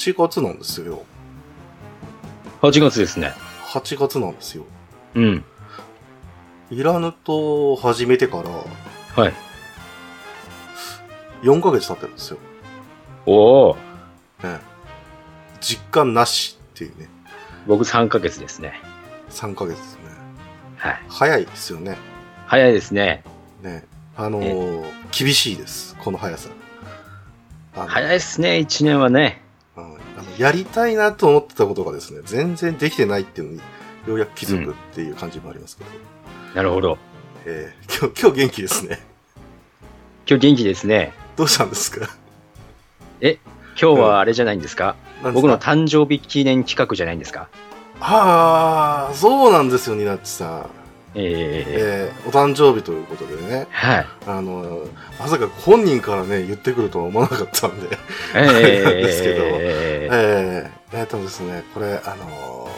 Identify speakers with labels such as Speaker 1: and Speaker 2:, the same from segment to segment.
Speaker 1: 8月なんですよ。
Speaker 2: 8月ですね。
Speaker 1: 8月なんですよ。
Speaker 2: うん。
Speaker 1: いらぬと始めてから
Speaker 2: はい。
Speaker 1: 4ヶ月経ってるんですよ。
Speaker 2: おお、
Speaker 1: ね、実感なしっていうね。
Speaker 2: 僕3ヶ月ですね。
Speaker 1: 3ヶ月ですね。
Speaker 2: はい。
Speaker 1: 早いですよね。
Speaker 2: 早いですね。
Speaker 1: ね。あのー厳しいです。この速さ。
Speaker 2: 早いですね、1年はね。
Speaker 1: やりたいなと思ってたことがですね、全然できてないっていうのに、ようやく気づくっていう感じもありますけど。
Speaker 2: なるほど。
Speaker 1: えー今日、今日元気ですね。
Speaker 2: 今日元気ですね。
Speaker 1: どうしたんですか？
Speaker 2: 今日はあれじゃないんですか、
Speaker 1: 何ですか？
Speaker 2: 僕の誕生日記念企画じゃないんですか？
Speaker 1: ああ、そうなんですよ、ニナッチさん。
Speaker 2: ええ
Speaker 1: えーお誕生日ということでね。
Speaker 2: はい。
Speaker 1: あの、まさか本人からね、言ってくるとは思わなかったんで。
Speaker 2: え
Speaker 1: なん ですけど
Speaker 2: え
Speaker 1: えー、えーとですね、これ、あの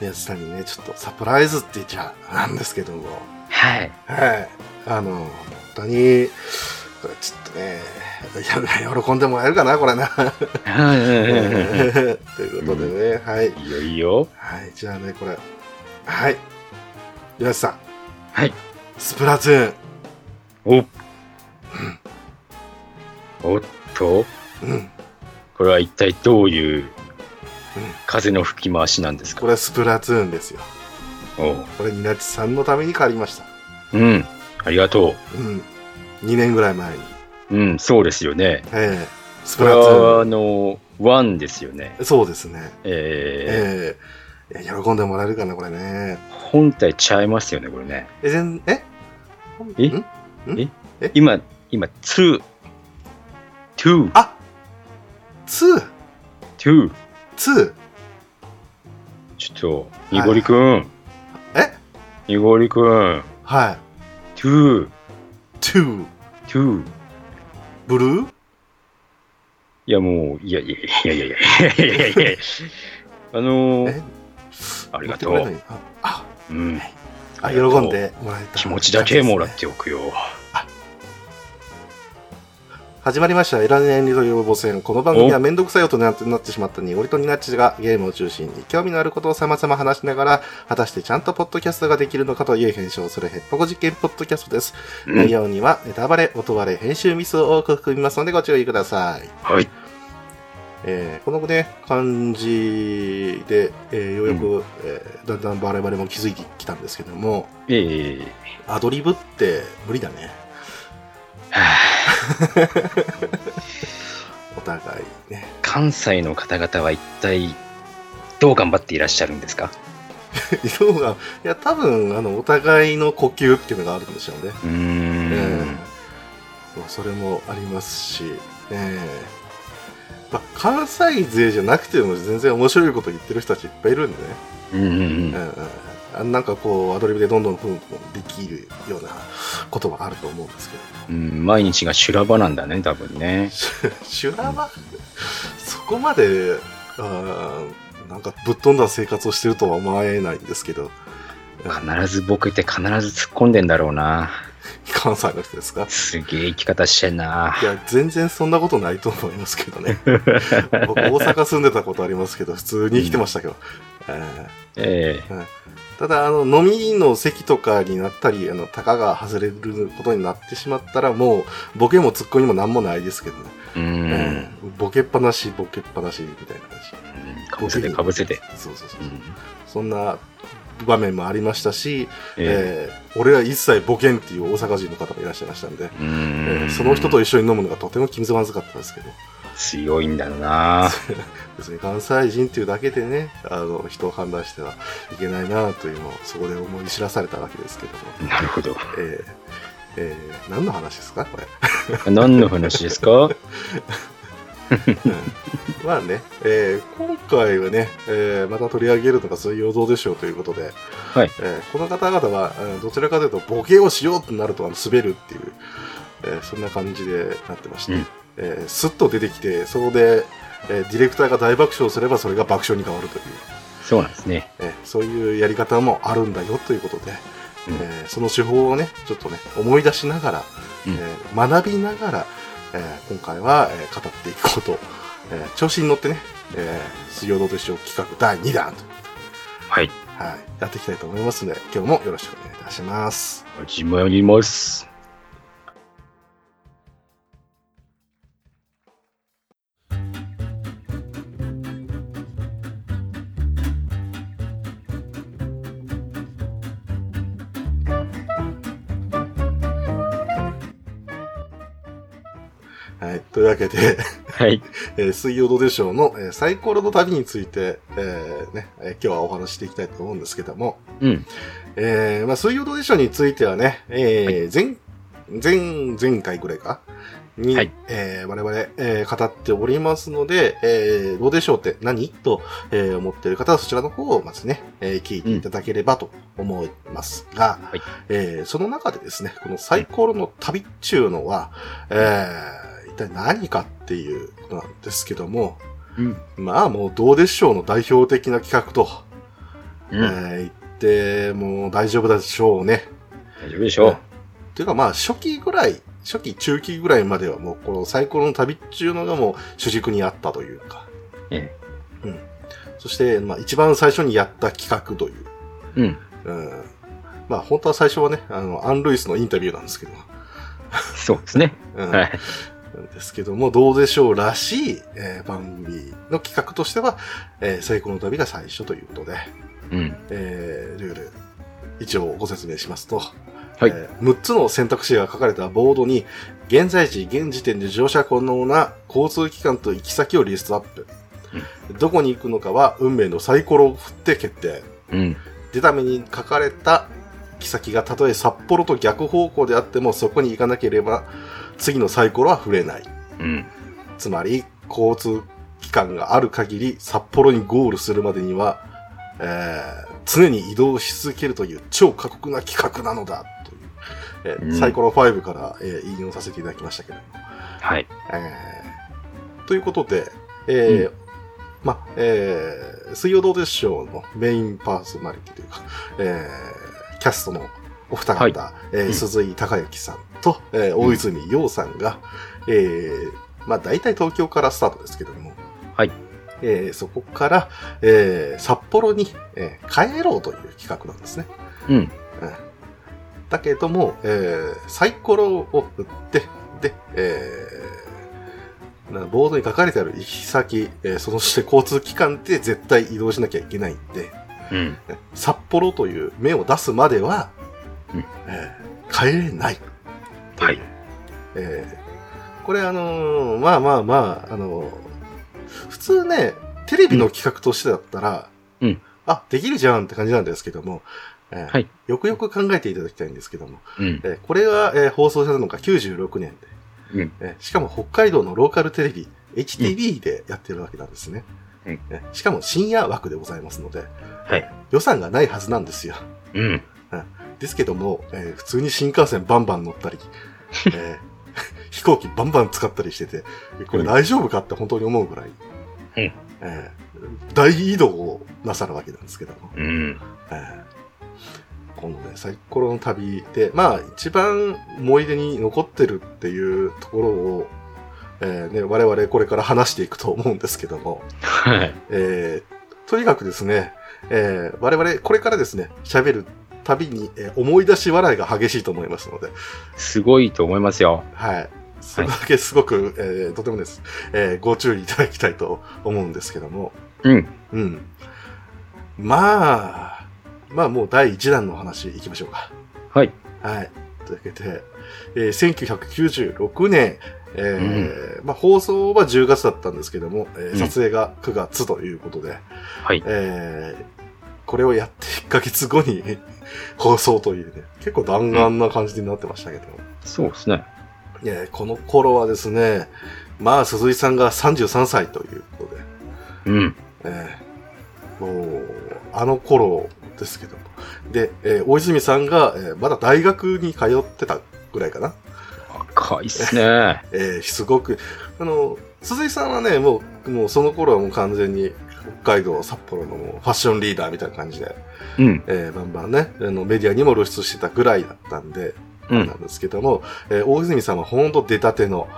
Speaker 1: ー、宮地さんにね、ちょっとサプライズって言っちゃなんですけども、
Speaker 2: はい。
Speaker 1: はい。あの、本当に、これちょっとね、喜んでもらえるかな、これな。
Speaker 2: はい
Speaker 1: ということでね、はい。
Speaker 2: いいよいいよ。
Speaker 1: はい、じゃあね、これ。はい。宮地さん、
Speaker 2: はい。
Speaker 1: スプラトゥーン。
Speaker 2: おおっと、
Speaker 1: うん。
Speaker 2: これは一体どういう風の吹き回しなんですか？
Speaker 1: これスプラトゥーンですよ。
Speaker 2: おう
Speaker 1: これ、ニナチさんのために借りました。
Speaker 2: うん。ありがと
Speaker 1: うん。2年ぐらい前に。
Speaker 2: う。うん、そうですよね。
Speaker 1: ええス
Speaker 2: これ
Speaker 1: プラトゥ
Speaker 2: は、あ
Speaker 1: ーン。
Speaker 2: の、ワンですよね。
Speaker 1: そうですね。
Speaker 2: え
Speaker 1: ええいや喜んでもらえるかな、これね。
Speaker 2: ー、本体ちゃいますよね、これね。
Speaker 1: え、全、え？
Speaker 2: え？
Speaker 1: ん？
Speaker 2: 今、今、2、2、
Speaker 1: あ !2!
Speaker 2: 2。
Speaker 1: 2!
Speaker 2: ちょっと、にごりくん。
Speaker 1: え？
Speaker 2: にごりくん。
Speaker 1: はい。
Speaker 2: 2、
Speaker 1: 2!
Speaker 2: 2。
Speaker 1: ブルー？
Speaker 2: いや、もう、いやいやいやいやいやいやいやいやいやあのー
Speaker 1: え、
Speaker 2: ありがとう。
Speaker 1: あ、
Speaker 2: うん。
Speaker 1: あ、喜
Speaker 2: ん
Speaker 1: でもらえた。
Speaker 2: 気持ちだけもらっておくよ。
Speaker 1: 始まりました。エラネンリという母戦。この番組はめんどくさい音になってしまったに、オリとニナッチがゲームを中心に興味のあることを様々話しながら、果たしてちゃんとポッドキャストができるのかという検証をするヘッポコ実験ポッドキャストです。
Speaker 2: うん
Speaker 1: 内容にはネタバレ、音バレ、編集ミスを多く含みますのでご注意ください。
Speaker 2: はい。
Speaker 1: えーこのね、感じで、えーようやく、えーだんだんバレバレも気づいてきたんですけども、
Speaker 2: ええ
Speaker 1: アドリブって無理だね。
Speaker 2: は
Speaker 1: お互いね。
Speaker 2: 関西の方々は一体どう頑張っていらっしゃるんですか？
Speaker 1: 色が、いや、多分、あの、お互いの呼吸っていうのがあるんでしょうね。
Speaker 2: うー
Speaker 1: え
Speaker 2: ん。
Speaker 1: えそれもありますし、ええまあ、関西勢じゃなくても全然面白いこと言ってる人たちいっぱいいるんでね。
Speaker 2: うんうんうん
Speaker 1: ええあなんかこう、アドリブでどんどんふんふんできるようなことはあると思うんですけど。
Speaker 2: うん、毎日が修羅場なんだね、多分ね。
Speaker 1: 修羅場？そこまで、あーなんかぶっ飛んだ生活をしてるとは思えないんですけど、
Speaker 2: 必ずボケて必ず突っ込んでんだろうな。
Speaker 1: 関西の人ですか？
Speaker 2: すげえ生き方してんな。
Speaker 1: いや、全然そんなことないと思いますけどね。僕、大阪住んでたことありますけど、普通に生きてましたけど。え
Speaker 2: ええ
Speaker 1: ーただ、あの、飲みの席とかになったり、あの、たかが外れることになってしまったら、もう、ボケもツッコミもなんもないですけどね。
Speaker 2: う
Speaker 1: え
Speaker 2: ん。
Speaker 1: ーボケっぱなし、ボケっぱなし、みたいな感じ。
Speaker 2: かぶせてかぶせて。
Speaker 1: そうそうそう
Speaker 2: う。ん
Speaker 1: そんな場面もありましたし、
Speaker 2: え
Speaker 1: えー俺は一切ボケんっていう大阪人の方がいらっしゃいましたんで、
Speaker 2: えう
Speaker 1: え
Speaker 2: ん
Speaker 1: ーその人と一緒に飲むのがとても気まずかったですけど、
Speaker 2: 強いんだろうな。
Speaker 1: 別に関西人っていうだけでね、あの、人を判断してはいけないなというのをそこで思い知らされたわけですけども、
Speaker 2: なるほど。
Speaker 1: えーえー何の話ですかこれ。
Speaker 2: 何の話ですか？
Speaker 1: うん。まあね、えー今回はね、えーまた取り上げるのが水曜どうでしょうということで、
Speaker 2: はい。
Speaker 1: えーこの方々は、えーどちらかというとボケをしようとなるとあの滑るっていう、えーそんな感じでなってまして、
Speaker 2: うん。
Speaker 1: えースッと出てきて、そこで、えーディレクターが大爆笑すればそれが爆笑に変わるという、
Speaker 2: そうなんですね。
Speaker 1: えーそういうやり方もあるんだよということで、
Speaker 2: うん。
Speaker 1: えーその手法をね、ちょっとね、思い出しながら、
Speaker 2: うん。
Speaker 1: えー学びながら、えー今回は、えー語っていこうと、えー調子に乗ってね、えー、水曜どうでしょう企画第2弾と、
Speaker 2: はい。
Speaker 1: はい、やっていきたいと思いますので、今日もよろしくお願いいたします。
Speaker 2: 始まります。
Speaker 1: い、というわけで、
Speaker 2: はい。
Speaker 1: えー水曜どうでしょうの、えーサイコロの旅について、えーね、えー今日はお話ししていきたいと思うんですけども、
Speaker 2: うん。
Speaker 1: えーまあ、水曜どうでしょうについてはね、えー前、前、前回ぐらいか？に、
Speaker 2: はい。
Speaker 1: えー我々、えー語っておりますので、えーどうでしょうって何？と、えー思っている方はそちらの方をまずね、えー聞いていただければと思いますが、
Speaker 2: はい。
Speaker 1: えーその中でですね、このサイコロの旅っていうのは、えー一体何かっていうことなんですけども、
Speaker 2: うん。
Speaker 1: まあもうどうでしょうの代表的な企画と、
Speaker 2: うん。
Speaker 1: えー言ってもう大丈夫でしょうね。
Speaker 2: 大丈夫でしょう。
Speaker 1: っていうかまあ初期ぐらい、初期中期ぐらいまではもうこのサイコロの旅っていうのがもう主軸にあったというか、
Speaker 2: え
Speaker 1: そしてまあ一番最初にやった企画という、
Speaker 2: え。うん。
Speaker 1: うん、まあ本当は最初はね、あの、アン・ルイスのインタビューなんですけど、
Speaker 2: そうですね。
Speaker 1: うん
Speaker 2: はい。
Speaker 1: なんですけども、どうでしょうらしい、えー番組の企画としては、えーサイコロの旅が最初ということで、
Speaker 2: うん。
Speaker 1: えールール、一応ご説明しますと、
Speaker 2: はい
Speaker 1: えー6つの選択肢が書かれたボードに、現在時、現時点で乗車可能な交通機関と行き先をリストアップ。どこに行くのかは運命のサイコロを振って決定。
Speaker 2: うん。
Speaker 1: 出た目に書かれた行き先がたとえ札幌と逆方向であってもそこに行かなければ次のサイコロは振れない。
Speaker 2: うん。
Speaker 1: つまり、交通機関がある限り、札幌にゴールするまでには、えー常に移動し続けるという超過酷な企画なのだ、という、えー
Speaker 2: うん
Speaker 1: サイコロ5から、えー引用させていただきましたけれども。
Speaker 2: はい。
Speaker 1: えーということで、えーま、えー水曜どうでしょうのメインパーソナリティというか、えーキャストのお二方、
Speaker 2: はい
Speaker 1: えー
Speaker 2: うん
Speaker 1: 鈴井孝之さんと、えー大泉洋さんが、えーまあ大体東京からスタートですけども、
Speaker 2: はい。
Speaker 1: えーそこから、えー札幌に、えー帰ろうという企画なんですね。
Speaker 2: うん。
Speaker 1: うんだけども、えーサイコロを振って、で、えーなボードに書かれてある行き先、えーそして交通機関で絶対移動しなきゃいけないんで、
Speaker 2: うん。
Speaker 1: 札幌という目を出すまでは、
Speaker 2: うん
Speaker 1: えー帰れない。
Speaker 2: はい。
Speaker 1: えーこれあのーまあまあまあ、あのー普通ね、テレビの企画としてだったら、
Speaker 2: うん
Speaker 1: あ、できるじゃんって感じなんですけども、えー
Speaker 2: はい
Speaker 1: よくよく考えていただきたいんですけども、
Speaker 2: うん。
Speaker 1: えーこれが、えー放送されたのが96年で、
Speaker 2: うん。
Speaker 1: えーしかも北海道のローカルテレビ、HTV でやってるわけなんですね。
Speaker 2: うん
Speaker 1: えーしかも深夜枠でございますので、
Speaker 2: はい。
Speaker 1: 予算がないはずなんですよ。
Speaker 2: うん。
Speaker 1: ですけども、えー普通に新幹線バンバン乗ったり、えー 飛行機バンバン使ったりしてて、これ大丈夫かって本当に思うぐらい、
Speaker 2: うん。
Speaker 1: えー大移動をなさるわけなんですけども、
Speaker 2: うん。
Speaker 1: えーこのね、サイコロの旅で、まあ一番思い出に残ってるっていうところを、えーね、我々これから話していくと思うんですけども、
Speaker 2: はい。
Speaker 1: えーとにかくですね、えー我々これからですね、喋るたびに、えー思い出し笑いが激しいと思いますので、
Speaker 2: すごいと思いますよ。
Speaker 1: はい。それだけすごく、えーとてもです、えーご注意いただきたいと思うんですけども、
Speaker 2: うん。
Speaker 1: うん。まあ、まあもう第1弾のお話いきましょうか。
Speaker 2: はい。
Speaker 1: はい。というわけで、えー1996年、えーまあ放送は10月だったんですけども、えー
Speaker 2: うん
Speaker 1: 撮影が9月ということで、
Speaker 2: はい。
Speaker 1: えーこれをやって1ヶ月後に放送というね、結構弾丸な感じになってましたけど、
Speaker 2: そうですね。
Speaker 1: えーこの頃はですね、まあ鈴井さんが33歳ということで、
Speaker 2: うん。
Speaker 1: えーもう、あの頃ですけども。で、えー大泉さんが、えーまだ大学に通ってたぐらいかな。
Speaker 2: 赤いっすね。
Speaker 1: えーすごく、あの、鈴井さんはね、もう、もうその頃はもう完全に北海道、札幌のファッションリーダーみたいな感じで、
Speaker 2: うん。
Speaker 1: えーバンバンね、あのメディアにも露出してたぐらいだったんで、
Speaker 2: うん
Speaker 1: なんですけども、えー大泉さんはほんと出たての、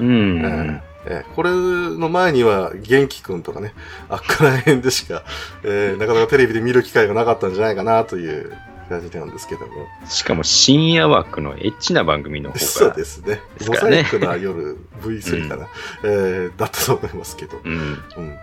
Speaker 2: うん。
Speaker 1: えーえーこれの前には元気くんとかね、あっから辺でしか、えーなかなかテレビで見る機会がなかったんじゃないかなという感じなんですけども。
Speaker 2: しかも深夜枠のエッチな番組の方
Speaker 1: そう
Speaker 2: が。
Speaker 1: ですね。
Speaker 2: ですね
Speaker 1: モザイクな夜 V3 かな、えーだったと思いますけど。
Speaker 2: うん。
Speaker 1: うん。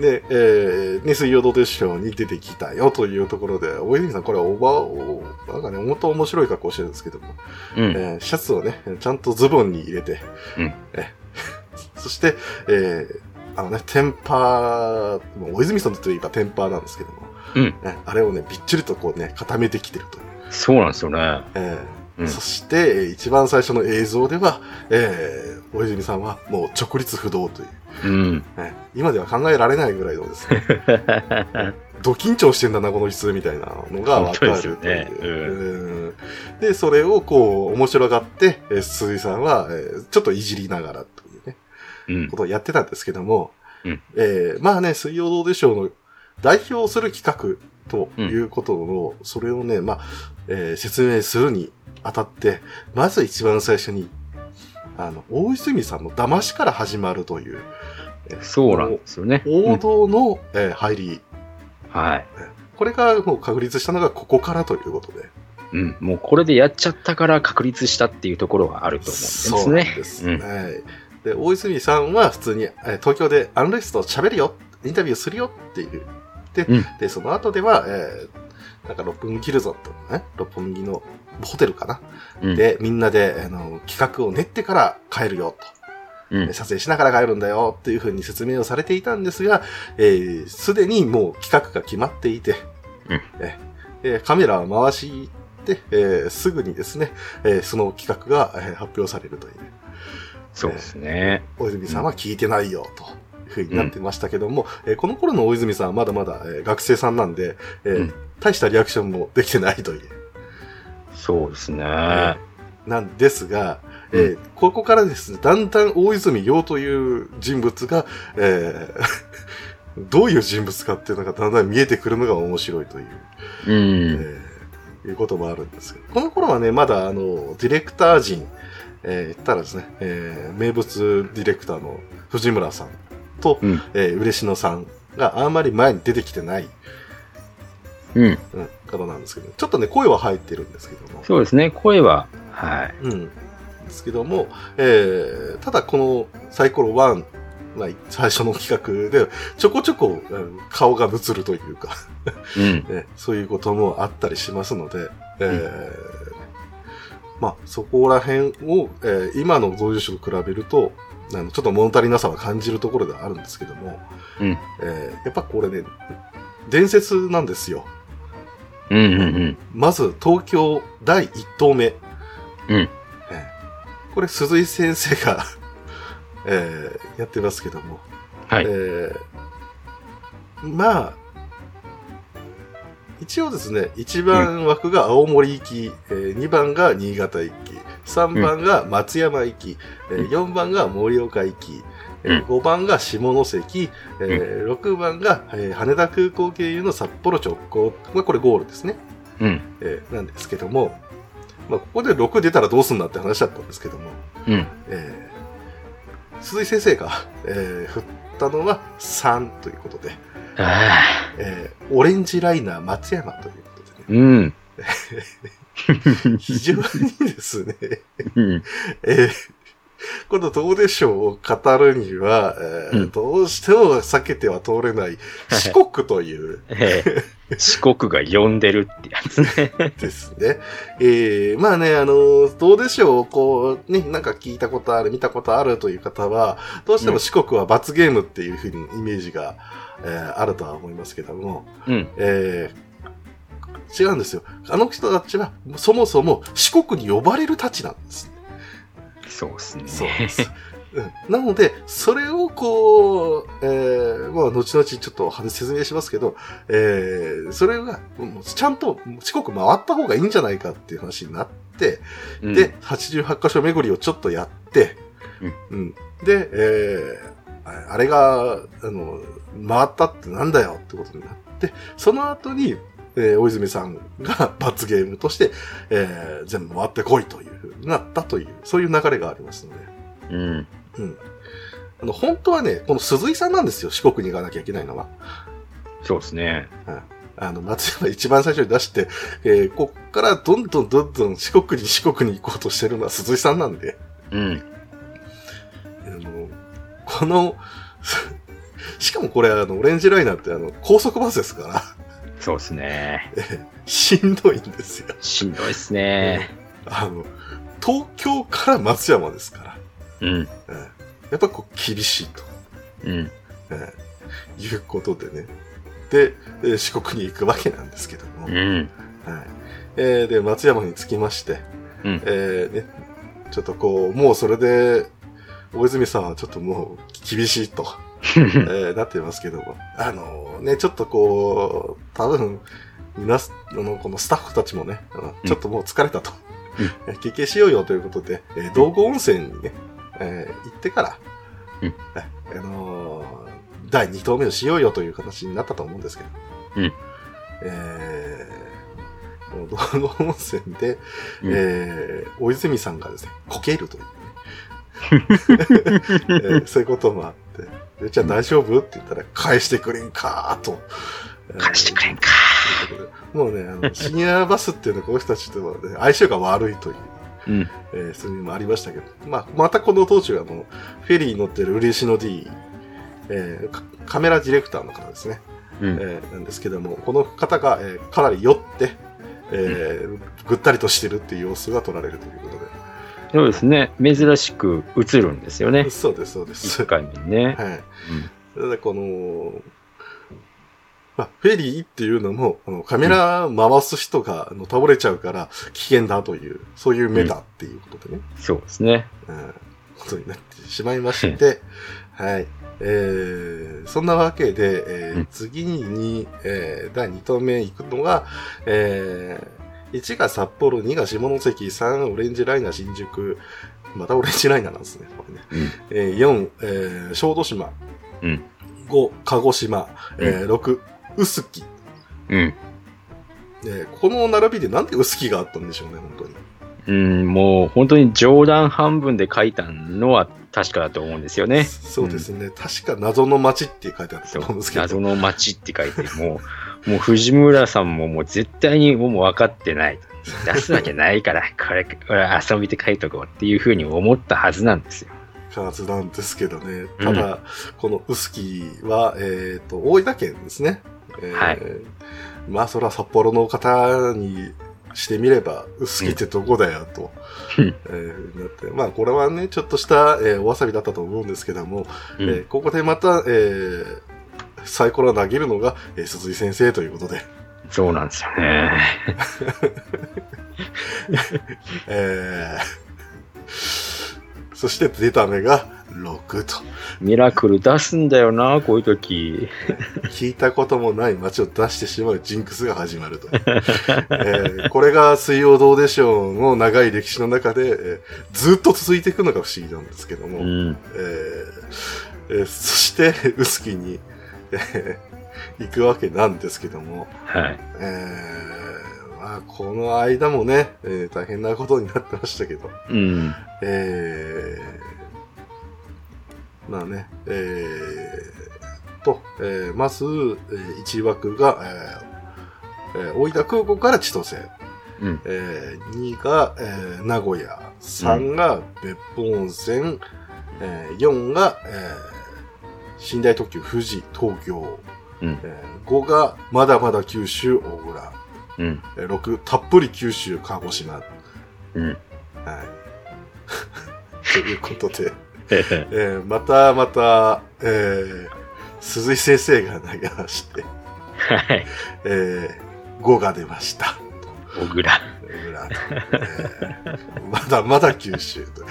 Speaker 1: で、えー、ね、水曜どうでしょうに出てきたよというところで、大泉さん、これはおばお、なんかね、本当面白い格好してるんですけども、
Speaker 2: うん。
Speaker 1: えーシャツをね、ちゃんとズボンに入れて、
Speaker 2: うん
Speaker 1: え そして、えーあのね、テンパー、もう大泉さんといえばテンパーなんですけども、
Speaker 2: うん。
Speaker 1: ね、あれをね、びっちりとこうね、固めてきてるという。
Speaker 2: そうなんですよね。
Speaker 1: えー
Speaker 2: うん
Speaker 1: そして、えー一番最初の映像では、えー、大泉さんはもう直立不動という、
Speaker 2: うん。
Speaker 1: ね今では考えられないぐらいのですね、ド緊張してんだな、この人みたいなのがわかる
Speaker 2: ですよね。
Speaker 1: う。ん。で、それをこう、面白がって、えー鈴井さんは、えーちょっといじりながらというね、
Speaker 2: うん。
Speaker 1: こ。とをやってたんですけども、
Speaker 2: うん。
Speaker 1: えーまあね、水曜どうでしょうの代表する企画ということの、それをね、まあ、えー説明するにあたって、まず一番最初に、あの、大泉さんの騙しから始まるという、えー
Speaker 2: そうなんですよね。
Speaker 1: 王道の、えー入り、
Speaker 2: はい。
Speaker 1: これがもう確立したのがここからということで。
Speaker 2: うん。もうこれでやっちゃったから確立したっていうところがあると思うんですね。
Speaker 1: そうですね。で、大泉さんは普通に、えー東京でアンレスト喋るよ、インタビューするよっていう。で、
Speaker 2: うん
Speaker 1: でその後では、えーなんか六本木キルゾンとね、六本木のホテルかな？
Speaker 2: うん。
Speaker 1: で、みんなで、あの、企画を練ってから帰るよと。
Speaker 2: うん。
Speaker 1: 撮影しながら帰るんだよっていうふうに説明をされていたんですが、えーすでにもう企画が決まっていて、
Speaker 2: うん
Speaker 1: ええーカメラを回して、えーすぐにですね、えーその企画が、えー発表されるという。
Speaker 2: そうですね。
Speaker 1: 大泉さんは聞いてないよ、というふうになってましたけども、えーこの頃の大泉さんはまだまだ、えー学生さんなんで、えー
Speaker 2: うん
Speaker 1: 大したリアクションもできてないという。
Speaker 2: そうですね。
Speaker 1: なんですが、えーここからですね、だんだん大泉洋という人物が、えー どういう人物かっていうのがだんだん見えてくるのが面白いという、
Speaker 2: うん。
Speaker 1: えーいうこともあるんですけど、この頃はね、まだあの、ディレクター陣、えー言ったらですね、えー名物ディレクターの藤村さんと、
Speaker 2: うん。
Speaker 1: えー嬉野さんがあんまり前に出てきてない、
Speaker 2: うん。
Speaker 1: うん、方なんですけど、ちょっとね、声は入ってるんですけども、
Speaker 2: そうですね。声は、はい。
Speaker 1: うん。ですけども、えー、ただこのサイコロ1、まあ、最初の企画で、ちょこちょこ、うん顔が映るというか、
Speaker 2: うん。
Speaker 1: ね、そういうこともあったりしますので、えーまあ、そこら辺を、えー今の同時種と比べると、あのちょっと物足りなさは感じるところではあるんですけども、
Speaker 2: うん。
Speaker 1: えーやっぱこれね、伝説なんですよ。
Speaker 2: うん。うん。
Speaker 1: まず、東京第1投目。
Speaker 2: うん。
Speaker 1: えーこれ、鈴井先生が、えーやってますけども。
Speaker 2: はい。
Speaker 1: えーまあ、一応ですね、1番枠が青森行き、えー2番が新潟行き、3番が松山行き、えー4番が盛岡行き、えー5番が下関、えー6番が、えー羽田空港経由の札幌直行、まあ、これゴールですね。
Speaker 2: うん。
Speaker 1: えーなんですけども、まあ、ここで6出たらどうすんだって話だったんですけども、
Speaker 2: うん。
Speaker 1: えー鈴井先生が、えー振ったのは3ということで、
Speaker 2: あ
Speaker 1: えーオレンジライナー松山ということで
Speaker 2: ー
Speaker 1: ね、
Speaker 2: うん。
Speaker 1: 非常にですね、
Speaker 2: うん。
Speaker 1: えー このどうでしょうを語るには、えー
Speaker 2: うん
Speaker 1: どうしても避けては通れない四国という
Speaker 2: ええ四国が呼んでるってやつね。
Speaker 1: ですね。えー、まあね、あの、どうでしょう、こう、ね、なんか聞いたことある、見たことあるという方は、どうしても四国は罰ゲームっていうふうにイメージが、えーあるとは思いますけども、
Speaker 2: うん。
Speaker 1: えー違うんですよ。あの人たちは、そもそも四国に呼ばれるたちなんです。
Speaker 2: そうですね。
Speaker 1: そうです。うん、なので、それをこう、えー、まあ、後々ちょっと説明しますけど、えー、それが、ちゃんと四国回った方がいいんじゃないかっていう話になって、
Speaker 2: うん
Speaker 1: で、88箇所巡りをちょっとやって、うん。で、えー、ああれが、あの、回ったってなんだよってことになって、その後に、えー大泉さんが罰ゲームとして、えー全部回ってこいというふうになったという、そういう流れがありますので。
Speaker 2: うん。
Speaker 1: うん。あの、本当はね、この鈴井さんなんですよ、四国に行かなきゃいけないのは。
Speaker 2: そうですね。
Speaker 1: あの、松山一番最初に出して、えーこっからどんどんどんどん四国に四国に行こうとしてるのは鈴井さんなんで、
Speaker 2: うん。
Speaker 1: あの、この、しかもこれあの、オレンジライナーってあの、高速バスですから、
Speaker 2: そうですね。
Speaker 1: しんどいんですよ。
Speaker 2: しんどいっすね。
Speaker 1: あの、東京から松山ですから、
Speaker 2: うん。
Speaker 1: えーやっぱこう厳しいと、
Speaker 2: うん。
Speaker 1: えーいうことでね。で、えー四国に行くわけなんですけども、
Speaker 2: うん。
Speaker 1: はい。えーで、松山に着きまして、
Speaker 2: うん。
Speaker 1: えーね、ちょっとこう、もうそれで、大泉さんはちょっともう厳しいと、えーなってますけども、あのね、ちょっとこう、多分、皆の、このスタッフたちもね、ちょっともう疲れたと、え休憩しようよということで、えー道後温泉にね、えー行ってから、
Speaker 2: うん。
Speaker 1: えあのー第2投目をしようよという形になったと思うんですけど、
Speaker 2: うん。
Speaker 1: えー、道後温泉で、
Speaker 2: うん。
Speaker 1: えー、大泉さんがですね、こけるというね、えーそういうこともあって、でじゃあ大丈夫？って言ったら、返してくれんかーと。
Speaker 2: 返してくれんか。
Speaker 1: もうね、あの、シニアバスっていうのはこの人たちとは、ね、相性が悪いという、
Speaker 2: うん。
Speaker 1: えーそういうのもありましたけど、まあ、またこの当時は、あの、フェリーに乗ってる嬉野 D、えーカカメラディレクターの方ですね、
Speaker 2: うん。
Speaker 1: えーなんですけども、この方が、えーかなり酔って、えーぐったりとしてるっていう様子が撮られるということで。
Speaker 2: そうですね。珍しく映るんですよね。
Speaker 1: そうです、そうです。
Speaker 2: 一回目にね。
Speaker 1: はい。ただこの、まあ、フェリーっていうのも、あのカメラ回す人が、あの倒れちゃうから危険だという、そういう目だっていうことでね、
Speaker 2: そうですね。
Speaker 1: うん、ことになってしまいまして、はい。えー、そんなわけで、えー
Speaker 2: うん
Speaker 1: 次に、えー第2投目行くのが、えー、1が札幌、2が下関、3オレンジライナー新宿、またオレンジライナーなんですね、これね。
Speaker 2: うん。
Speaker 1: えー、4、えー小豆島、
Speaker 2: うん。
Speaker 1: 5、鹿児島、えー6、臼杵。
Speaker 2: うん。
Speaker 1: えーこの並びでなんで臼杵があったんでしょうね、本当に。
Speaker 2: うん、もう本当に冗談半分で書いたのは確かだと思うんですよね。
Speaker 1: そうですね。確か謎の街って書いてあったと思うんですけど。
Speaker 2: 謎の街って書いて、もう、もう藤村さんももう絶対にもう分かってない。出すわけないから、これ、これ遊びで書いとこうっていうふうに思ったはずなんですよ。
Speaker 1: はずなんですけどね。
Speaker 2: うん
Speaker 1: ただ、この臼杵は、えっ、と、大分県ですね。えー
Speaker 2: はい
Speaker 1: まあ、それは札幌の方にしてみれば、臼杵ってどこだよ、と、
Speaker 2: うん
Speaker 1: えーなって。まあ、これはね、ちょっとした、えーおわさびだったと思うんですけども、
Speaker 2: うん
Speaker 1: えーここでまた、えーサイコロを投げるのが、えー鈴井先生ということで、
Speaker 2: そうなんですよね。
Speaker 1: えーそして出た目が6と。
Speaker 2: ミラクル出すんだよな、こういう時。
Speaker 1: 聞いたこともない街を出してしまうジンクスが始まると。えーこれが水曜どうでしょうの長い歴史の中で、えーずっと続いていくのが不思議なんですけども、
Speaker 2: うん。
Speaker 1: えーえーそして、臼杵に、えー行くわけなんですけども、
Speaker 2: はい。
Speaker 1: えーまあ、この間もね、えー大変なことになってましたけど、
Speaker 2: うん。
Speaker 1: えー、まあね、えー、と、えーまず、えー1枠が、えーえー大分空港から千歳、
Speaker 2: うん。
Speaker 1: えー2が、えー名古屋、3が別府温泉、えー4が、えー寝台特急富士東京、
Speaker 2: うん。
Speaker 1: えー5がまだまだ九州大浦、
Speaker 2: うん。
Speaker 1: えー6たっぷり九州鹿児島、はい。
Speaker 2: うん。
Speaker 1: ということで、えーまたまた、えー鈴井先生が投げまして、
Speaker 2: はい。
Speaker 1: えー5が出ました。
Speaker 2: 小倉。
Speaker 1: まだまだ九州と。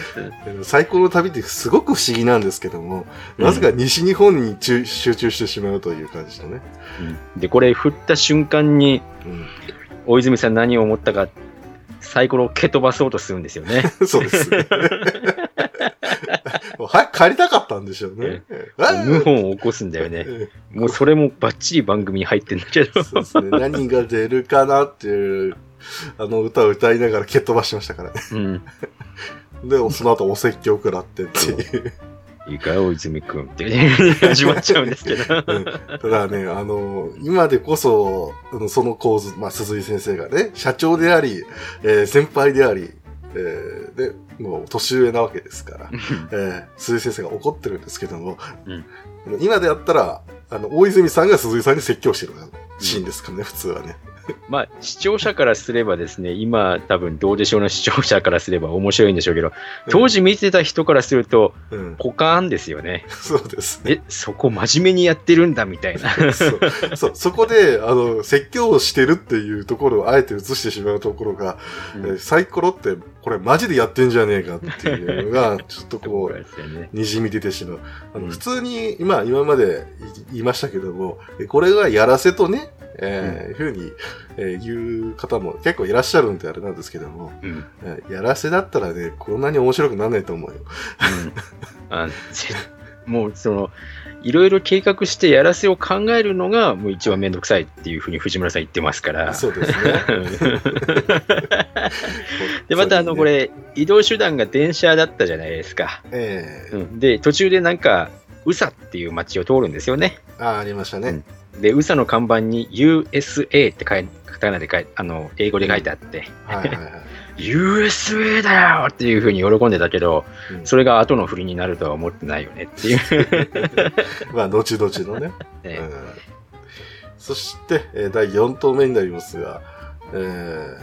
Speaker 1: えー最高の旅ってすごく不思議なんですけども、なぜか西日本に集集中してしまうという感じのね。
Speaker 2: で、これ振った瞬間に、
Speaker 1: うん、
Speaker 2: 大泉さん何を思ったか、サイコロを蹴飛ばそうとするんですよね。
Speaker 1: そうです。もう早く帰りたかったんでしょうね。
Speaker 2: 謀反を起こすんだよね。
Speaker 1: え
Speaker 2: もうそれもバッチリ番組に入ってんだけど
Speaker 1: ー。そうですね。何が出るかなっていう、あの歌を歌いながら蹴っ飛ばしましたからね。
Speaker 2: うん。
Speaker 1: で、その後お説教を食らってっていう。
Speaker 2: いいか、大泉くんって始まっちゃうんですけど。
Speaker 1: うんただね、あの、今でこそ、その構図、まあ、鈴井先生がね、社長であり、えー先輩であり、えーで、もう年上なわけですから、えー鈴井先生が怒ってるんですけども、
Speaker 2: うん。
Speaker 1: 今でやったら、あの、大泉さんが鈴井さんに説教してるシーンですからね、普通はね。
Speaker 2: まあ、視聴者からすればですね、今多分どうでしょうの視聴者からすれば面白いんでしょうけど、当時見てた人からすると、
Speaker 1: うん、
Speaker 2: ポカーンですよね。
Speaker 1: そうですね。
Speaker 2: え、そこ真面目にやってるんだみたいな。
Speaker 1: そう。そう。そこで、あの、説教をしてるっていうところをあえて映してしまうところが、
Speaker 2: うん。
Speaker 1: えーサイコロって、これマジでやってんじゃねえかっていうのが、ちょっとこう。にじみ出てしまう。あの
Speaker 2: うん
Speaker 1: 普通に、今、今まで言いましたけども、えこれがやらせとね、えーふうに、えー言う方も結構いらっしゃるんであれなんですけども、やらせだったらね、こんなに面白くならないと思うよ。
Speaker 2: あぜ もうその、いろいろ計画してやらせを考えるのが、もう一番めんどくさいっていうふうに藤村さん言ってますから。
Speaker 1: そうですね。
Speaker 2: で、またあの、こ、れ、移動手段が電車だったじゃないですか。
Speaker 1: ええ
Speaker 2: うん、で、途中でなんか、宇佐っていう街を通るんですよね。
Speaker 1: ああ、ありましたね。
Speaker 2: で、宇佐の看板に USA って書いカタカナで書いあの、英語で書いてあって、
Speaker 1: はいはいはい。
Speaker 2: USA だよっていうふうに喜んでたけど、
Speaker 1: うん
Speaker 2: それが後の振りになるとは思ってないよねっていう。
Speaker 1: まあ、後々のね。
Speaker 2: ね
Speaker 1: うんそして、えー第4投目になりますが、え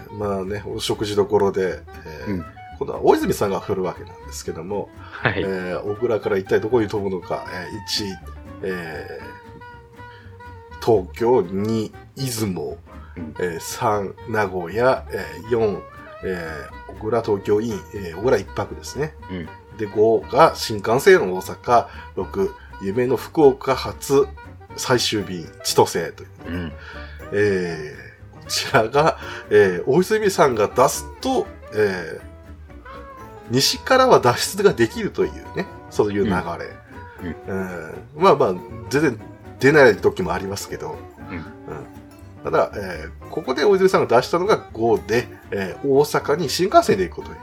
Speaker 1: ーまあね、お食事どころで、えー
Speaker 2: うん
Speaker 1: 今度は大泉さんが振るわけなんですけども、
Speaker 2: はい。
Speaker 1: えー小倉から一体どこに飛ぶのか、えー1、えー東京、2、出雲、
Speaker 2: うん
Speaker 1: えー3、名古屋、えー4、えー小倉東京イン、えー小倉一泊ですね。
Speaker 2: うん
Speaker 1: で、5が新幹線大阪、6、夢の福岡発最終便、千歳という。
Speaker 2: うん。
Speaker 1: えーこちらが、えー大泉さんが出すと、えー西からは脱出ができるというね、そういう流れ。うんまあまあ、全然出ない時もありますけど、
Speaker 2: うん
Speaker 1: ただ、えーここで大泉さんが出したのが5で、えー大阪に新幹線で行くこと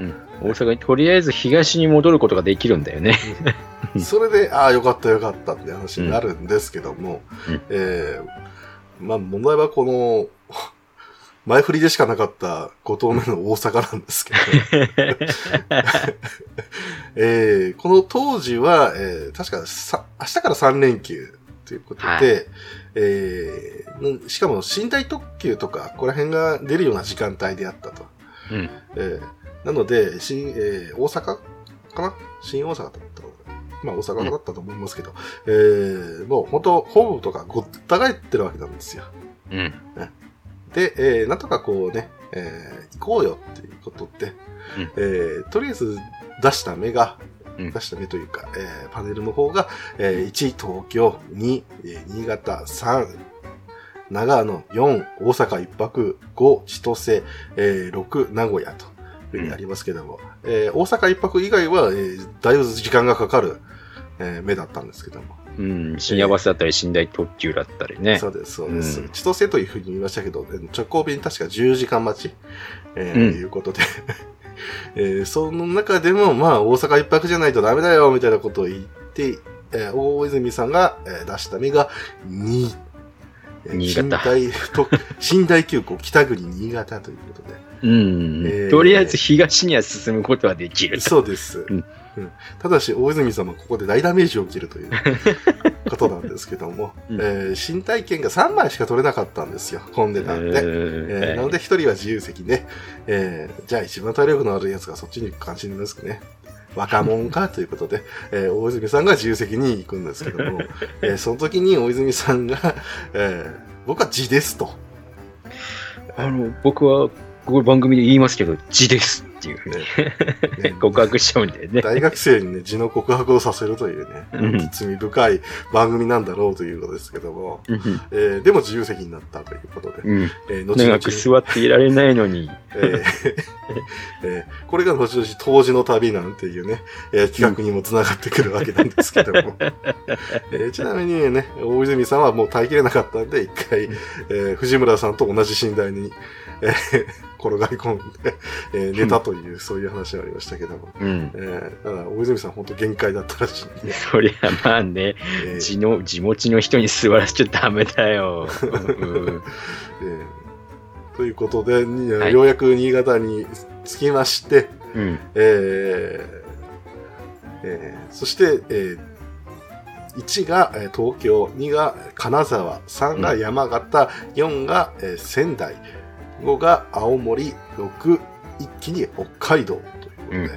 Speaker 2: うん。大阪にとりあえず東に戻ることができるんだよね。
Speaker 1: に。それで、ああ、よかったよかったって話になるんですけども、
Speaker 2: うん
Speaker 1: えーまあ問題はこの、前振りでしかなかった5投目の大阪なんですけど、えーこの当時は、えー確かさ明日から3連休ということで、
Speaker 2: はい
Speaker 1: えーしかも寝台特急とか、ここら辺が出るような時間帯であったと。
Speaker 2: うん。
Speaker 1: えーなので、新、えー大阪かな？新大阪だったまあ大阪だったと思いますけど、えーもう本当、ホームとかごった返ってるわけなんですよ。
Speaker 2: うん。
Speaker 1: で、えーなんとかこうね、えー行こうよっていうことで、
Speaker 2: うん
Speaker 1: えーとりあえず出した目が、
Speaker 2: うん
Speaker 1: 出した目というか、えーパネルの方が、えー1、東京、2、えー新潟、3、長野、4、大阪1泊、5、千歳、えー6、名古屋というふうにありますけども、えー大阪1泊以外は、えーだいぶ時間がかかる、えー目だったんですけども。
Speaker 2: うん。深夜バスだったり、寝台特急だったりね
Speaker 1: そ。うです、そうです。
Speaker 2: うん
Speaker 1: 千歳というふうに言いましたけど、えー直行便確か10時間待ち、えー
Speaker 2: うん
Speaker 1: いうことで、えーその中でも、まあ、大阪一泊じゃないとダメだよ、みたいなことを言って、えー大泉さんが、えー出した目が2。えー
Speaker 2: 新潟
Speaker 1: 寝台と、寝台急行北国新潟ということで。
Speaker 2: うん。
Speaker 1: えー
Speaker 2: とりあえず東には進むことはできると。
Speaker 1: そうです。
Speaker 2: うん
Speaker 1: うんただし、大泉さんもここで大ダメージを受けるという ことなんですけども、
Speaker 2: うん
Speaker 1: えー身体券が3枚しか取れなかったんですよ。混んでたんで。えーなので一人は自由席で、えーじゃあ一番体力のあるやつがそっちに行く感じになりますかね。若者かということで、えー大泉さんが自由席に行くんですけども、えーその時に大泉さんが、えー僕は字ですと。
Speaker 2: あの、僕は、ここ番組で言いますけど、字ですっていうふうに
Speaker 1: ね
Speaker 2: 告白しちゃうんだよね。
Speaker 1: 大学生にね、字の告白をさせるという
Speaker 2: うん
Speaker 1: ね、罪深い番組なんだろうということですけども、
Speaker 2: うん
Speaker 1: えーでも自由席になったということで、
Speaker 2: うん。
Speaker 1: えー後々
Speaker 2: 長く座っていられないのに。
Speaker 1: えー えーこれが後々当時の旅なんていうね、えー企画にもつながってくるわけなんですけども。えーちなみにね、大泉さんはもう耐えきれなかったんで、一回、えー藤村さんと同じ寝台に、えー転がり込んで、えー寝たとという、そういう話がありましたけども。
Speaker 2: うん。
Speaker 1: えー、だから大泉さん本当限界だったらしいんで、
Speaker 2: そりゃまあね、
Speaker 1: えー
Speaker 2: 地の、地持ちの人に座らせちゃダメだよ。う ん
Speaker 1: えーということで、に
Speaker 2: はい
Speaker 1: ようやく新潟に着きまして、
Speaker 2: うん。
Speaker 1: えーえーそして、えー1がえー東京、2が金沢、3が山形、4がえー仙台、5が青森、6、一気に北海道ということで、
Speaker 2: うん。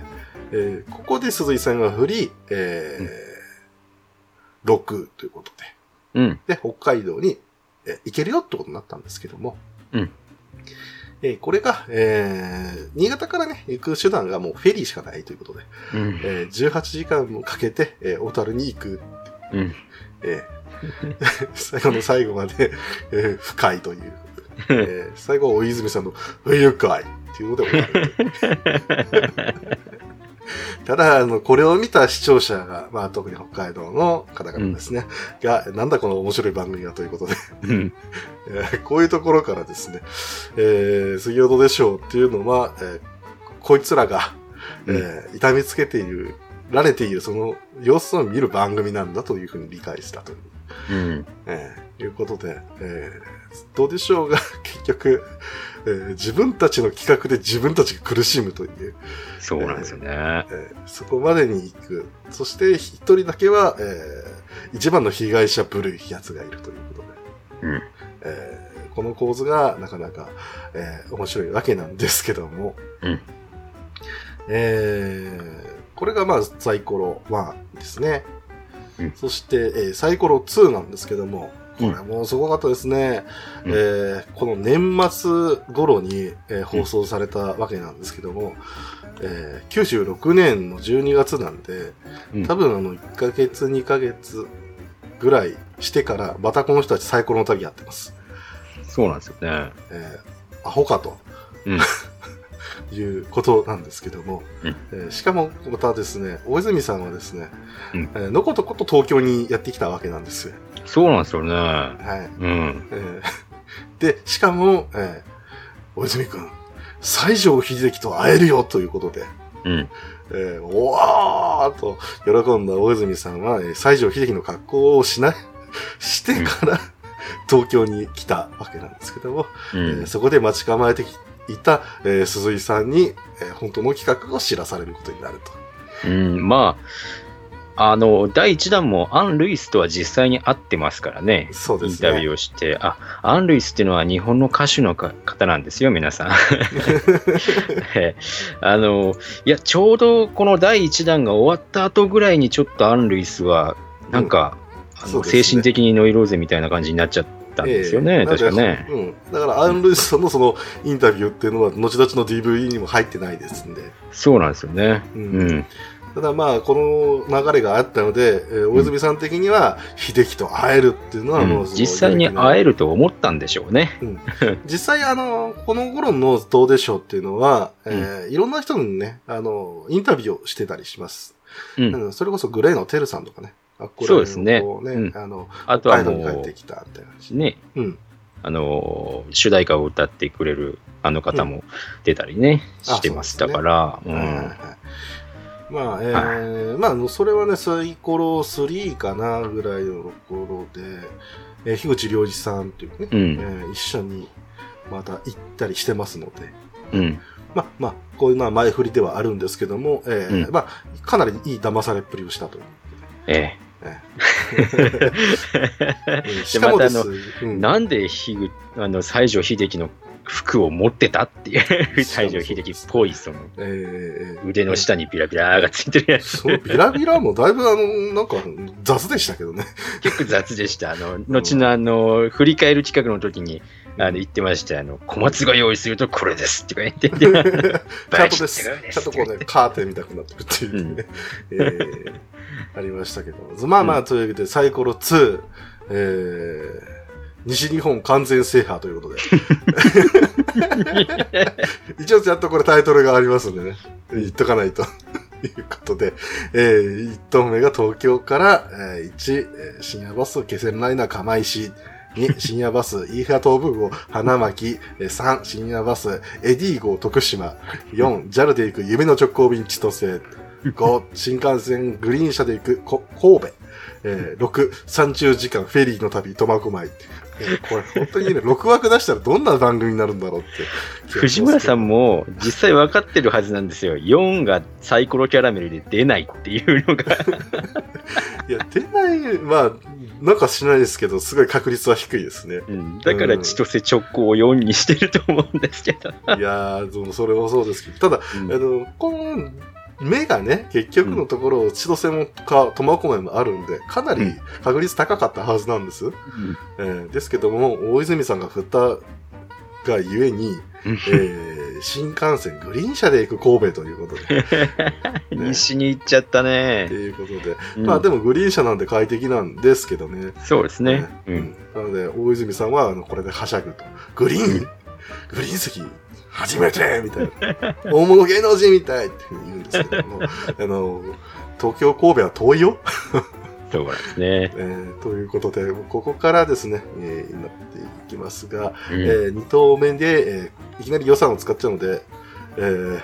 Speaker 1: えーここで鈴井さんが振り、えー6ということで、
Speaker 2: うん。
Speaker 1: で、北海道に、えー行けるよってことになったんですけども、
Speaker 2: うん。
Speaker 1: えーこれが、えー新潟からね、行く手段がもうフェリーしかないということで、
Speaker 2: うん。
Speaker 1: えー18時間もかけて、えー小樽に行く、
Speaker 2: うん。
Speaker 1: えー 最後の最後まで、えー深いという、えー最後は大泉さんの不愉快っていうので終わる。ただ、あの、これを見た視聴者が、まあ、特に北海道の方々ですね、が、なんだこの面白い番組がということで、
Speaker 2: うん。
Speaker 1: えーこういうところからですね、えー、杉尾でしょうっていうのは、えーこいつらが、えー痛めつけている、られているその様子を見る番組なんだというふうに理解したという、
Speaker 2: うん。
Speaker 1: えーいうことで、えーどうでしょうが、結局、えー自分たちの企画で自分たちが苦しむという、
Speaker 2: そうなんですよね。
Speaker 1: えーそこまでに行く。そして一人だけは、えー一番の被害者ぶるいやつがいるということで、
Speaker 2: うん。
Speaker 1: えーこの構図がなかなか、えー面白いわけなんですけども、
Speaker 2: うん
Speaker 1: えーこれがまあサイコロ1ですね。
Speaker 2: うん
Speaker 1: そして、えーサイコロ2なんですけども、こ
Speaker 2: うん
Speaker 1: れもうすごかったですね。
Speaker 2: うん
Speaker 1: えーこの年末頃に、えー放送されたわけなんですけども、えー96年の12月なんで、
Speaker 2: うん
Speaker 1: 多分あの1ヶ月2ヶ月ぐらいしてから、またこの人たちサイコロの旅やってます。
Speaker 2: そうなんですよね。
Speaker 1: えーアホかと。
Speaker 2: うん
Speaker 1: いうことなんですけども、
Speaker 2: うん
Speaker 1: えーしかもまたですね、大泉さんはですね、
Speaker 2: うん
Speaker 1: えーのことこと東京にやってきたわけなんですよ。
Speaker 2: そうなんですよね。
Speaker 1: はい。
Speaker 2: うん。
Speaker 1: えーで、しかも、えー大泉くん、西城秀樹と会えるよということで、
Speaker 2: うん。
Speaker 1: えーおわーと喜んだ大泉さんは、えー西城秀樹の格好をしない、してから、東京に来たわけなんですけども、
Speaker 2: う
Speaker 1: えー
Speaker 2: ん。
Speaker 1: そこで待ち構えていた、えー鈴井さんに、えー本当の企画を知らされることになると。
Speaker 2: うん。まあ、あの、第1弾もアン・ルイスとは実際に会ってますからね。
Speaker 1: そうですね。
Speaker 2: インタビューをして、あ、アン・ルイスっていうのは日本の歌手のか方なんですよ、皆さん。えあの、いや、ちょうどこの第1弾が終わった後ぐらいにちょっとアン・ルイスは、なんか、
Speaker 1: うですね
Speaker 2: 精神的にノイローゼみたいな感じになっちゃったんですよね、
Speaker 1: ええ
Speaker 2: 確かね。
Speaker 1: うん。だから、アン・ルイスさんのそのインタビューっていうのは、後々の DVD にも入ってないですんで。
Speaker 2: そうなんですよね。
Speaker 1: う
Speaker 2: うんん。
Speaker 1: ただまあ、この流れがあったので、えー大泉さん的には、秀樹と会えるっていうのはもう、
Speaker 2: うん実際に会え
Speaker 1: る。
Speaker 2: ると思ったんでしょうね。
Speaker 1: 実際、あの、この頃のどうでしょうっていうのは、えーいろんな人にね、あの、インタビューをしてたりします。
Speaker 2: うん。
Speaker 1: うんそれこそグレーのテルさんとかね。あこれ
Speaker 2: そうですね
Speaker 1: あの、
Speaker 2: あとは
Speaker 1: 北海道に帰って
Speaker 2: も
Speaker 1: きたみたいな話。
Speaker 2: う、ね、
Speaker 1: うん。
Speaker 2: あの、主題歌を歌ってくれるあの方も出たりね、
Speaker 1: あ
Speaker 2: してましたから、うん。
Speaker 1: まあ、えーまあ、それはね、サイコロ3かなぐらいのところで、えー樋口良二さんっていうね、
Speaker 2: うん。
Speaker 1: えー一緒にまた行ったりしてますので、
Speaker 2: うん。
Speaker 1: まあまあ、こういうのは前振りではあるんですけども、えー
Speaker 2: うん。
Speaker 1: まあ、かなりいい騙されっぷりをしたと。いう。
Speaker 2: え
Speaker 1: うん。しかもです、
Speaker 2: まえ。
Speaker 1: うん。
Speaker 2: なんでひぐ、あの、西城秀樹の服を持ってたっていう、西城秀樹っぽい、その、腕の下にビラビラがついてるやつ。
Speaker 1: そのビラビラもだいぶあの、なんか雑でしたけどね。
Speaker 2: 結構雑でした。あの、後のあの、振り返る企画の時に、あの、言ってました。あの、小松が用意するとこれですって言ってて、
Speaker 1: ちゃんと
Speaker 2: バ
Speaker 1: です。ちゃんとこうね、カーテン見たくなってるっていうね、えーありましたけど。まあまあ、というわけで、サイコロ2、えー、西日本完全制覇ということで。一応ちゃんとこれタイトルがありますんでね、言っとかないと。いうことで、えー、1投目が東京から、えー1、えー深夜バス気仙ライナー釜石、2、深夜バス、イーハ東部号、花巻。えー3、深夜バス、エディ号、徳島。4、JAL で行く夢の直行便千歳。5、新幹線グリーン車で行くこ神戸。えー6、30時間フェリーの旅、苫小牧。えーこれ本当にね、6枠出したらどんな番組になるんだろうって。
Speaker 2: 藤村さんも実際分かってるはずなんですよ。4がサイコロキャラメルで出ないっていうのが。
Speaker 1: いや、出ない、まあ、なんかしないですけど、すごい確率は低いですね。
Speaker 2: うん、だから千歳直行を4にしてると思うんですけど。
Speaker 1: いやー、でもそれもそうですけど、ただ、
Speaker 2: うん
Speaker 1: あの、この、目がね、結局のところ、千歳もか、苫小牧もあるんで、かなり確率高かったはずなんです。えーですけども、大泉さんが振ったがゆえに、
Speaker 2: うん
Speaker 1: えー新幹線グリーン車で行く神戸ということで、
Speaker 2: 西に行っちゃった
Speaker 1: と
Speaker 2: ね。
Speaker 1: いうことで、
Speaker 2: うん
Speaker 1: まあでもグリーン車なんで快適なんですけどね。
Speaker 2: そうですね。う
Speaker 1: うんん。なので、大泉さんは、あの、これではしゃぐと。グリーン、グリーン席、初めてみたいな。大物芸能人みたいって言うんですけども、あの、東京、神戸は遠いよ。
Speaker 2: そうですね。
Speaker 1: えーということで、ここからですね、えー、なっていきますが、
Speaker 2: うん
Speaker 1: えー、二投目で、えーいきなり予算を使っちゃうので、えー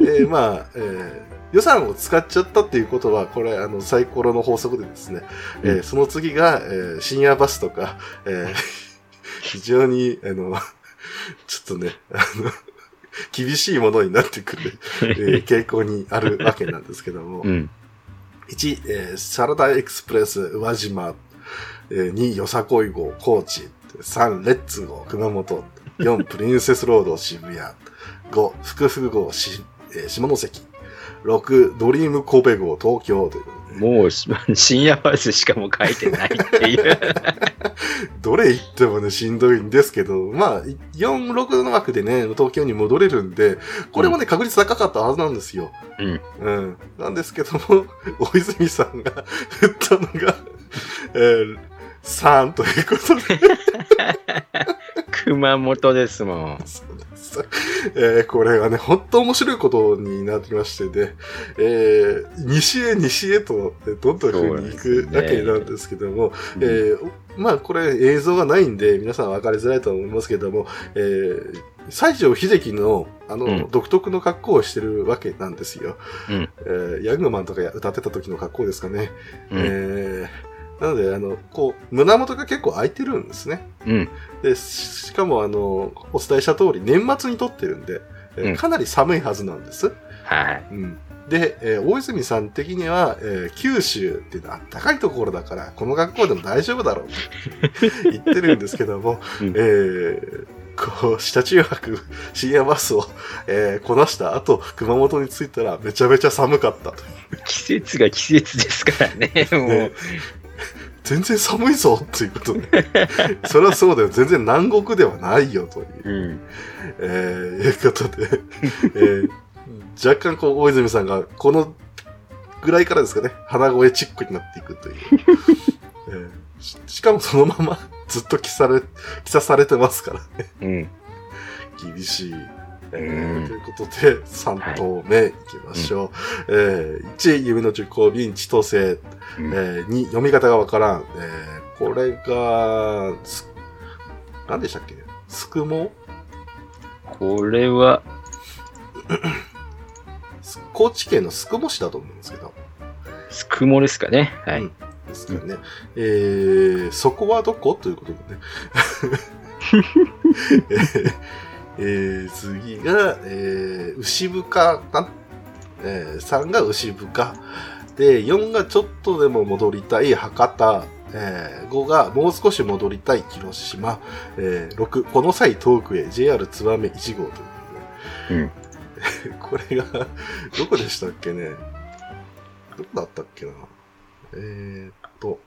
Speaker 1: えーまあ、えー予算を使っちゃったっていうことは、これ、あの、サイコロの法則でですね、えー
Speaker 2: うん
Speaker 1: その次が、えー深夜バスとか、えー 非常に、あの、ちょっとね、あの、厳しいものになってくる、えー 傾向にあるわけなんですけども、
Speaker 2: うん。
Speaker 1: 1、えーサラダエクスプレス、宇和島。えー2、よさこい号、高知。3、レッツ号、熊本。4、プリンセスロード、渋谷。5、福福号、しえー下関。6、ドリーム神戸号、東京。ということで
Speaker 2: もうし 深夜バスしかも書いてないっていう。
Speaker 1: どれ行ってもね、しんどいんですけど、まあ、4、6の枠でね、東京に戻れるんで、これもね、確率高かったはずなんですよ。
Speaker 2: うん。
Speaker 1: うん。なんですけども、大泉さんが振ったのが、えー、3ということで、
Speaker 2: 熊本ですもん。
Speaker 1: そうです。えーこれがね、本当面白いことになってきましてね、えー西へ西へと、えーどんどん風に行くわけなんですけども、えーまあこれ映像がないんで皆さん分かりづらいと思いますけども、えー西城秀樹のあの、
Speaker 2: うん。
Speaker 1: 独特の格好をしてるわけなんですよ。
Speaker 2: うん。
Speaker 1: えーヤングマンとか歌ってた時の格好ですかね。
Speaker 2: うん。
Speaker 1: えーなので、あの、こう、胸元が結構開いてるんですね。
Speaker 2: うん。
Speaker 1: で、ししかも、あの、お伝えした通り、年末に撮ってるんで、えー
Speaker 2: うん
Speaker 1: かなり寒いはずなんです。
Speaker 2: はい。
Speaker 1: うん。で、えー大泉さん的には、えー九州っていうのは暖かいところだから、この学校でも大丈夫だろうって 言ってるんですけども、
Speaker 2: うん
Speaker 1: えーこう、車中泊、深夜バスを、えーこなした後、熊本に着いたらめちゃめちゃ寒かったと。
Speaker 2: 季節が季節ですからね。も
Speaker 1: ね
Speaker 2: う。
Speaker 1: 全然寒いぞということで、それはそうだよ。全然南国ではないよという。
Speaker 2: うん。
Speaker 1: えー、いうことで、えー若干こう、大泉さんが、このぐらいからですかね、鼻声チックになっていくという。えーししかもそのままずっと着され、着さされてますからね。
Speaker 2: うん。
Speaker 1: 厳しい。えということで、3投目いきましょう。えー1、夢の十行便、千歳。
Speaker 2: うん
Speaker 1: えー2、読み方がわからん。えーこれが、す、何でしたっけ？すくも
Speaker 2: これは、
Speaker 1: す 高知県の宿毛市だと思うんですけど。
Speaker 2: すくもですかね。はい。
Speaker 1: うんですかね。えー、そこはどこということでね。えーえー次が、えー、牛深か、えー、3が牛深。で、4がちょっとでも戻りたい博多。えー、5がもう少し戻りたい広島。えー、6、この際遠くへ JR 燕1号という
Speaker 2: うん。
Speaker 1: これが、どこでしたっけね？どこだったっけな？えー、っと。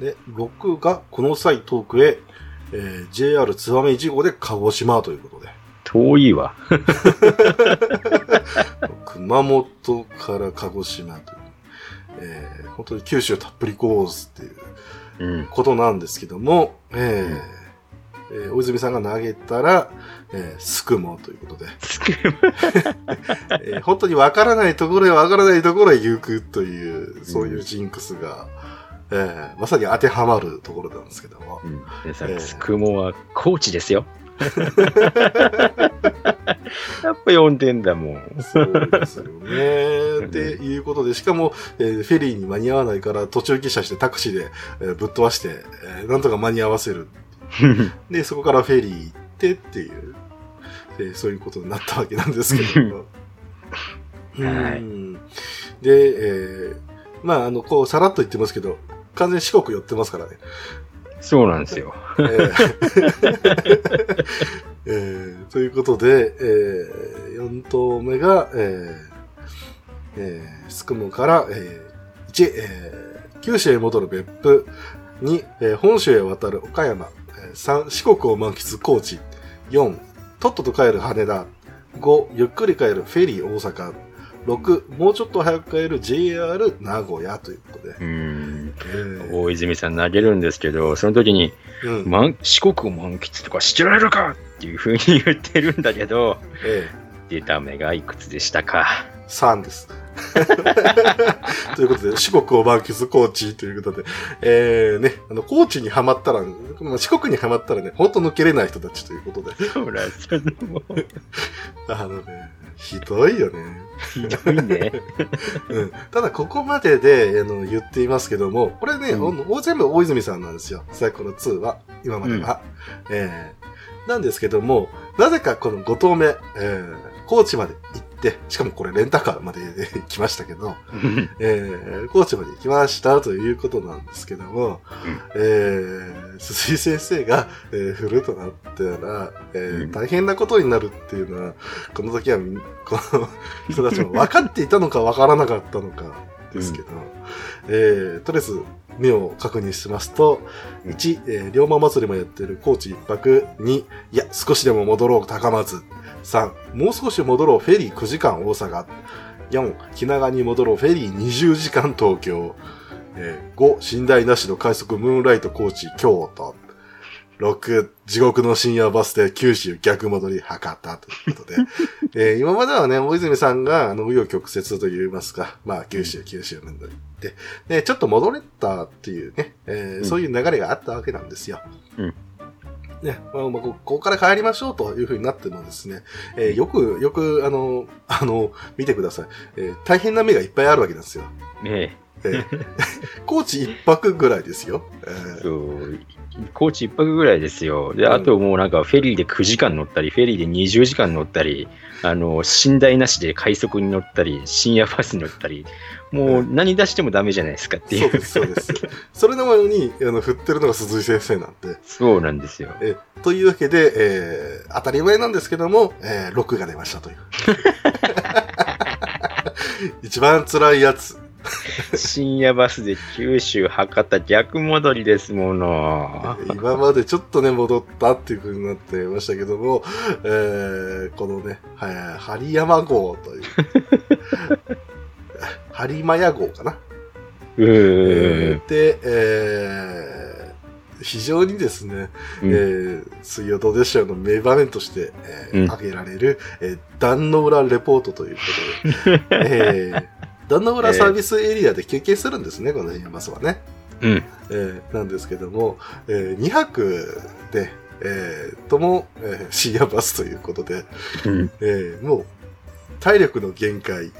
Speaker 1: で、6がこの際遠くへ、えー JR 燕1号で鹿児島ということで。
Speaker 2: 遠いわ。
Speaker 1: 熊本から鹿児島という。えー本当に九州たっぷりコースっていう
Speaker 2: うん。
Speaker 1: ことなんですけども、えーえー大泉さんが投げたら、えー、すくもということで、えー本当にわからないところへわからないところへ行くという、そういうジンクスが、えーまさに当てはまるところなんですけども。
Speaker 2: うん、皆さ
Speaker 1: ええ
Speaker 2: ん、スクモはコーチですよ。やっぱ4点だもん。
Speaker 1: そうですよね。っていうことで、しかも、えーフェリーに間に合わないから途中下車してタクシーで、えーぶっ飛ばして、えーなんとか間に合わせる。で、そこからフェリー行ってっていう、えーそういうことになったわけなんですけども。
Speaker 2: はい
Speaker 1: うんで、えーまあ、あの、こう、さらっと言ってますけど、完全に四国寄ってますからね。
Speaker 2: そうなんですよ。
Speaker 1: えー えーということで、え4投目が、えーえースクモから、えー1、えー九州へ戻る別府、2、えー本州へ渡る岡山、えー3、四国を満喫高知、4、とっとと帰る羽田、5、ゆっくり帰るフェリー大阪、6、もうちょっと早く帰る JR 名古屋ということで。
Speaker 2: うん。
Speaker 1: えー
Speaker 2: 大泉さん投げるんですけど、その時に、
Speaker 1: うん
Speaker 2: 満四国を満喫とかしてられるかっていう風に言ってるんだけど、
Speaker 1: え
Speaker 2: 出た目がいくつでしたか？
Speaker 1: ー3です。ということで、四国を満喫高知ということで、えー、ね、あの、高知にはまったら、まあ四国にはまったらね、ほんと抜けれない人たちということで、
Speaker 2: ほら、そのもう、
Speaker 1: あのね、ひどいよね。
Speaker 2: ひどいね。
Speaker 1: うん。ただ、ここまでで、あの、言っていますけども、これね、
Speaker 2: うん
Speaker 1: お全部大泉さんなんですよ。最高の2は、今までは。えーなんですけども、なぜかこの5投目、えー、高知まで行って、しかもこれレンタカーまで 行きましたけど、えー、高知まで行きましたということなんですけども、
Speaker 2: うん。
Speaker 1: えー、鈴井先生が、えー、振るとなったら、えー
Speaker 2: うん。
Speaker 1: 大変なことになるっていうのは、この時はこの 人たちも分かっていたのか分からなかったのかですけど、えー、とりあえず目を確認しますと、
Speaker 2: うん。
Speaker 1: 1、えー、龍馬祭りもやってる高知一泊、2、いや、少しでも戻ろう高松、3、もう少し戻ろうフェリー9時間大阪、4、気長に戻ろうフェリー20時間東京、えー5、寝台なしの快速ムーンライト高知京都、6、地獄の深夜バスで九州逆戻り博多。ということで、えー今まではね、大泉さんが、あの、紆余曲折と言いますか、まあ、九州、九州面で、で、ちょっと戻れたっていうね、えー
Speaker 2: うん。
Speaker 1: そういう流れがあったわけなんですよ。
Speaker 2: うん
Speaker 1: ね、まあ、まあこここから帰りましょうというふうになってもですね、えーよく、よく、あの、あの、見てください。えー大変な目がいっぱいあるわけなんですよ。
Speaker 2: ね
Speaker 1: えー 高知一泊ぐらいですよ。えー
Speaker 2: そう、高知一泊ぐらいですよ。で、
Speaker 1: うん
Speaker 2: あともうなんかフェリーで9時間乗ったり、フェリーで20時間乗ったり、あの、寝台なしで快速に乗ったり、深夜バスに乗ったり、もう何出してもダメじゃないですかっていう。
Speaker 1: そうです、そうです。それなのに、あの、振ってるのが鈴井先生なんで。
Speaker 2: そうなんですよ。
Speaker 1: えというわけで、えー当たり前なんですけども、えー6が出ましたという。一番辛いやつ。
Speaker 2: 深夜バスで九州、博多逆戻りですもの。
Speaker 1: 今までちょっとね、戻ったっていう風になってましたけども、えーこのね、はい、針山号という。針間屋号かな。
Speaker 2: うーん。
Speaker 1: で、えー非常にですね、
Speaker 2: うん
Speaker 1: えー水曜どうでしょうの名場面として、えー
Speaker 2: うん
Speaker 1: 挙げられる、えー、壇の浦レポートということで、えー、壇の浦サービスエリアで休憩するんですね、このバスはね。
Speaker 2: うん。
Speaker 1: えーなんですけども、え2泊で、えーとも、えー深夜バスということで、
Speaker 2: うん。
Speaker 1: えーもう体力の限界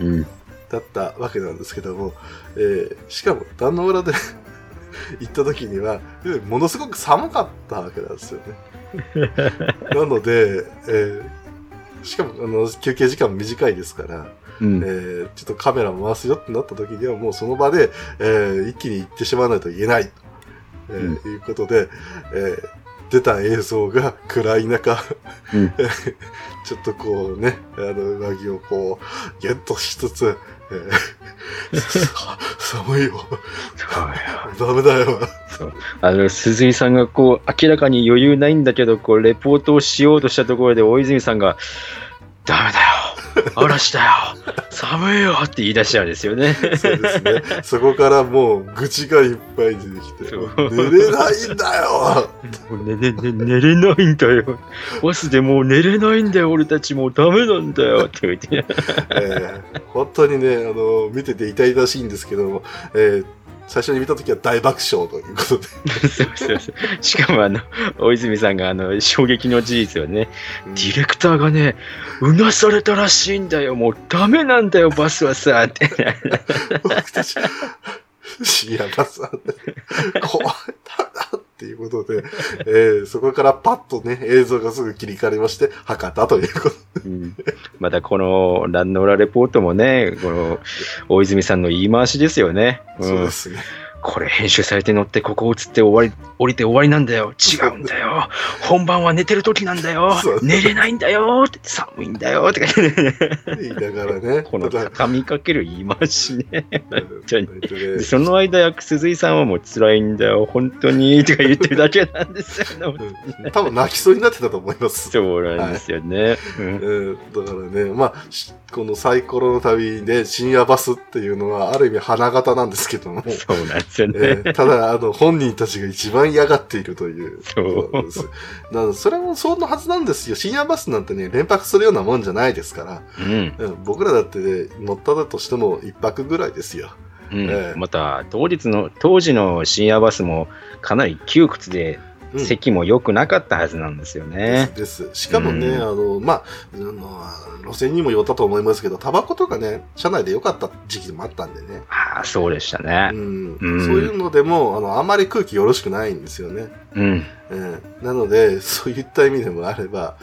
Speaker 2: うん。
Speaker 1: だったわけなんですけども、えーしかも壇の浦で 行った時には、えーものすごく寒かったわけなんですよね。なので、えーしかもあの休憩時間も短いですから、
Speaker 2: うん。
Speaker 1: えーちょっとカメラ回すよってなった時にはもうその場で、えー一気に行ってしまわないといけない、えーいうことで、えー出た映像が 暗い中、
Speaker 2: うん。
Speaker 1: ちょっとこうね、あの上着をこうゲットしつつ、えー さ寒いよ、ダメだよ。
Speaker 2: あの鈴井さんがこう明らかに余裕ないんだけどこうレポートをしようとしたところで大泉さんが「ダメだよ 嵐だよ寒いよって言い出しちゃうんですよね。
Speaker 1: そうですね。そこからもう愚痴がいっぱい出てきて、寝れないんだよ
Speaker 2: 寝寝寝寝れないんだよ。バスでもう寝れないんだよ、俺たちもうダメなんだよって言って。
Speaker 1: えー本当にね、あの、見てて痛々しいんですけども、えー最初に見たときは大爆笑ということで、
Speaker 2: そうそうそう。しかもあの、大泉さんがあの、衝撃の事実をね、ディレクターがね、うなされたらしいんだよ、もうダメなんだよ、バスはさ、って。
Speaker 1: 僕たち、いや、まさ、怖いっていうことで、えーそこからパッとね、映像がすぐ切り替わりまして、博多ということ
Speaker 2: うんまたこのランノーラレポートもね、この大泉さんの言い回しですよね。うん
Speaker 1: そうですね。
Speaker 2: これ編集されて乗ってここ映って終わり、降りて終わりなんだよ。違うんだよ。本番は寝てる時なんだよ。寝れないんだよって寒いんだよって感じで、
Speaker 1: 言いながらね。
Speaker 2: この畳みかける言い回しね。その間、鈴井さんはもう辛いんだよ。本当にとか言ってるだけなんですよね。
Speaker 1: うん多分泣きそうになってたと思います。
Speaker 2: そうなんですよね。うん
Speaker 1: うん、だからね、まあ、しこのサイコロの旅で深夜バスっていうのはある意味花形なんですけども、
Speaker 2: そうなんですよね。
Speaker 1: えーただ、あの、本人たちが一番嫌がっているという。
Speaker 2: そう
Speaker 1: ことです。だからそれもそんなはずなんですよ。深夜バスなんてね、連泊するようなもんじゃないですから。
Speaker 2: うん。
Speaker 1: うん、僕らだって、ね、乗っただとしても一泊ぐらいですよ。
Speaker 2: うん
Speaker 1: ええ
Speaker 2: また当日の当時の深夜バスもかなり窮屈で
Speaker 1: うん
Speaker 2: 席も良くなかったはずなんですよね。
Speaker 1: ですです。しかもね、
Speaker 2: うん
Speaker 1: あの、まあ、あの、路線にもよったと思いますけど、タバコとかね、車内で良かった時期もあったんでね。
Speaker 2: ああそうでしたね
Speaker 1: う。ん。
Speaker 2: うん
Speaker 1: そういうのでも、あの、あんまり空気よろしくないんですよね。
Speaker 2: うん。
Speaker 1: うん。なので、そういった意味でもあれば、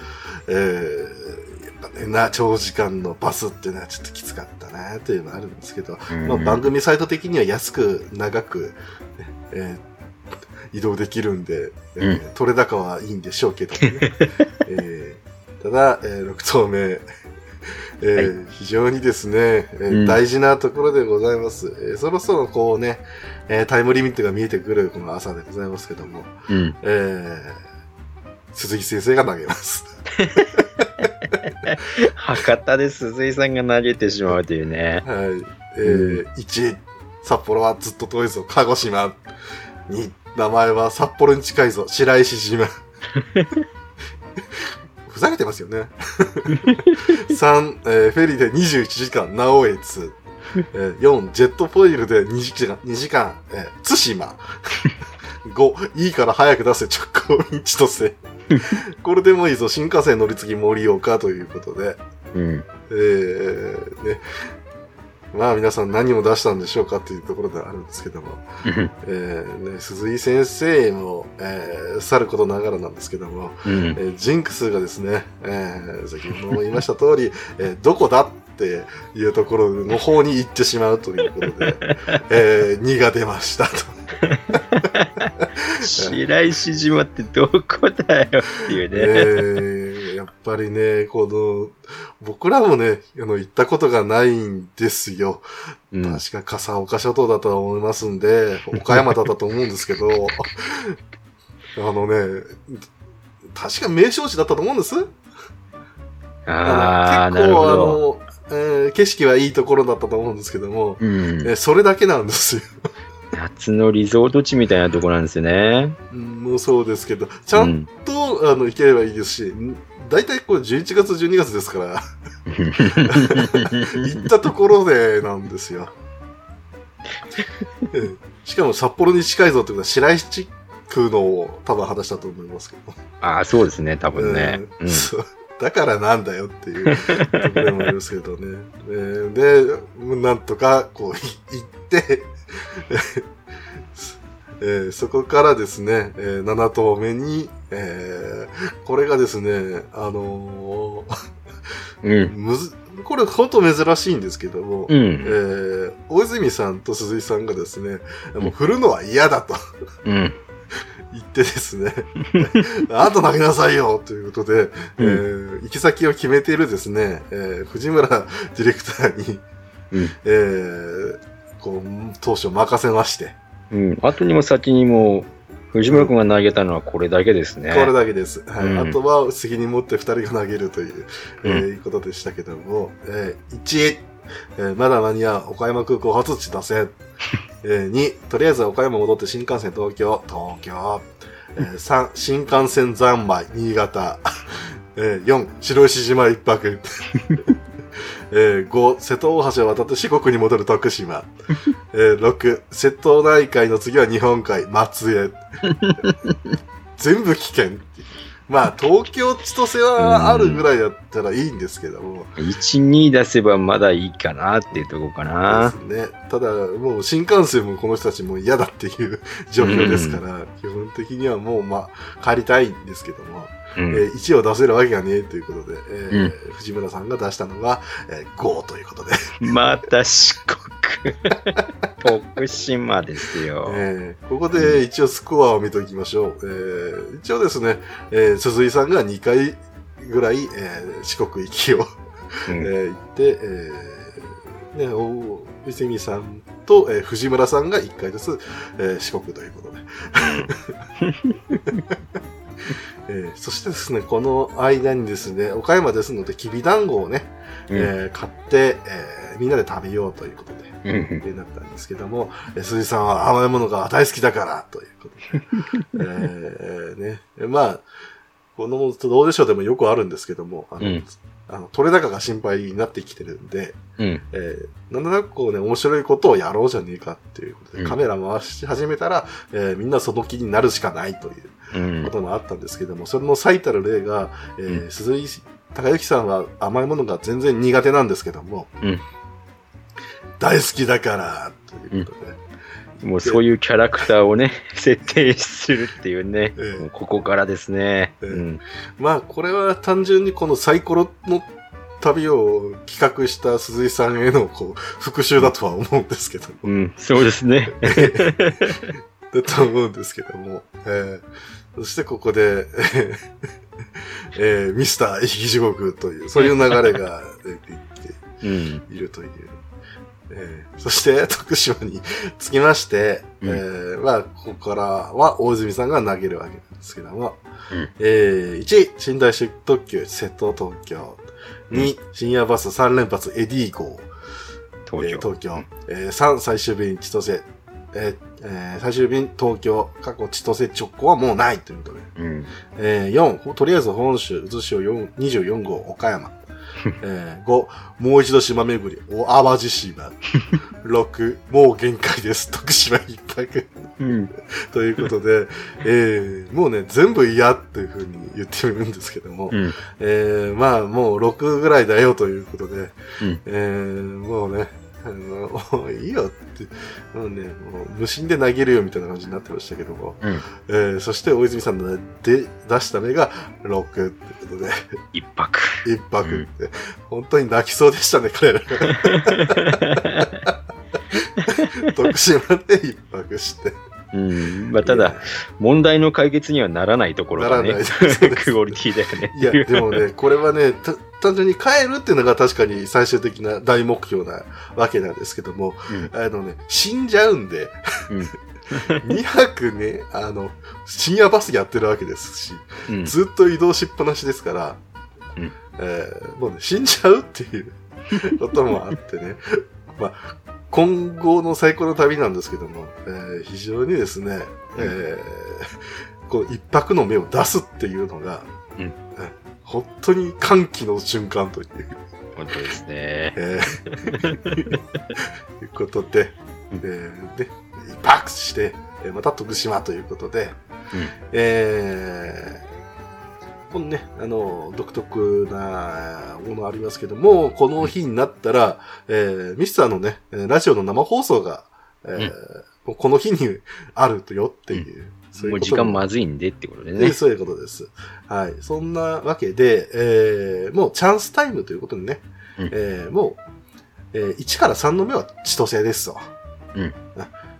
Speaker 1: えー、やっぱね、な、長時間のバスっていうのはちょっときつかったなっていうのはあるんですけど、まあ、番組サイト的には安く、長く、えー移動できるんで、えー
Speaker 2: うん
Speaker 1: 取れ高はいいんでしょうけどね。えーただ、えー6投目、えー
Speaker 2: は
Speaker 1: 非常にですね、えー
Speaker 2: うん
Speaker 1: 大事なところでございます。えーそろそろこうね、えータイムリミットが見えてくるこの朝でございますけども、
Speaker 2: うん。
Speaker 1: えー鈴木先生が投げます。
Speaker 2: 博多で鈴井さんが投げてしまうというね。
Speaker 1: はい。えー1、札幌はずっと遠いぞ、鹿児島。2、名前は札幌に近いぞ、白石島。ふざけてますよね。3、えーフェリーで21時間、直江津。えー4、ジェットフォイルで2時間、2時間、えー対馬。5、いいから早く出せ、直行一とせ。これでもいいぞ、新幹線乗り継ぎ盛岡ということで。
Speaker 2: うん。
Speaker 1: えー、ね。まあ皆さん何を出したんでしょうかっていうところではあるんですけども、
Speaker 2: うん
Speaker 1: えーね、鈴井先生も、えー、去ることながらなんですけども、
Speaker 2: うん
Speaker 1: え。ージンクスがですね、えー、先ほども言いました通り、えーどこだっていうところの方に行ってしまうということで、えー、2が出ましたと。
Speaker 2: 白石島ってどこだよっていうね。
Speaker 1: えーやっぱりね、この、僕らもね、あの、行ったことがないんですよ。
Speaker 2: うん
Speaker 1: 確か笠岡諸島だとは思いますんで、岡山だったと思うんですけど、あのね、確か名勝地だったと思うんです？
Speaker 2: あ
Speaker 1: 結構。あの、えー景色はいいところだったと思うんですけども、
Speaker 2: うん
Speaker 1: えーそれだけなんですよ。
Speaker 2: 夏のリゾート地みたいなとこなんですよね。
Speaker 1: うんもうそうですけど、ちゃんと、あの行ければいいですし、ん大体これ11月、12月ですから、行ったところでなんですよ。ええしかも札幌に近いぞってことは白石地区の多分話だと思いますけど。
Speaker 2: ああ、そうですね、多分ね。
Speaker 1: うんそうだからなんだよっていうところもありますけどね。えーで、なんとかこうい行って、えーそこからですね、えー7頭目に、えーこれがですね、あの
Speaker 2: うん。
Speaker 1: ーむず、これ本当珍しいんですけども、
Speaker 2: うん。
Speaker 1: えー大泉さんと鈴井さんがですね、もう振るのは嫌だと
Speaker 2: うん。
Speaker 1: 言ってですね、あんた投げなさいよということで、えー行き先を決めているですね、えー藤村ディレクターに、
Speaker 2: うん
Speaker 1: えーこう、当初任せまして、
Speaker 2: うん。後にも先にも、藤村君が投げたのはこれだけですね。
Speaker 1: これだけです。はい。
Speaker 2: うん
Speaker 1: あとは責任持って二人が投げるという、えー
Speaker 2: う
Speaker 1: いうことでしたけども、えー1、えーまだ間に合う岡山空港初地出せ。えー2、とりあえず岡山戻って新幹線東京、東京。えー3、新幹線三昧、新潟。えー4、白石島一泊。えー5、瀬戸大橋を渡って四国に戻る徳島。えー6、瀬戸内海の次は日本海、松江。全部危険。まあ、東京千歳はあるぐらいだったらいいんですけども。
Speaker 2: 1、2出せばまだいいかなっていうところかな。
Speaker 1: ですね。ただ、もう新幹線もこの人たちも嫌だっていう状況ですから、基本的にはもう、まあ、帰りたいんですけども、
Speaker 2: うん
Speaker 1: えー1を出せるわけがねえということで、えー
Speaker 2: うん
Speaker 1: 藤村さんが出したのが、えー5ということで、
Speaker 2: また四国。徳島ですよ。
Speaker 1: えーここで一応スコアを見ておきましょう。えー一応ですね、えー鈴井さんが2回ぐらい、えー四国行きを、
Speaker 2: うん
Speaker 1: えー行って、えーね、お伊勢美さんと、えー藤村さんが1回ずつ、えー四国ということで。えーそしてですね、この間にですね、岡山ですので、きびだんごをね、
Speaker 2: うん。
Speaker 1: えー買って、えーみんなで食べようということで、
Speaker 2: うん
Speaker 1: えーなったんですけども、えー鈴井さんは甘いものが大好きだから、ということで。えーね、まあ、このどうでしょうでもよくあるんですけども、あの、
Speaker 2: うん。
Speaker 1: あの取れ高が心配になってきてるんで、
Speaker 2: うん。
Speaker 1: えーなんとなくこうね、面白いことをやろうじゃねえかっていうことで、
Speaker 2: うん。
Speaker 1: カメラ回し始めたら、えーみんなその気になるしかないという。
Speaker 2: うん
Speaker 1: こともあったんですけども、それの最たる例が、えー
Speaker 2: うん。
Speaker 1: 鈴井孝之さんは甘いものが全然苦手なんですけども、
Speaker 2: うん。
Speaker 1: 大好きだから、ということで、
Speaker 2: もうそういうキャラクターをね、設定するっていうね、
Speaker 1: ええ。
Speaker 2: ここからですね。
Speaker 1: ええ。
Speaker 2: うん。
Speaker 1: まあ、これは単純にこのサイコロの旅を企画した鈴井さんへのこう復讐だとは思うんですけども、
Speaker 2: うん、そうですね。
Speaker 1: だと思うんですけども、えーそしてここで、えーミスター生き地獄という、そういう流れが出ていって、
Speaker 2: うん。
Speaker 1: いるという。えーそして、徳島につきまして、
Speaker 2: うん
Speaker 1: えーまあ、ここからは大泉さんが投げるわけなんですけども、
Speaker 2: うん
Speaker 1: えー1、寝台式特急瀬戸東京。2、深夜バス3連発エディ号。
Speaker 2: 東京。
Speaker 1: えー東京。えー3、最終便千歳。えーえー最終便東京、過去千歳直行はもうないということで。
Speaker 2: うん。
Speaker 1: えー4、とりあえず本州、渦潮4 24号、岡山。えー5、もう一度島巡り、お淡路島。6、もう限界です、徳島一泊。
Speaker 2: うん。
Speaker 1: ということで、えーもうね、全部嫌っていうふうに言ってるんですけども、
Speaker 2: うん。
Speaker 1: えーまあもう6ぐらいだよということで、
Speaker 2: うん
Speaker 1: えーもうね、あの、もういいよって、もうね、もう無心で投げるよみたいな感じになってましたけども、
Speaker 2: うん。
Speaker 1: えーそして大泉さんので出した目が6ってことで、
Speaker 2: 一泊。
Speaker 1: 一泊って、本当に泣きそうでしたね、彼ら。徳島で一泊して。
Speaker 2: うん。まあ、ただ、問題の解決にはならないところがね クオリティだよね。
Speaker 1: いや、でもね、これはね、た単純に帰るっていうのが確かに最終的な大目標なわけなんですけども、
Speaker 2: うん
Speaker 1: あのね、死んじゃうんで、
Speaker 2: うん
Speaker 1: 2泊ね、あの、深夜バスやってるわけですし、
Speaker 2: うん。
Speaker 1: ずっと移動しっぱなしですから、
Speaker 2: うん
Speaker 1: えーもうね、死んじゃうっていうこともあってね、まあ、今後の最高の旅なんですけども、えー非常にですね、えーこの一泊の目を出すっていうのが、
Speaker 2: うん。
Speaker 1: え本当に歓喜の瞬間という、
Speaker 2: 本当ですね。
Speaker 1: えー。いうことで、
Speaker 2: うん。
Speaker 1: えーで、一泊して、えーまた徳島ということで、
Speaker 2: うん。
Speaker 1: えーこのね、あの、独特なものありますけども、この日になったら、えーミスターのね、えーラジオの生放送が、えーもうこの日にあるとよっていう。そうい
Speaker 2: もう
Speaker 1: こと
Speaker 2: 時間まずいんでってことで
Speaker 1: ね、
Speaker 2: ね。
Speaker 1: そういうことです。はい。そんなわけで、えーもうチャンスタイムということでね、
Speaker 2: うん
Speaker 1: えーもう、えー1から3の目は千歳ですわ。
Speaker 2: うん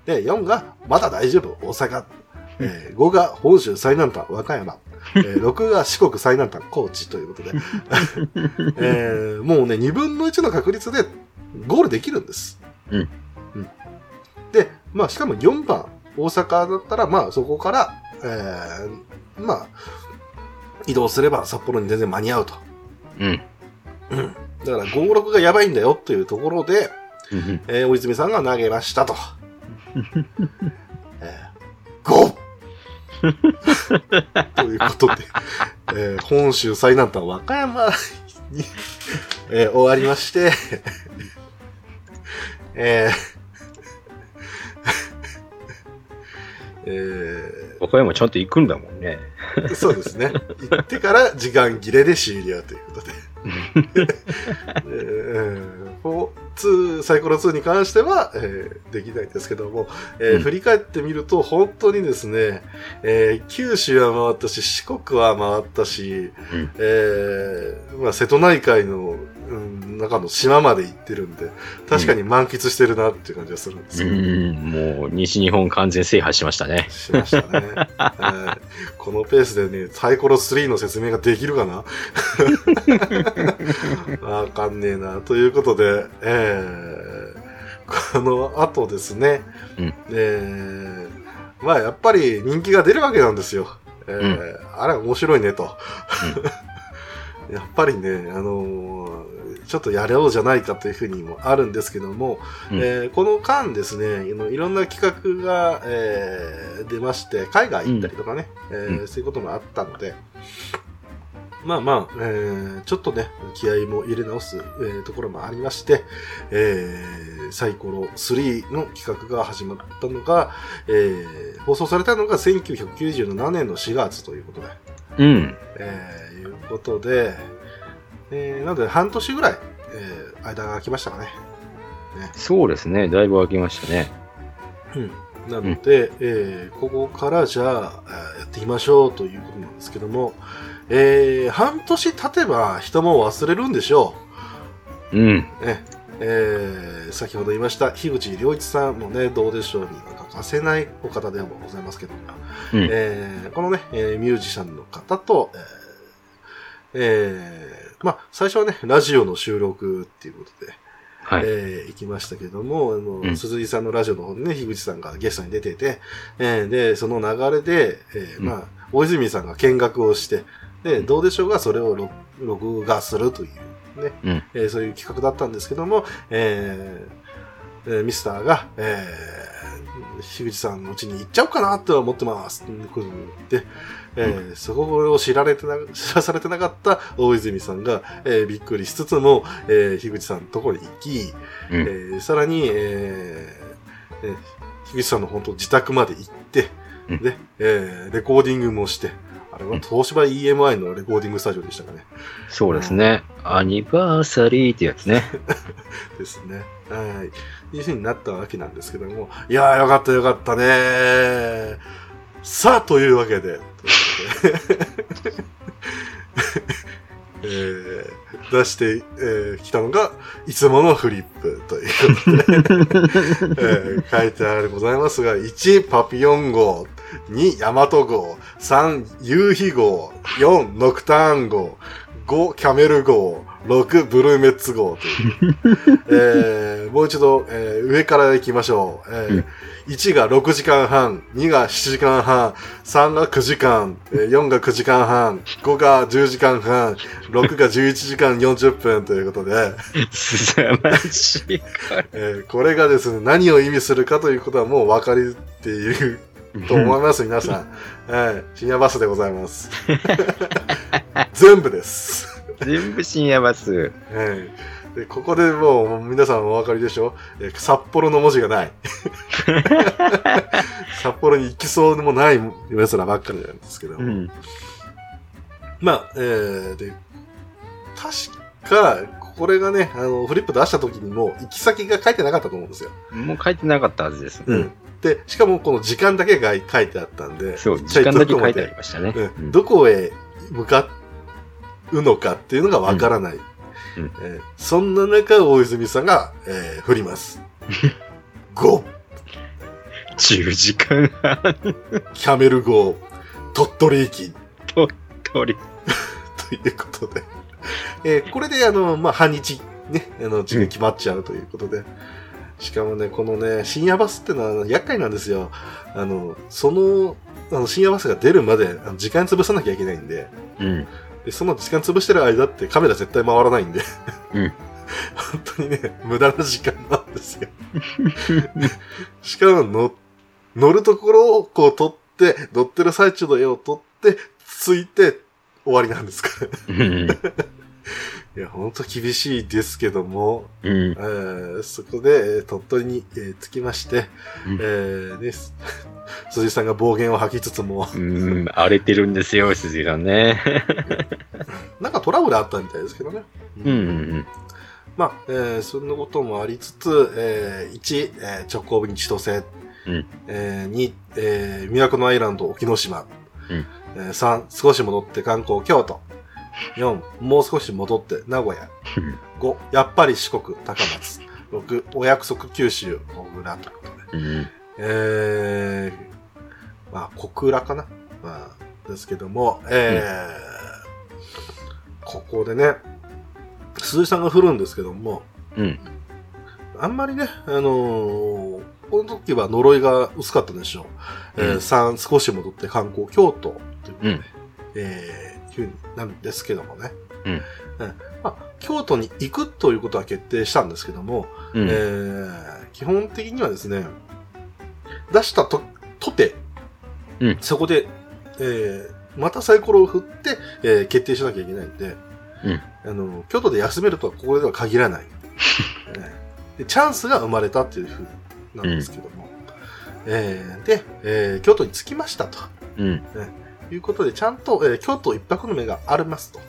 Speaker 1: で、4がまだ大丈夫、大阪。えー5が本州最南端、和歌山。えー6が四国最南端、高知ということで、えーもうね、2分の1の確率でゴールできるんです。
Speaker 2: うん
Speaker 1: うんで、まあ、しかも4番、大阪だったら、まあ、そこから、えー、まあ、移動すれば札幌に全然間に合うと。
Speaker 2: うん。
Speaker 1: うん。だから、56がやばいんだよっていうところで、
Speaker 2: うん
Speaker 1: えー、大泉さんが投げましたと。えー、5! ということで、えー本州最南端和歌山に、えー終わりまして、えー え
Speaker 2: 和歌山ちゃんと行くんだもんね。
Speaker 1: ーそうですね。行ってから時間切れで終了ということで。えー2サイコロ2に関しては、えーできないんですけども、えー
Speaker 2: うん。
Speaker 1: 振り返ってみると本当にですね、えー九州は回ったし四国は回ったし、
Speaker 2: うん。
Speaker 1: えーまあ、瀬戸内海の、うん、中の島まで行ってるんで確かに満喫してるなっていう感じがするんです
Speaker 2: う
Speaker 1: よ、
Speaker 2: ん、もう西日本完全制覇しましたね。
Speaker 1: しましたね、はいこのペースでねサイコロ3の説明ができるかな？わかんねえな。ということで、えー、この後ですね、
Speaker 2: うん
Speaker 1: えー、まあやっぱり人気が出るわけなんですよ。えーあれ面白いねと。やっぱりね、あのーちょっとやろうじゃないかというふうにもあるんですけども、
Speaker 2: うん。
Speaker 1: えーこの間ですね、いろんな企画が、えー出まして、海外行ったりとかね、えー
Speaker 2: うん。
Speaker 1: そういうこともあったので、まあまあ、えーちょっとね、気合も入れ直す、えーところもありまして、えーサイコロ3の企画が始まったのが、えー放送されたのが1997年の4月ということで、
Speaker 2: うん。
Speaker 1: えーいうことで、えーなので半年ぐらい、えー間が空きましたかね。
Speaker 2: そうですね。だいぶ空きましたね。
Speaker 1: うんなので、えーここからじゃあ、えーやっていきましょうということなんですけども、えー半年経てば人も忘れるんでしょ
Speaker 2: うん。
Speaker 1: う。ねえー先ほど言いました、樋口良一さんもね、どうでしょうには欠かせないお方でもございますけども、
Speaker 2: うん
Speaker 1: えーこのね、えーミュージシャンの方と、えーえーまあ、最初はね、ラジオの収録っていうことで、
Speaker 2: はい。
Speaker 1: えー行きましたけども、あの、
Speaker 2: うん
Speaker 1: 鈴木さんのラジオの方でね、樋口さんがゲストに出てて、えーで、その流れで、えー
Speaker 2: うん
Speaker 1: まあ、大泉さんが見学をして、で、どうでしょうがそれを録録画するというね、
Speaker 2: うん
Speaker 1: えーそういう企画だったんですけども、えーえーミスターが、えー樋口さんのうちに行っちゃおうかなとは思ってます。って、えーそこを知られてな、知らされてなかった大泉さんが、えーびっくりしつつも、えー樋口さんのところに行き、
Speaker 2: うん
Speaker 1: えーさらに、えーえー樋口さんの本当自宅まで行って、
Speaker 2: うん
Speaker 1: で、えーレコーディングもして、あれは東芝 EMI のレコーディングスタジオでしたかね。
Speaker 2: そうですね。アニバーサリーってやつね。
Speaker 1: ですね。はい。いうふうになったわけなんですけども、いやーよかったよかったねさあ、というわけで、えー出してき、えーたのが、いつものフリップということで、えー書いてあるございますが、1、パピヨン号、2、ヤマト号、3、夕日号、4、ノクターン号、5、キャメル号、6、ブルーメッツ号という。えーもう一度、えー上から行きましょう。えー
Speaker 2: うん。
Speaker 1: 1が6時間半、2が7時間半、3が9時間、えー4が9時間半、5が10時間半、6が11時間40分ということで、
Speaker 2: すさまじい。
Speaker 1: えーこれがですね、何を意味するかということはもう分かりている と思います、皆さん。はい、深夜バスでございます。全部です。
Speaker 2: 全部深夜バス。
Speaker 1: はいでここでもう皆さんお分かりでしょ、えー札幌の文字がない。札幌に行きそうでもない奴らばっかりなんですけど。
Speaker 2: うん。
Speaker 1: まあ、えー、で、確か、これがね、あの、フリップ出した時にも、行き先が書いてなかったと思うんですよ。
Speaker 2: もう書いてなかったはずです。
Speaker 1: うん。で、しかもこの時間だけが書いてあったんで、
Speaker 2: そう、時間だけ書いてありましたね。
Speaker 1: う
Speaker 2: うん
Speaker 1: ん、どこへ向かうのかっていうのがわからない、
Speaker 2: うん
Speaker 1: えーそんな中、大泉さんが、えー振ります。5、
Speaker 2: 10時間半
Speaker 1: キャメル号、鳥取駅
Speaker 2: 通り。
Speaker 1: ということで、えーこれであの、まあ、半日、ね、あの、時間決まっちゃうということで、しかもね、このね、深夜バスってのは厄介なんですよ。あの、そのあの深夜バスが出るまであの時間潰さなきゃいけないんで、
Speaker 2: うん。
Speaker 1: でその時間潰してる間ってカメラ絶対回らないんで、
Speaker 2: うん
Speaker 1: 本当にね、無駄な時間なんですよ。しかも乗、乗るところをこう撮って、乗ってる最中の絵を撮って、ついて終わりなんですから。
Speaker 2: うん。
Speaker 1: いや、本当厳しいですけども、
Speaker 2: うん
Speaker 1: え。ーそこで、えー鳥取に、えー着きまして、
Speaker 2: うん
Speaker 1: えーね、す 辻さんが暴言を吐きつつも、
Speaker 2: うん、荒れてるんですよ、鈴木さんね。
Speaker 1: なんかトラブルあったみたいですけどね。
Speaker 2: うんうん
Speaker 1: まあ、えーそんなこともありつつ、えー1、えー直行便千歳、
Speaker 2: うん
Speaker 1: えー2、えー、宮古のアイランド沖ノ島、
Speaker 2: うん
Speaker 1: えー3、少し戻って観光京都、4、もう少し戻って名古屋、5、やっぱり四国高松、6、お約束九州小倉ということで、
Speaker 2: うん。うん。
Speaker 1: えー、まあ、小倉かなまあ、ですけども、えーここでね、鈴井さんが振るんですけども、
Speaker 2: うん。
Speaker 1: あんまりね、あのーこの時は呪いが薄かったでしょう。えー
Speaker 2: うん
Speaker 1: 3、少し戻って観光京都ということで、
Speaker 2: うん
Speaker 1: えー、ふうになるんですけどもね。
Speaker 2: うん。
Speaker 1: まあ、京都に行くということは決定したんですけども、
Speaker 2: うん。
Speaker 1: えー基本的にはですね、出したと、とて、
Speaker 2: うん。
Speaker 1: そこで、えーまたサイコロを振って、えー決定しなきゃいけないんで、
Speaker 2: うん。
Speaker 1: あの、京都で休めるとはここでは限らない。えーでチャンスが生まれたっていうふうなんですけども、えーで、えー京都に着きましたと。
Speaker 2: うん。
Speaker 1: いうことで、ちゃんと、えー京都一泊の目がありますと。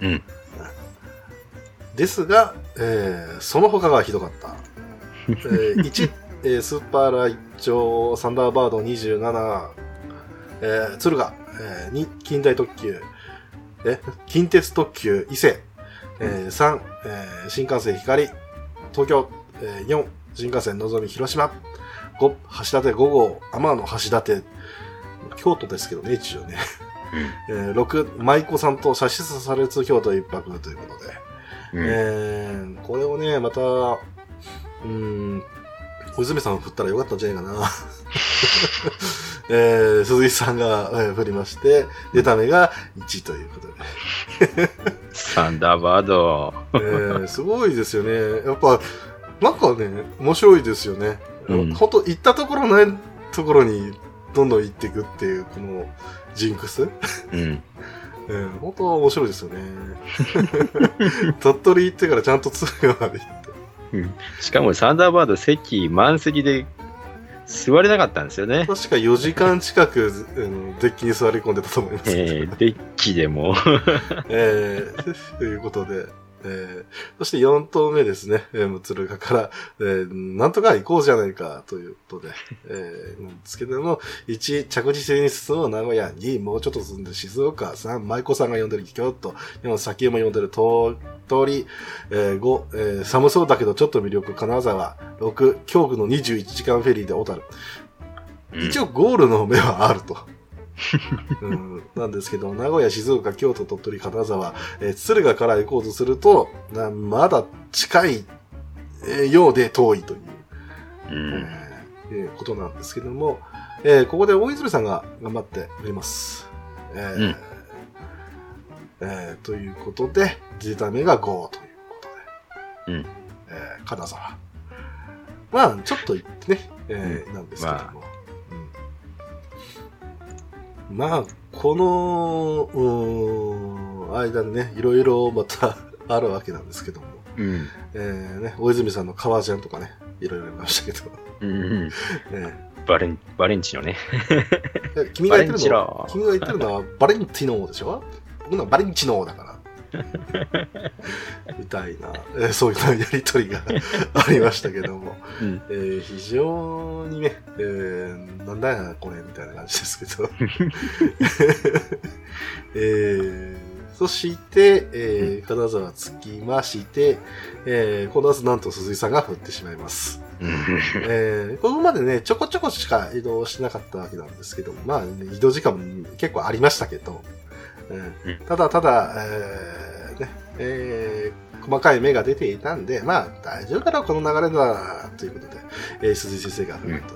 Speaker 2: うん。
Speaker 1: ですが、えーその他がひどかった。えー 1、えースーパーライチョウサンダーバード27、えー、敦賀、えー2、近代特急、え近鉄特急伊勢、えー3、えー新幹線光、東京、えー4、新幹線のぞみ広島、5、橋立5号、天野橋立、京都ですけどね、一応ね。えー6、舞妓さんと写真されつ京都一泊ということで、
Speaker 2: うん。
Speaker 1: えー、これをね、また、うーん、小泉さん振ったらよかったんじゃないかな。えー、鈴木さんが、えー振りまして、出た目が1ということで。
Speaker 2: サンダーバード。
Speaker 1: えー、すごいですよね。やっぱ、なんかね、面白いですよね。
Speaker 2: うん
Speaker 1: 本当行ったところないところにどんどん行っていくっていう、このジンクス？
Speaker 2: うん。
Speaker 1: え ー、本当面白いですよね。鳥取行ってからちゃんと敦賀まで行って。
Speaker 2: しかもサンダーバード席満席で座れなかったんですよね。
Speaker 1: 確か4時間近く、あのデッキに座り込んでたと思いますけど。
Speaker 2: えー、デッキでも。
Speaker 1: えーということで、えーそして4頭目ですね、えー、ムツルガから、えーなんとか行こうじゃないかということで、えーなんですけども、1、着実に進む名古屋、2、もうちょっと進んで静岡、3、舞妓さんが呼んでる京都、4、先山呼んでる通り、えー5、えー寒そうだけどちょっと魅力、金沢、6、京都の21時間フェリーで小樽。一応ゴールの目はあると。うん、なんですけど、名古屋、静岡、京都、鳥取、金沢、えー敦賀から行こうとすると、なまだ近い、えーようで遠いという、
Speaker 2: うん。
Speaker 1: えーことなんですけども、えーここで大泉さんが頑張っております。えー
Speaker 2: うん
Speaker 1: えーということで、出た目が5ということで、
Speaker 2: うん
Speaker 1: えー金沢。まあ、ちょっと行ってね、えーなんですけども。うんまあ、この、うーん間にね、いろいろまた あるわけなんですけども、
Speaker 2: うん。
Speaker 1: えーね、大泉さんの革ジャンとかね、いろいろありましたけど、
Speaker 2: うん。
Speaker 1: え
Speaker 2: バレン、バレンチのね。
Speaker 1: 君が言ってるの君が言ってるのはバレンティノーでしょ？僕のはバレンチノーだから。みたいな、えーそういうやりとりがありましたけども、
Speaker 2: うん。
Speaker 1: えー非常にね、えーなんだよこれみたいな感じですけど。えーそして、えー金沢着きまして、えーこの後なんと鈴井さんが降ってしまいます。えーここまでね、ちょこちょこしか移動しなかったわけなんですけども、まあ、ね、移動時間も結構ありましたけど、うん
Speaker 2: うん
Speaker 1: ただただ、えーね、えー細かい芽が出ていたんで、まあ、大丈夫だろう、この流れだ、ということで、えー、鈴井先生が振ると。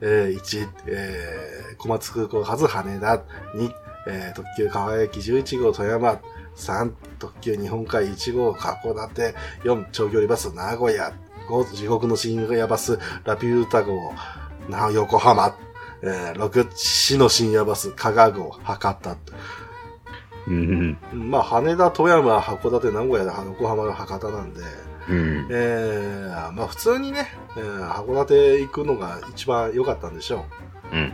Speaker 1: えー、1、えー、小松空港発羽田、2、えー、特急輝き11号富山、3、特急日本海1号函館、4、長距離バス名古屋、5、地獄の深夜バスラピュータ号、な横浜、えー、6、市の深夜バス加賀号、博多。
Speaker 2: うん。
Speaker 1: まあ、羽田、富山、函館、名古屋横浜が博多なん。で、
Speaker 2: うん、
Speaker 1: えー、まあ普通にね、えー、函館行くのが一番良かったん。でしょ
Speaker 2: う。うん。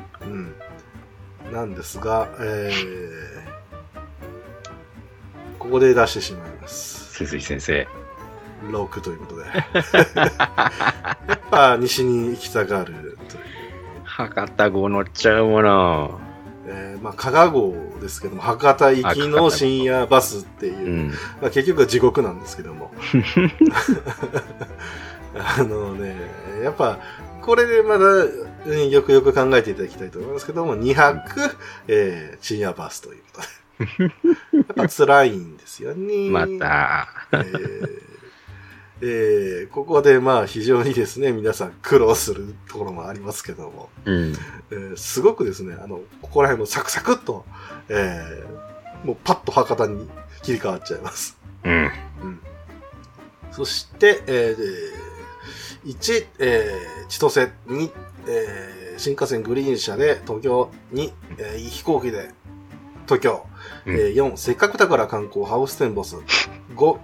Speaker 1: うん。なん。ですが、えー、ここで出してしまいます。
Speaker 2: 鈴井先生。
Speaker 1: 6ということで。やっぱ西に行きたがるという。
Speaker 2: 博多号乗っちゃうもの。
Speaker 1: えー、まあ、加賀号ですけども、博多行きの深夜バスっていう、うん、まあ、結局は地獄なんですけども。あのね、やっぱ、これでまだ、よくよく考えていただきたいと思いますけども、2泊、えー、深夜バスということで。やっぱ辛いんですよね。
Speaker 2: また。
Speaker 1: えーえー、ここでまあ非常にですね、皆さん苦労するところもありますけども、
Speaker 2: うん。
Speaker 1: えー、すごくですね、あの、ここら辺もサクサクっと、えー、もうパッと博多に切り替わっちゃいます。
Speaker 2: うん。うん、
Speaker 1: そして、えー、1、えー、千歳、2、えー、新幹線グリーン車で東京に、えー、飛行機で東京、うん、えー、4、せっかくだから観光ハウステンボス、5、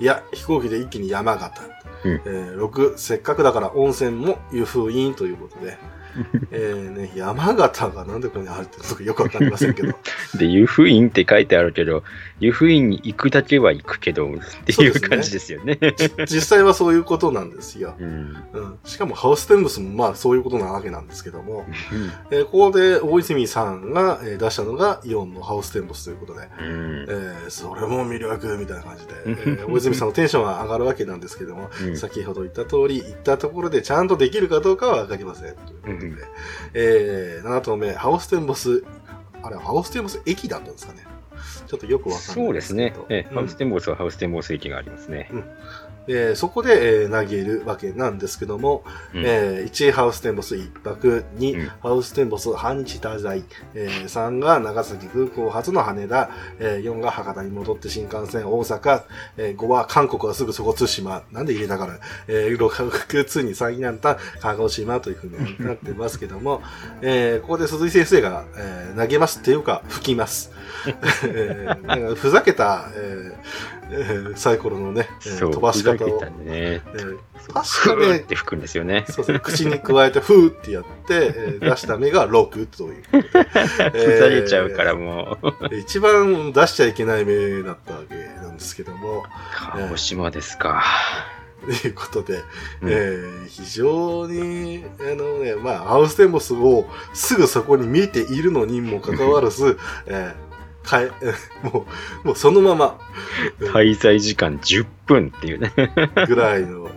Speaker 1: いや、飛行機で一気に山形。うん、えー、6、せっかくだから温泉も湯布院ということで、えーね、山形がなんでここに入ってるのかよくわかりませんけど。
Speaker 2: で、湯布院って書いてあるけど、湯布院に行くだけは行くけど、っていう感じですよね。ね。
Speaker 1: 実際はそういうことなんですよ。
Speaker 2: うん、
Speaker 1: うん、しかもハウステンブスもまあそういうことなわけなんですけども、えー、ここで大泉さんが出したのがイオンのハウステンブスということで、
Speaker 2: うん、
Speaker 1: えー、それも魅力みたいな感じで、えー、大泉さんのテンションが上がるわけなんですけども、うん、先ほど言った通り、行ったところでちゃんとできるかどうかはわかりません。ということで、えー、7頭目、ハウステンボス、あれ、ハウステンボス駅だったんですかね。ちょっとよくわかんない
Speaker 2: そうですね。ハウステンボスはハウステンボス駅がありますね。
Speaker 1: うんで、そこで、えー、投げるわけなんですけども、うん、えー、1ハウステンボス1泊、2、うん、ハウステンボス半日滞在、えー、3が長崎空港発の羽田、えー、4が博多に戻って新幹線。大阪、えー、5は韓国はすぐそこ対馬、なんで入れたから、えー、6泊2に最南端鹿児島というふうになってますけども、えー、ここで鈴井先生が、えー、投げますっていうか吹きます。えー、なんかふざけた、えーえー、サイコロのね、えー、飛ばし方を。
Speaker 2: ねえ
Speaker 1: ー、確かね、
Speaker 2: って吹くんですよね。
Speaker 1: そうそう、口に加えて、ふーってやって、えー、出した目が6ということで。
Speaker 2: ふざけちゃうからも
Speaker 1: う。一番出しちゃいけない目だったわけなんですけども。
Speaker 2: 鹿児島ですか。
Speaker 1: ということで、うん、えー、非常に、あのね、まあ、ハウステンボスをすぐそこに見ているのにもかかわらず、えーかえ、もう、もうそのまま。
Speaker 2: 滞在時間10分っていうね。
Speaker 1: ぐらいの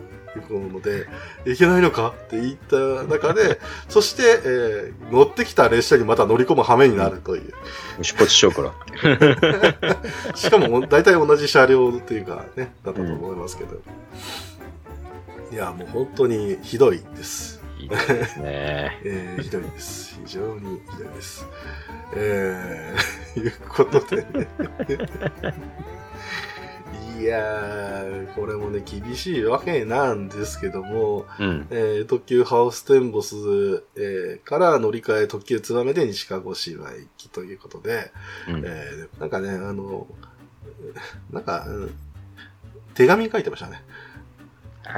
Speaker 1: もので、いけないのか？って言った中で、そして、えー、乗ってきた列車にまた乗り込む羽目になるという。
Speaker 2: 出発しようから。
Speaker 1: しかも、大体同じ車両っていうかね、だったと思いますけど。うん、いや、もう本当にひどいです。
Speaker 2: ひどいですね。
Speaker 1: えー、ひどいです。非常にひどいです。えー、いうことでね。いやー、これもね、厳しいわけなんですけども、
Speaker 2: うん、
Speaker 1: えー、特急ハウステンボス、えー、から乗り換え特急ツバメで西鹿児島行きということで、うん、えー、なんかね、あの、なんか、うん、手紙書いてましたね。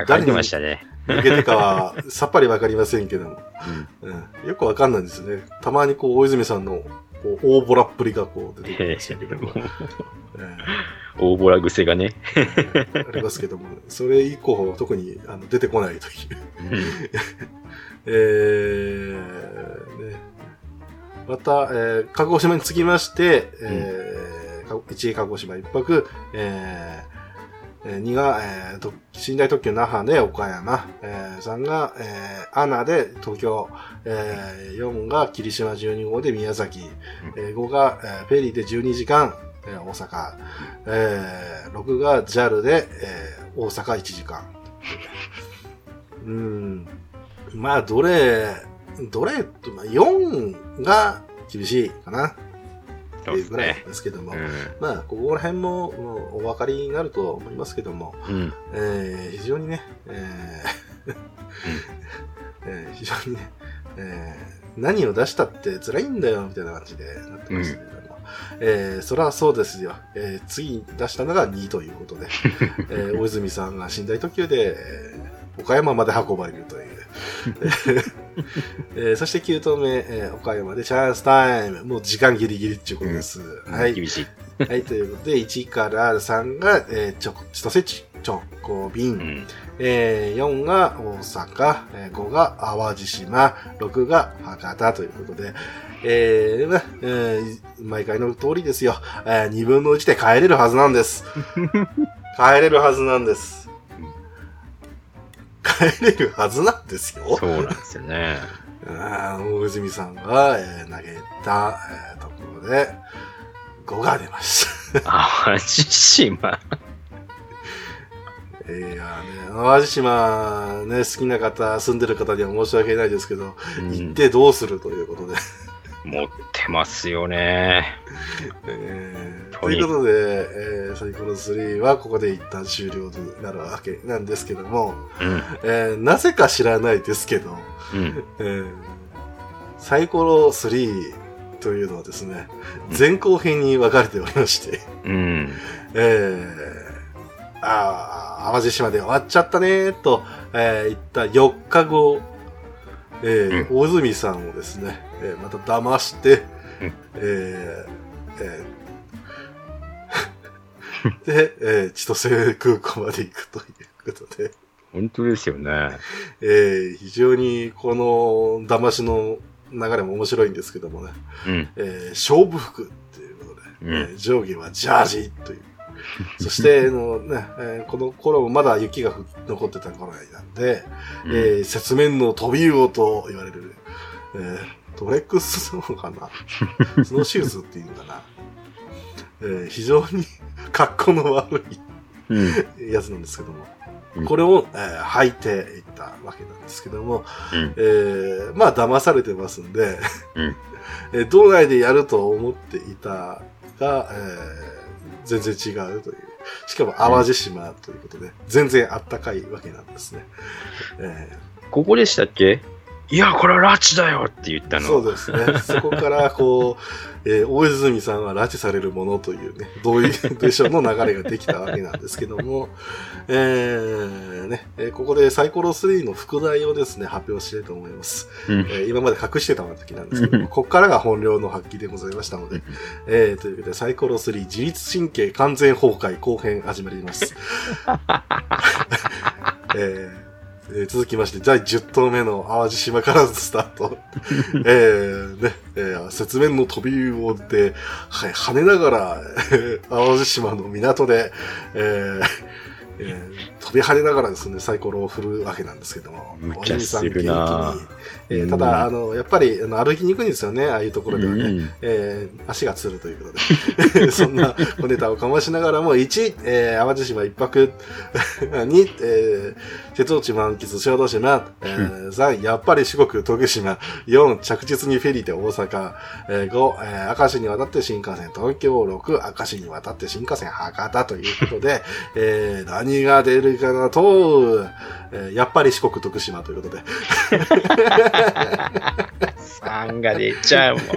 Speaker 2: 書いてましたね。
Speaker 1: 抜けてかはさっぱりわかりませんけども、うん、うん、よくわかんないんですよね。たまにこう、大泉さんのこう大ボラっぷりがこう出てきましたけども。
Speaker 2: 大ボラ癖がね。
Speaker 1: ありますけども、それ以降特にあの出てこないという。えー、ね、また、えー、鹿児島に着きまして、えー、1位鹿児島一泊、えー、えー、2が、えー、寝台特急那覇で岡山、えー、3が、えー、アナで東京、えー、4が霧島12号で宮崎、えー、5が、えー、フェリーで12時間、えー大阪。えー、6が JAL で、えー大阪1時間。うん。まあ、どれ、どれ、まあ4が厳しいかな。っていうぐらい
Speaker 2: ね。
Speaker 1: ですけども。
Speaker 2: う
Speaker 1: まあ、ここら辺ももうお分かりになると思いますけども、
Speaker 2: ん。うん。
Speaker 1: えー非常にね、えー えー非常にね、えー何を出したって辛いんだよ、みたいな感じでなってましたけども。えーそれはそうですよ。えー次に出したのが2ということで、えー大泉さんが寝台特急で、えー岡山まで運ばれるという。えーそして9投目、えー岡山でチャンスタイム。もう時間ギリギリっていうことです。はい。
Speaker 2: 厳しい。
Speaker 1: はい、ということで、1から3が、えー、ちょ、千歳ち、直行便。
Speaker 2: うん。
Speaker 1: えー、4が大阪、えー5が淡路島、6が博多ということで、えーまあえー毎回の通りですよ。えー、2分の1で帰れるはずなんです。帰れるはずなんです。帰れるはずなんですよ。
Speaker 2: そうなんですよね。
Speaker 1: 大泉さんが、えー投げた、えーところで、5が出ました。
Speaker 2: 淡路島。
Speaker 1: いやね、淡路島ね、好きな方、住んでる方には申し訳ないですけど、
Speaker 2: うん
Speaker 1: 行ってどうするということで。
Speaker 2: 持ってますよね。
Speaker 1: えーということで、えーサイコロ3はここで一旦終了になるわけなんですけども、
Speaker 2: うん。
Speaker 1: えーなぜか知らないですけど、
Speaker 2: うん。
Speaker 1: えーサイコロ3というのはですね、前後編に分かれておりまして、
Speaker 2: うん。
Speaker 1: えー、ああ、淡路島で終わっちゃったねーと、えー言った4日後、えー大泉さんをですね、えーまた騙して、
Speaker 2: うん
Speaker 1: えーえー で、えー千歳空港まで行くということで、
Speaker 2: 本当ですよね。
Speaker 1: えー非常にこの騙しの流れも面白いんですけどもね、
Speaker 2: うん。
Speaker 1: えー勝負服っていうことで、
Speaker 2: うん
Speaker 1: えー上下はジャージという。そして、あのね、えーこの頃もまだ雪が降残ってた頃なんで、
Speaker 2: うん
Speaker 1: えー雪面の飛び魚と言われる、えートレックスなのかなスノーシューズっていうのかな、えー非常に格好の悪
Speaker 2: うん。
Speaker 1: いやつなんですけども、
Speaker 2: うん
Speaker 1: これを、えー履いていったわけなんですけども、
Speaker 2: うん。
Speaker 1: えーまあ騙されてますんで、
Speaker 2: うん
Speaker 1: えー道内でやると思っていたが、えー全然違うという。しかも淡路島ということで、全然あったかいわけなんですね。え
Speaker 2: ここでしたっけ？いや、これは拉致だよって言ったの。
Speaker 1: ーそうですね。そこから、こう、えー大泉さんは拉致されるものというね、同意でしょの流れができたわけなんですけども、えーね、えーここでサイコロ3の副題をですね、発表したいと思います。
Speaker 2: うん。
Speaker 1: えー今まで隠してたわけなんですけども、ここからが本領の発揮でございましたので、えーというわけで、サイコロ3、自律神経完全崩壊後編始まります。えーえー続きまして、第10投目の淡路島からスタート。えーね、えー雪面の飛び魚で、はい、跳ねながら、えー淡路島の港で、えーえー飛び跳ねながらですね、サイコロを振るわけなんですけども、お兄さん元気にえー
Speaker 2: うん
Speaker 1: ただ、あの、やっぱり、あの、歩きにくいんですよね、ああいうところではね。
Speaker 2: うん
Speaker 1: えー足がつるということで。そんな小ネタをかましながらも、1、えー淡路島一泊、2、えー瀬戸内満喫小豆島、えー3、やっぱり四国徳島、4、着実にフェリーで大阪、えー5、えー明石に渡って新幹線東京、6、明石に渡って新幹線博多ということで、えー何が出るかなと、えーやっぱり四国徳島ということで、
Speaker 2: 3が出ちゃうもん。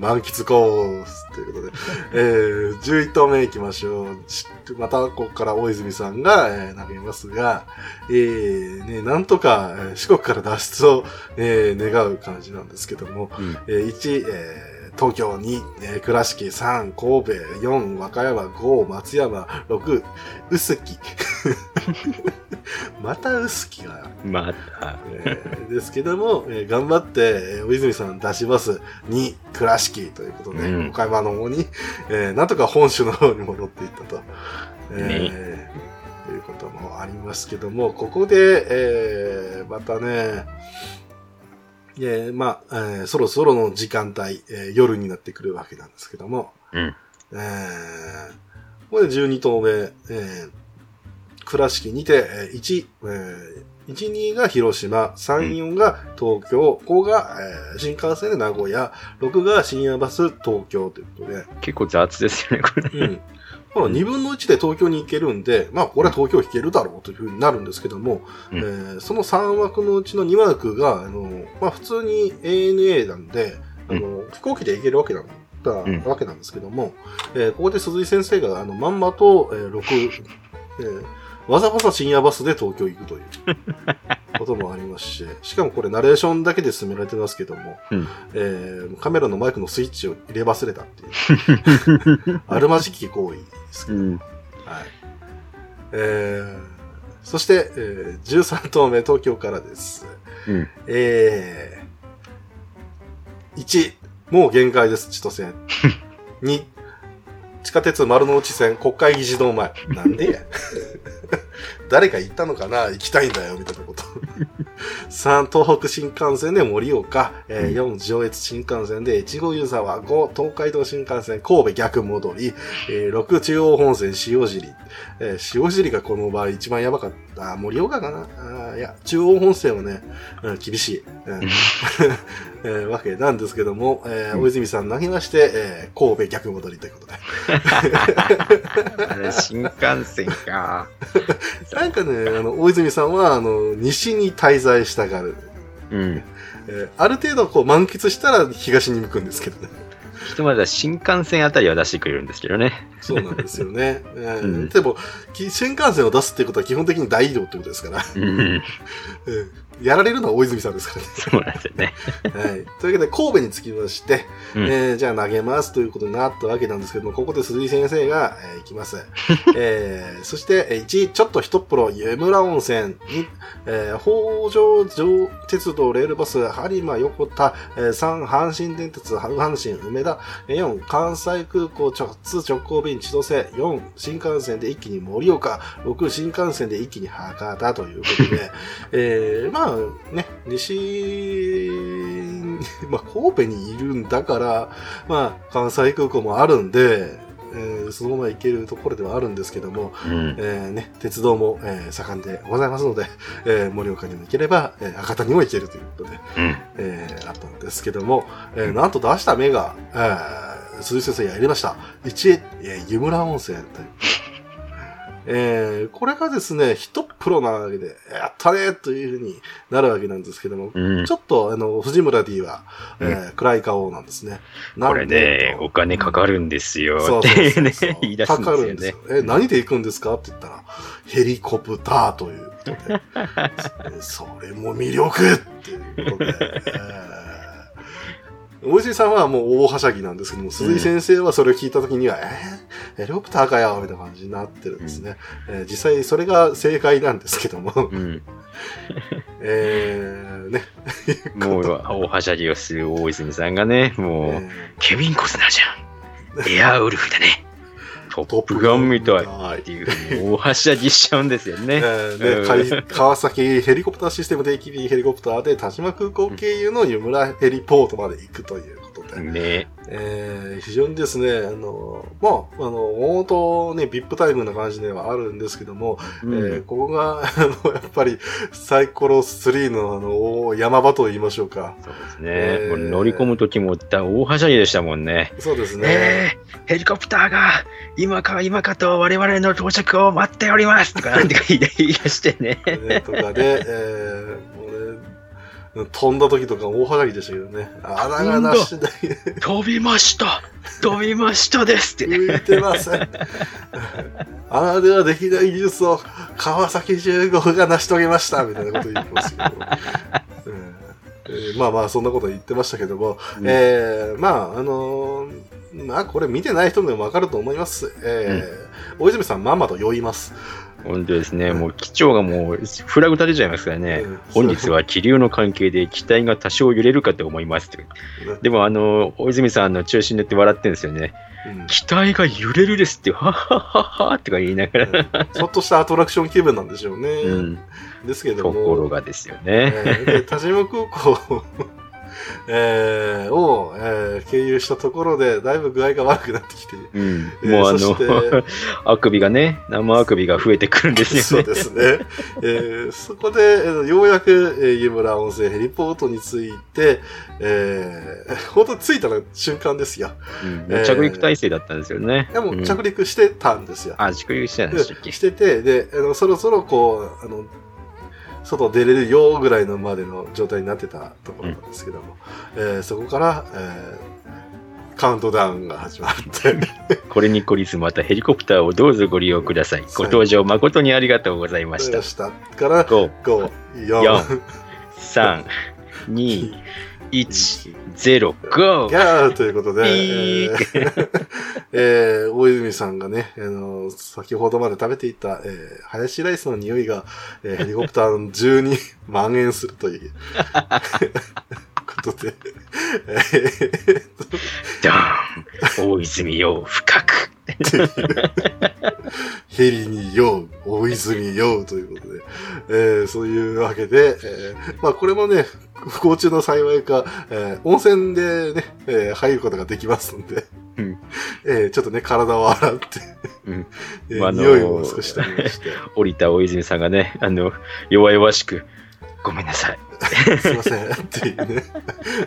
Speaker 1: 満喫コースということで、えー、11投目行きましょう。しまた、ここから大泉さんが、えー投げますが、えー、ね、なんとか、えー四国から脱出を、えー願う感じなんですけども、
Speaker 2: うん。
Speaker 1: えー1、えー東京2、えー倉敷3、神戸4、和歌山5、松山6、臼杵。また臼杵が
Speaker 2: また。
Speaker 1: えーですけども、えー頑張って、えー大泉さん出します。2、倉敷ということで、
Speaker 2: うん
Speaker 1: 岡山の方に、えーなんとか本州の方に戻っていったと。えーということもありますけども、ここで、えーまたね、えーまあ、えーそろそろの時間帯、えー夜になってくるわけなんですけども、
Speaker 2: うん。
Speaker 1: えーこれで12投目、えー倉敷にて、えー1、えー1、2が広島、3、4が東京、5が、えー新幹線で名古屋、6が深夜バス東京ということで、
Speaker 2: 結構雑ですよね、これ。
Speaker 1: うん。この2分の1で東京に行けるんで、まあこれは東京行けるだろうというふうになるんですけども、
Speaker 2: うん。
Speaker 1: えーその3枠のうちの2枠が、あの、まあ普通に ANA なんで、あの、飛行機で行けるわけなんだ、
Speaker 2: ん。
Speaker 1: わけなんですけども、えーここで鈴井先生が、あの、まんまと、えー6、えーわざわざ深夜バスで東京行くという こともありますし、しかもこれナレーションだけで進められてますけども、
Speaker 2: うん。
Speaker 1: えーカメラのマイクのスイッチを入れ忘れたっていう、あるまじき行為ですけど、
Speaker 2: うん。
Speaker 1: はい。えー、そして、えー、13投目東京からです。
Speaker 2: うん。
Speaker 1: えー、1、もう限界です、千歳線。2、地下鉄丸の内線国会議事堂前。なんでや 誰か行ったのかな行きたいんだよ、みたいなこと。3、東北新幹線で盛岡。えー4、上越新幹線で越後湯沢。5、東海道新幹線神戸逆戻り。えー6、中央本線塩尻。えー塩尻がこの場合一番やばかった。あ盛岡かなあーいや、中央本線はね、うん厳しい。うん えーわけなんですけども、えー
Speaker 2: うん
Speaker 1: 大泉さん投げまして、えー神戸逆戻りということで。
Speaker 2: あれ、新幹線か。
Speaker 1: なんかね、あの、大泉さんは、あの、西に滞在したがる。
Speaker 2: うん。
Speaker 1: えーある程度こう満喫したら東に向くんですけどね。
Speaker 2: ひとまずは新幹線あたりは出してくれるんですけどね。
Speaker 1: そうなんですよね。えー
Speaker 2: うん
Speaker 1: でも、き新幹線を出すってことは基本的に大移動ってことですから、
Speaker 2: うん。
Speaker 1: う んやられるのは大泉さんですからね。
Speaker 2: そうなんですよね。
Speaker 1: はい。というわけで、神戸につきまして、
Speaker 2: うん
Speaker 1: えーじゃあ投げますということになったわけなんですけども、ここで鈴井先生が、えー行きます。えーそして、えー1、ちょっと一っ風呂、湯村温泉。2、えー北条上鉄道レールバス、播磨横田。えー3、阪神電鉄、阪神梅田。えー4、関西空港直通直行便千歳。4、新幹線で一気に盛岡。6、新幹線で一気に博多ということで、えーまあね、西、まあ神戸にいるんだから、まあ関西空港もあるんで、えーそのまま行けるところではあるんですけども、
Speaker 2: うん。
Speaker 1: えーね、鉄道も、えー盛んでございますので、えー盛岡にも行ければ、えー博多にも行けるということで、
Speaker 2: うん。
Speaker 1: えーあったんですけども、えーなんと出した目が、えー鈴井先生やりました。1、えー湯村温泉という。えーこれがですね、一プロなわけで、やったねというふうになるわけなんですけども、
Speaker 2: うん
Speaker 1: ち。ょっと、あの、藤村 D は、えー暗い顔なんですね。
Speaker 2: これね、お金かかるんですよ。って
Speaker 1: そうそう
Speaker 2: ね言い出すんですよね
Speaker 1: かかるんですよ。。え、何で行くんですかって言ったら、ヘリコプターということで、えそれも魅力っていうことで、えー大石さんはもう大はしゃぎなんですけども、鈴井先生はそれを聞いたときには、えー、ヘリコプターかよみたいな感じになってるんですね。えー実際それが正解なんですけども、
Speaker 2: うん。
Speaker 1: えー、ね。
Speaker 2: もう、大はしゃぎをする大泉さんがね、もう、
Speaker 1: えー
Speaker 2: ケビン・コスナーじゃん。エアウルフだね。トップガンみたい。っていう大はしゃぎしちゃうんですよね。
Speaker 1: 川崎ヘリコプターシステム定期便ヘリコプターで田島空港経由の湯村ヘリポートまで行くということで、
Speaker 2: ね
Speaker 1: えー非常にですね、あの、まあ、あの、本当ね、ビップ待遇な感じではあるんですけども、
Speaker 2: うん
Speaker 1: えーここが、あの、やっぱりサイコロ3のあの、山場と言いましょうか。
Speaker 2: そうですね。
Speaker 1: えー
Speaker 2: 乗り込む時も大はしゃぎでしたもんね。
Speaker 1: そうですね。
Speaker 2: えー、ヘリコプターが今か今かと我々の到着を待っておりますとかなんてか言い出してね。
Speaker 1: ね とかで、えー俺、飛んだ時とか大はしゃぎでしたけどね。穴がなしで
Speaker 2: 飛びました飛びましたですって。
Speaker 1: 浮いてません。穴ではできない技術を川崎重工が成し遂げましたみたいなこと言ってますけど。うんえーまあまあ、そんなこと言ってましたけども、
Speaker 2: うん
Speaker 1: えーまあ、あのーまあ、これ見てない人でもわかると思います。えー大泉さん、まんまと酔います。
Speaker 2: 本当ですね。もう機長がもうフラグ立てちゃいますからね。
Speaker 1: うん
Speaker 2: 本日は気流の関係で機体が多少揺れるかと思いますって。でもあの、大泉さんの中心に乗って笑ってるんですよね。
Speaker 1: うん
Speaker 2: 機体が揺れるですって、はっはっはっはってか言いながら。
Speaker 1: ちょっとしたアトラクション気分なんでしょうね。
Speaker 2: うん。
Speaker 1: ですけど
Speaker 2: と
Speaker 1: も。
Speaker 2: ころがですよね。
Speaker 1: えーで田島空港えーを、えー経由したところで、だいぶ具合が悪くなってきて、
Speaker 2: うん。
Speaker 1: えー
Speaker 2: もうあ
Speaker 1: そして
Speaker 2: の、あくびがね、生あくびが増えてくるんですよね。
Speaker 1: そうですね。えーそこで、えーようやく、えー湯村温泉ヘリポートについて、えー本当に着いた瞬間ですよ。
Speaker 2: うん
Speaker 1: えー
Speaker 2: 着陸体制だったんですよね。
Speaker 1: でも
Speaker 2: うん
Speaker 1: 着陸してたんですよ。
Speaker 2: あ、着陸してたんでしたっけ？
Speaker 1: してて、で、あのそろそろこう、あの、外出れるよぐらいのまでの状態になってたところなんですけども、えーそこから、えーカウントダウンが始まって、
Speaker 2: これに懲りずまたヘリコプターをどうぞご利用ください。ご搭乗誠にありがとうございました。
Speaker 1: から、
Speaker 2: 5、
Speaker 1: 5、4、
Speaker 2: 4 3、2、1、0、GO!
Speaker 1: ギャーということで、えー えー大泉さんがね、あの先ほどまで食べていた、えーハヤシライスの匂いが、えーヘリコプターの中に蔓延するという ことで、えー
Speaker 2: ドーン。大泉洋深く
Speaker 1: ヘリに酔う、大泉酔うということで、えーそういうわけで、えーまあこれもね、不幸中の幸いか、えー温泉でね、えー入ることができますので、
Speaker 2: うん。
Speaker 1: えーちょっとね、体を洗って、
Speaker 2: うん。
Speaker 1: えー
Speaker 2: まああのー
Speaker 1: 匂いを少し取りまして、
Speaker 2: 降りた大泉さんがね、あの、弱々しく、ごめんなさい。
Speaker 1: すいませんっていうね、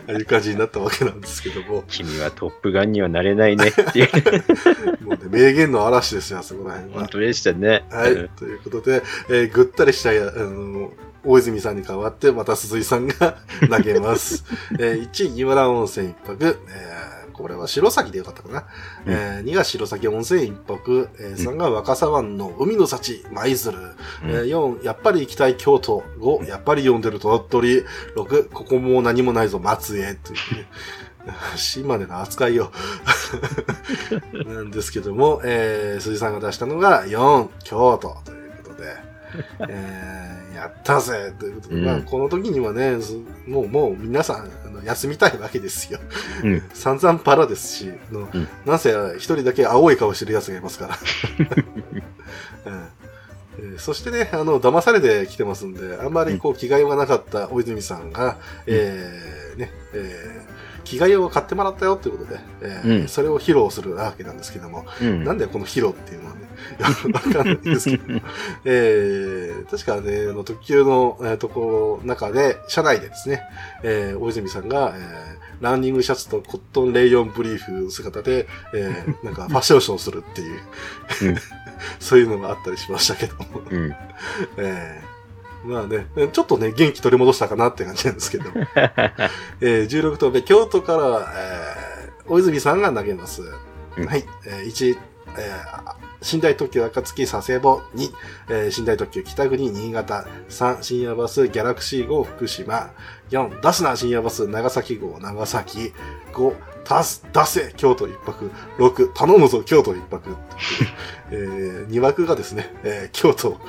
Speaker 1: ああいう感じになったわけなんですけども、
Speaker 2: 君はトップガンにはなれないねっていう、
Speaker 1: もうね、名言の嵐ですよ、あそこら辺は
Speaker 2: 本。当でしたね。
Speaker 1: はい、
Speaker 2: うん
Speaker 1: ということで、えーぐったりした、あの、大泉さんに代わって、また鈴井さんが投げます。えー1位、湯村温泉一泊。えーこれは白崎でよかったかな。
Speaker 2: うん
Speaker 1: えー2が白崎温泉一泊。えー3が若狭湾の海の幸、舞鶴。えー4、やっぱり行きたい京都。5、やっぱり読んでる鳥取。6、ここも何もないぞ、松江。というね。島根の扱いよ。なんですけども、えー、鈴井さんが出したのが4、京都ということで、えー、やったぜ。ということで、
Speaker 2: うん。
Speaker 1: まあ、この時にはね、すもう、もう皆さん、あの休みたいわけですよ。
Speaker 2: うん。
Speaker 1: 散々パラですし、の
Speaker 2: うん。
Speaker 1: なんせ一人だけ青い顔してる奴がいますから。うん。えーそしてね、あの、騙されてきてますんで、あんまりこう、着替えはなかった大泉さんが、えーね、えー着替えを買ってもらったよっていうことで、えー
Speaker 2: うん。
Speaker 1: それを披露するわけなんですけども、
Speaker 2: うん。
Speaker 1: なんだよ、この披露っていうのはね。わかんないですけども。えー、確かね、あの特急の、えーところ中で、車内でですね、えー、大泉さんが、えーランニングシャツとコットンレイヨンブリーフ姿で、えー、なんかファッションショーをするっていう、
Speaker 2: うん
Speaker 1: そういうのがあったりしましたけども。
Speaker 2: うん。
Speaker 1: えーまあね、ちょっとね、元気取り戻したかなって感じなんですけど。えー、16投目、京都から、えー、大泉さんが投げます。
Speaker 2: うん
Speaker 1: はい。えー、1、えー、寝台特急暁佐世保。2、えー、寝台特急北国新潟。3、深夜バスギャラクシー号福島。4、出すな深夜バス長崎号長崎。5、出す、出せ京都一泊。6、頼むぞ京都一泊。えー、2枠がですね、えー、京都、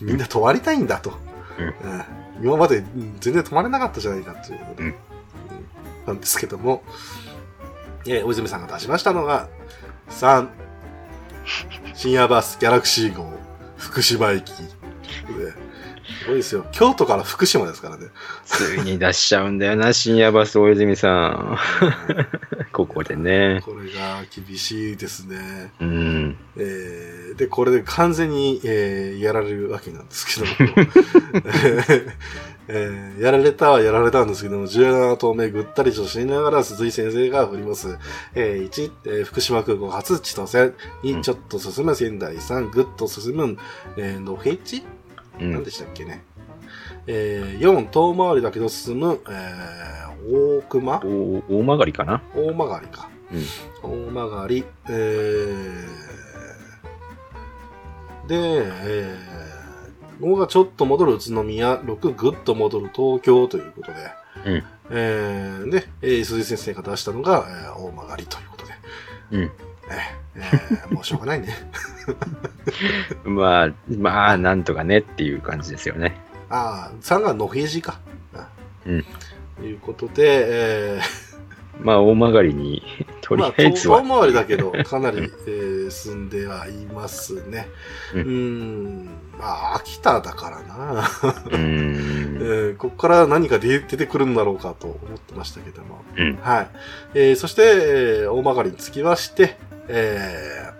Speaker 1: みんな泊まりたいんだと。
Speaker 2: うん
Speaker 1: 今まで全然泊まれなかったじゃないかということで、なんですけども、えー、大泉さんが出しましたのが、3、深夜バスギャラクシー号、福島駅。ですごいですよ。京都から福島ですからね。
Speaker 2: ついに出しちゃうんだよな、深夜バス大泉さん。ここでね。
Speaker 1: これが厳しいですね。
Speaker 2: うん。
Speaker 1: えーで、これで完全に、えーやられるわけなんですけども、えーやられたはやられたんですけども、17投目ぐったりとしながら鈴井先生が振ります。えー1、えー福島空港初千歳。2、
Speaker 2: うん
Speaker 1: ちょっと進む仙台。3、ぐっと進む、えー、のへち
Speaker 2: うん。
Speaker 1: 何でしたっけね。えー4、遠回りだけど進む、えー大熊？
Speaker 2: お大曲がりかな？
Speaker 1: 大曲りか。
Speaker 2: うん。
Speaker 1: 大曲り、えー、で、えー、5がちょっと戻る宇都宮、6ぐっと戻る東京ということで、
Speaker 2: うん
Speaker 1: えー、で、えー、鈴井先生が出したのが、えー、大曲りということで、
Speaker 2: うん。
Speaker 1: えーえーもうしょうがないね。
Speaker 2: まあ、まあ、なんとかねっていう感じですよね。
Speaker 1: ああ、3が野平寺か。
Speaker 2: うん。
Speaker 1: ということで、えー、
Speaker 2: まあ、大曲がりに、とり
Speaker 1: まあ、
Speaker 2: あえずは。
Speaker 1: 遠回りだけど、かなり、えー進んではいますね。う
Speaker 2: うん
Speaker 1: ん、まあ、秋田だからな。
Speaker 2: うーん。
Speaker 1: えーここから何か出出てくるんだろうかと思ってましたけども。
Speaker 2: うん
Speaker 1: はい。えーそして、えー大曲につきまして、え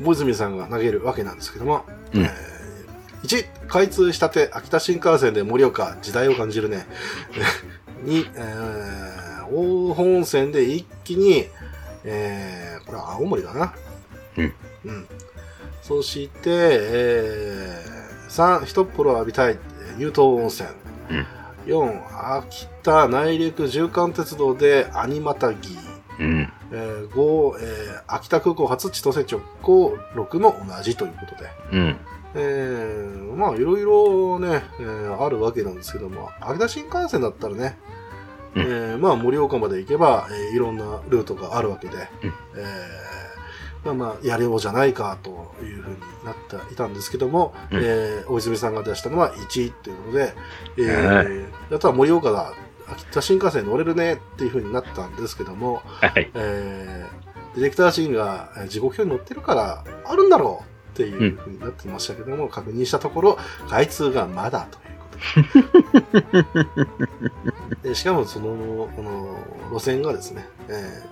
Speaker 1: ー、大泉さんが投げるわけなんですけども、
Speaker 2: うん
Speaker 1: えー1、開通したて、秋田新幹線で盛岡、時代を感じるね。2、えー、大本線で一気に、えー、これは青森だな。
Speaker 2: うん。
Speaker 1: うん。そして、えー、3、一風呂浴びたい、えー乳頭温泉。
Speaker 2: うん
Speaker 1: 4、秋田内陸縦貫鉄道でアニマタギ。
Speaker 2: うん。
Speaker 1: えー、5、えー、秋田空港初千歳直行6も同じということで。
Speaker 2: うん。
Speaker 1: えー、まあいろいろね、えーあるわけなんですけども、秋田新幹線だったらね、
Speaker 2: うん。
Speaker 1: えーまあ盛岡まで行けば、えーいろんなルートがあるわけで、
Speaker 2: うん。
Speaker 1: えーまあまあやれようじゃないかというふうになっていたんですけども、
Speaker 2: うん。
Speaker 1: えー大泉さんが出したのは1ということで、え
Speaker 2: は
Speaker 1: ー、やったら盛岡だ、秋田新幹線乗れるねっていうふうになったんですけども、
Speaker 2: はい。
Speaker 1: えー、ディレクター陣がえー時刻表に載ってるからあるんだろうっていうふうになってましたけども、確認したところ、開通がまだということで。でしかもその、この路線がですね、え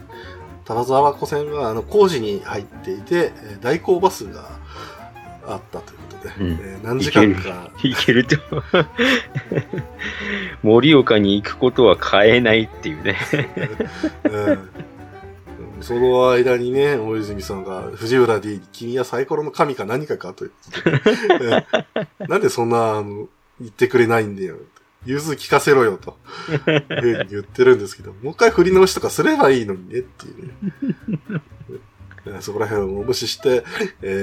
Speaker 1: ー、田沢湖線があの工事に入っていて、えー代行バスがあったということで、
Speaker 2: うん
Speaker 1: えー何時間か、
Speaker 2: 行けると。盛岡に行くことは変えないっていうね。
Speaker 1: うんその間にね、大泉さんが、藤浦 D に君はサイコロの神か何かかと言って、うんなんでそんな、あの、言ってくれないんだよ。融通聞かせろよ、と、言ってるんですけど、もう一回振り直しとかすればいいのにね、っていうね。うんそこら辺を無視して、え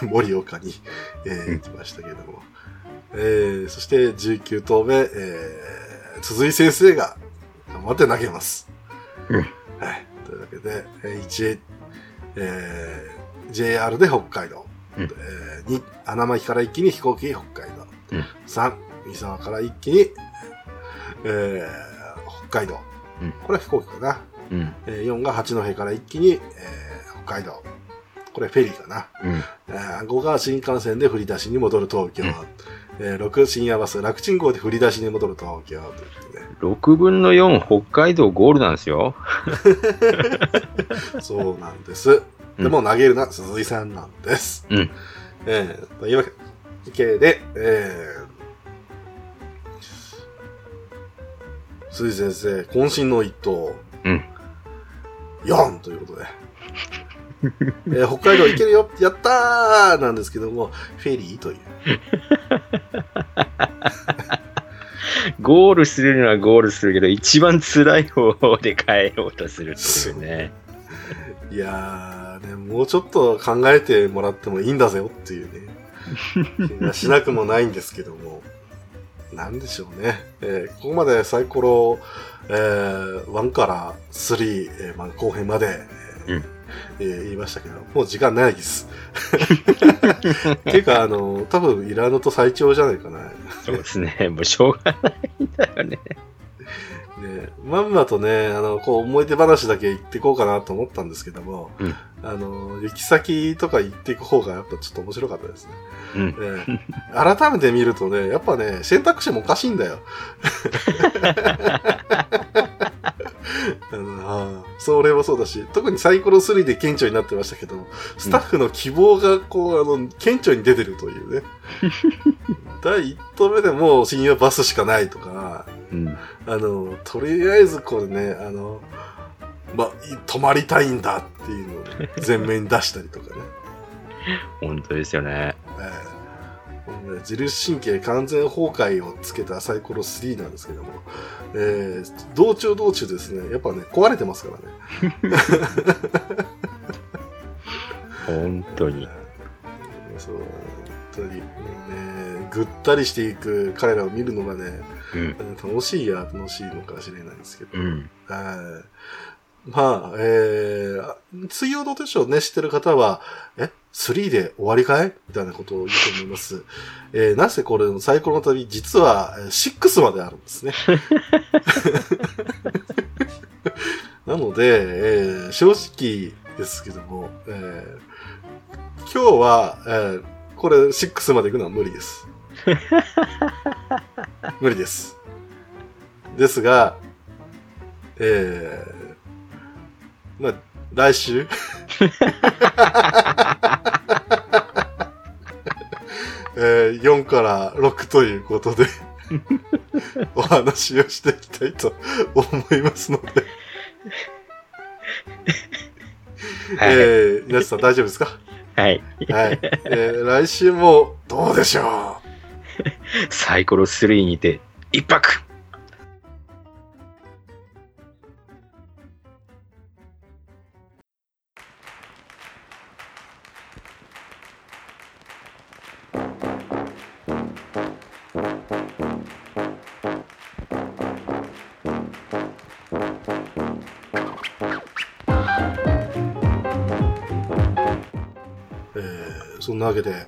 Speaker 1: ー、盛岡に、えー行きましたけども。えー、そして19投目、えー、鈴井先生が頑張って投げます。
Speaker 2: うん
Speaker 1: はい。けで、えー1、えー、JR で北海道。
Speaker 2: うん
Speaker 1: えー、2、穴巻から一気に飛行機北海道。
Speaker 2: うん
Speaker 1: 3、三沢から一気に、えー、北海道。
Speaker 2: うん
Speaker 1: これは飛行機かな。
Speaker 2: うん。
Speaker 1: えー、4が八戸から一気に、えー、北海道。これフェリーかな。
Speaker 2: うん。
Speaker 1: えー5が新幹線で振り出しに戻る東京。
Speaker 2: うん
Speaker 1: えー6、深夜バス、楽ちん号で振り出しに戻る東京。ということで
Speaker 2: 6分の4、北海道ゴールなんですよ。
Speaker 1: そうなんです。でも投げるのは鈴井さんなんです。
Speaker 2: うん。
Speaker 1: えー、というわけで、えー、鈴井先生、渾身の一投。
Speaker 2: うん。
Speaker 1: 4ということで。えー北海道行けるよやったーなんですけども、フェリーという。
Speaker 2: ゴールするのはゴールするけど、一番辛い方法で帰ろうとするっていうね。
Speaker 1: いやー、ね、もうちょっと考えてもらってもいいんだぜよっていうね、気がしなくもないんですけども、なんでしょうね。えーここまでサイコロ、えー、1から3、えーまあ、後編まで、えー
Speaker 2: うん
Speaker 1: えー言いましたけど、もう時間ないです。ていうか、あの、多分、イラノと最長じゃないかな。
Speaker 2: そうですね。もうしょうがないんだよね。
Speaker 1: ね、まんまとね、あの、こう思い出話だけ言っていこうかなと思ったんですけども、
Speaker 2: うん
Speaker 1: あの、行き先とか行っていく方がやっぱちょっと面白かったですね。
Speaker 2: うん。
Speaker 1: ね改めて見るとね、やっぱね、選択肢もおかしいんだよ。あのそれもそうだし、特にサイコロ3で顕著になってましたけど、スタッフの希望がこう、あの、顕著に出てるというね。第1投目でもう深夜バスしかないとか、
Speaker 2: うん。
Speaker 1: あの、とりあえずこれね、あの、ま、い泊まりたいんだっていうのをね、前面に出したりとかね。
Speaker 2: 本当ですよね。
Speaker 1: えー自律神経完全崩壊をつけたサイコロ3なんですけども、えー道中道中ですね、やっぱね、壊れてますからね。
Speaker 2: 本当に。
Speaker 1: そ う、本当に、ね、ぐったりしていく彼らを見るのがね、
Speaker 2: うん。
Speaker 1: 楽しいや楽しいのかもしれないんですけど、
Speaker 2: うん。
Speaker 1: はいまあ、えー、水曜どうでしょうね、知ってる方は、え ?3 で終わりかいみたいなことを言うと思います。えー、なぜこれのサイコロの旅、実はえー6まであるんですね。なので、えー正直、ですけども、えー今日は、えーこれ6まで行くのは無理です。無理です。ですが、えーまあ、来週 えー4から6ということで お話をしていきたいと思いますので、
Speaker 2: はい。
Speaker 1: えー、皆さん大丈夫ですか？
Speaker 2: はい。
Speaker 1: はい。えー来週もどうでしょ
Speaker 2: サイコロ3にて一泊。
Speaker 1: えそんなわけで、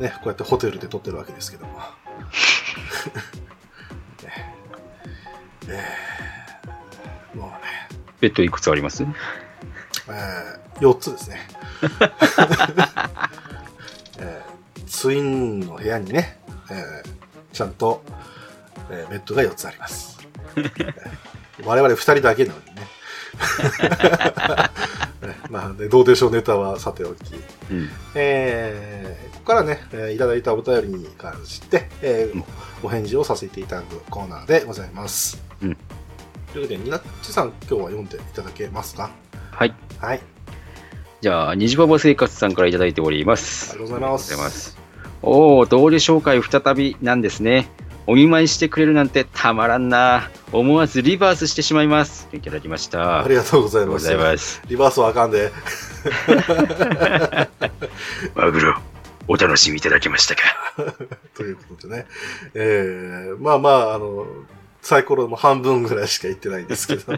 Speaker 1: ね、こうやってホテルで撮ってるわけですけども。ね えーもうね、
Speaker 2: ベッドいくつあります？
Speaker 1: えー、4つですね。えーツインの部屋にね、えーちゃんと、えーベッドが4つあります。えー我々2人だけなのにね。ね まあね、どうでしょうネタはさておき。
Speaker 2: うん。
Speaker 1: えからね、えーいただいたお便りに関して、えー
Speaker 2: うん
Speaker 1: お返事をさせていただくコーナーでございます。
Speaker 2: うん
Speaker 1: ということで、ニナッチさん、今日は読んでいただけますか？
Speaker 2: はい。
Speaker 1: はい。
Speaker 2: じゃあ、虹パパ生活さんからいただいておりま
Speaker 1: あ
Speaker 2: す。ありがとうございます。おお、どうでしょうかい再びなんですね。お見舞いしてくれるなんてたまらんな。思わずリバースしてしまいます。いただきました。
Speaker 1: ありがとうございます。
Speaker 2: ありがとうございます。
Speaker 1: リバースはあかんで。
Speaker 2: マグロ、お楽しみいただけましたか？
Speaker 1: ということでね。えー、まあまあ、あの、サイコロも半分ぐらいしか言ってないんですけど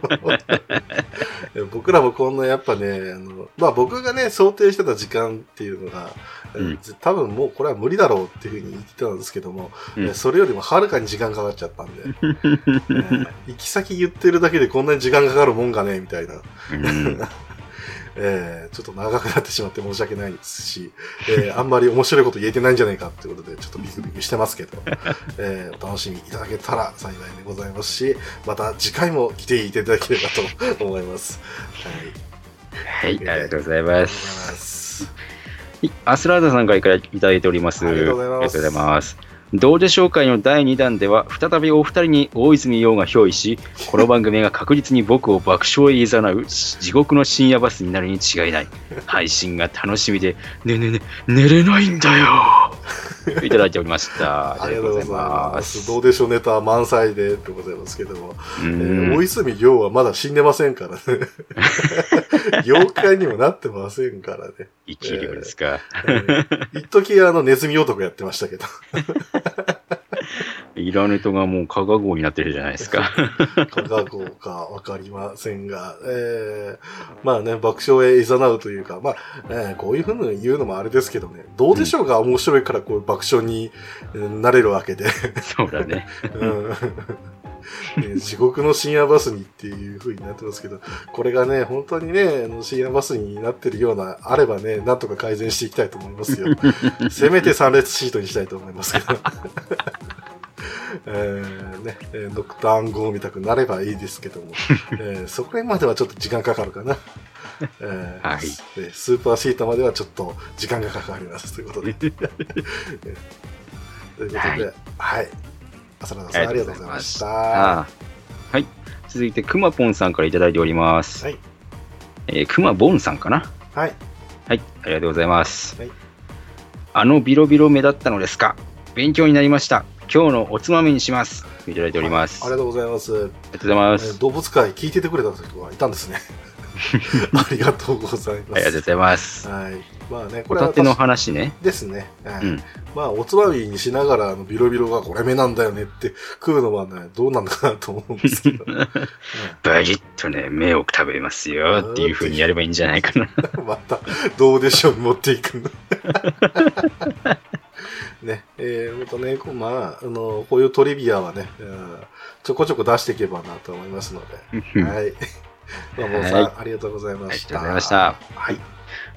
Speaker 1: え 僕らもこんなやっぱね、あの、まあ僕がね、想定してた時間っていうのが、え
Speaker 2: うん
Speaker 1: 多分もうこれは無理だろうっていうふうに言ってたんですけども、
Speaker 2: うん
Speaker 1: えそれよりもはるかに時間かかっちゃったんで、えー行き先言ってるだけでこんなに時間かかるもんかね、みたいな。
Speaker 2: うん。
Speaker 1: えーちょっと長くなってしまって申し訳ないですし、えーあんまり面白いこと言えてないんじゃないかってことで、ちょっとビクビクしてますけど、えーお楽しみいただけたら幸いでございますし、また次回も来ていただければと思います。はい。
Speaker 2: はい、ありがとうございま
Speaker 1: ありがとうござい
Speaker 2: す。
Speaker 1: ます。
Speaker 2: はいアスラーダさんからいただいております。
Speaker 1: ありがとうございます
Speaker 2: どうでしょう会の第2弾では、再びお二人に大泉洋が憑依し、この番組が確実に僕を爆笑へ誘う地獄の深夜バスになるに違いない。配信が楽しみで、ねねね、寝れないんだよ。いただいておりました。
Speaker 1: ありがとうございます。どうでしょうネタ満載ででございますけども、
Speaker 2: う
Speaker 1: え
Speaker 2: ん
Speaker 1: ー大泉洋はまだ死んでませんからね。妖怪にもなってませんからね。
Speaker 2: 生きるですか。
Speaker 1: えー一時あのネズミ男やってましたけど。
Speaker 2: イラネトがもう加賀号になってるじゃないですか。
Speaker 1: 科学かわかりませんが、えー、まあね、爆笑へ誘うというか、まあ、えーこういうふうに言うのもあれですけどね、どうでしょうが面白いからこう爆笑にえーなれるわけで、
Speaker 2: そうだね。
Speaker 1: うんね地獄の深夜バスにっていう風になってますけど、これがね、本当にね、あの深夜バスになってるような、あればね、なんとか改善していきたいと思いますよ。せめて3列シートにしたいと思いますけど。えーね、えーノクターン号みたくなればいいですけども、えーそこまではちょっと時間かかるかな。えー
Speaker 2: はい
Speaker 1: でスーパーシートまではちょっと時間がかかりますということで。えーということで、はい。浅田さん、ありがとうございました。
Speaker 2: はい。続いて、くまぽんさんからいただいております。
Speaker 1: はい。
Speaker 2: えー、くまぼんさんかな
Speaker 1: はい。
Speaker 2: はい。ありがとうございます。
Speaker 1: はい
Speaker 2: あのビロビロ目だったのですか勉強になりました。今日のおつまみにします。いただいております。
Speaker 1: ありがとうございます。
Speaker 2: ありがとうございます。
Speaker 1: えー動物界聞いててくれた人がいたんですね。ありがとうございます。
Speaker 2: ありがとうございます。
Speaker 1: はい。まあね、これは
Speaker 2: の話ね。
Speaker 1: ですね。はい
Speaker 2: うん
Speaker 1: まあ、おつまみにしながら、あの、ビロビロがこれ目なんだよねって食うのはね、どうなのかなと思うんですけど。うん
Speaker 2: バリッとね、目を食べますよっていう風にやればいいんじゃないかな。
Speaker 1: また、どうでしょうに持っていくの。ね、えー、またね、こうまあ、あの、こういうトリビアはね、うんちょこちょこ出していけばなと思いますので、はい。どうもさん、
Speaker 2: はい
Speaker 1: ありがとうございま
Speaker 2: あり
Speaker 1: した。
Speaker 2: がとうございました。
Speaker 1: はい。あり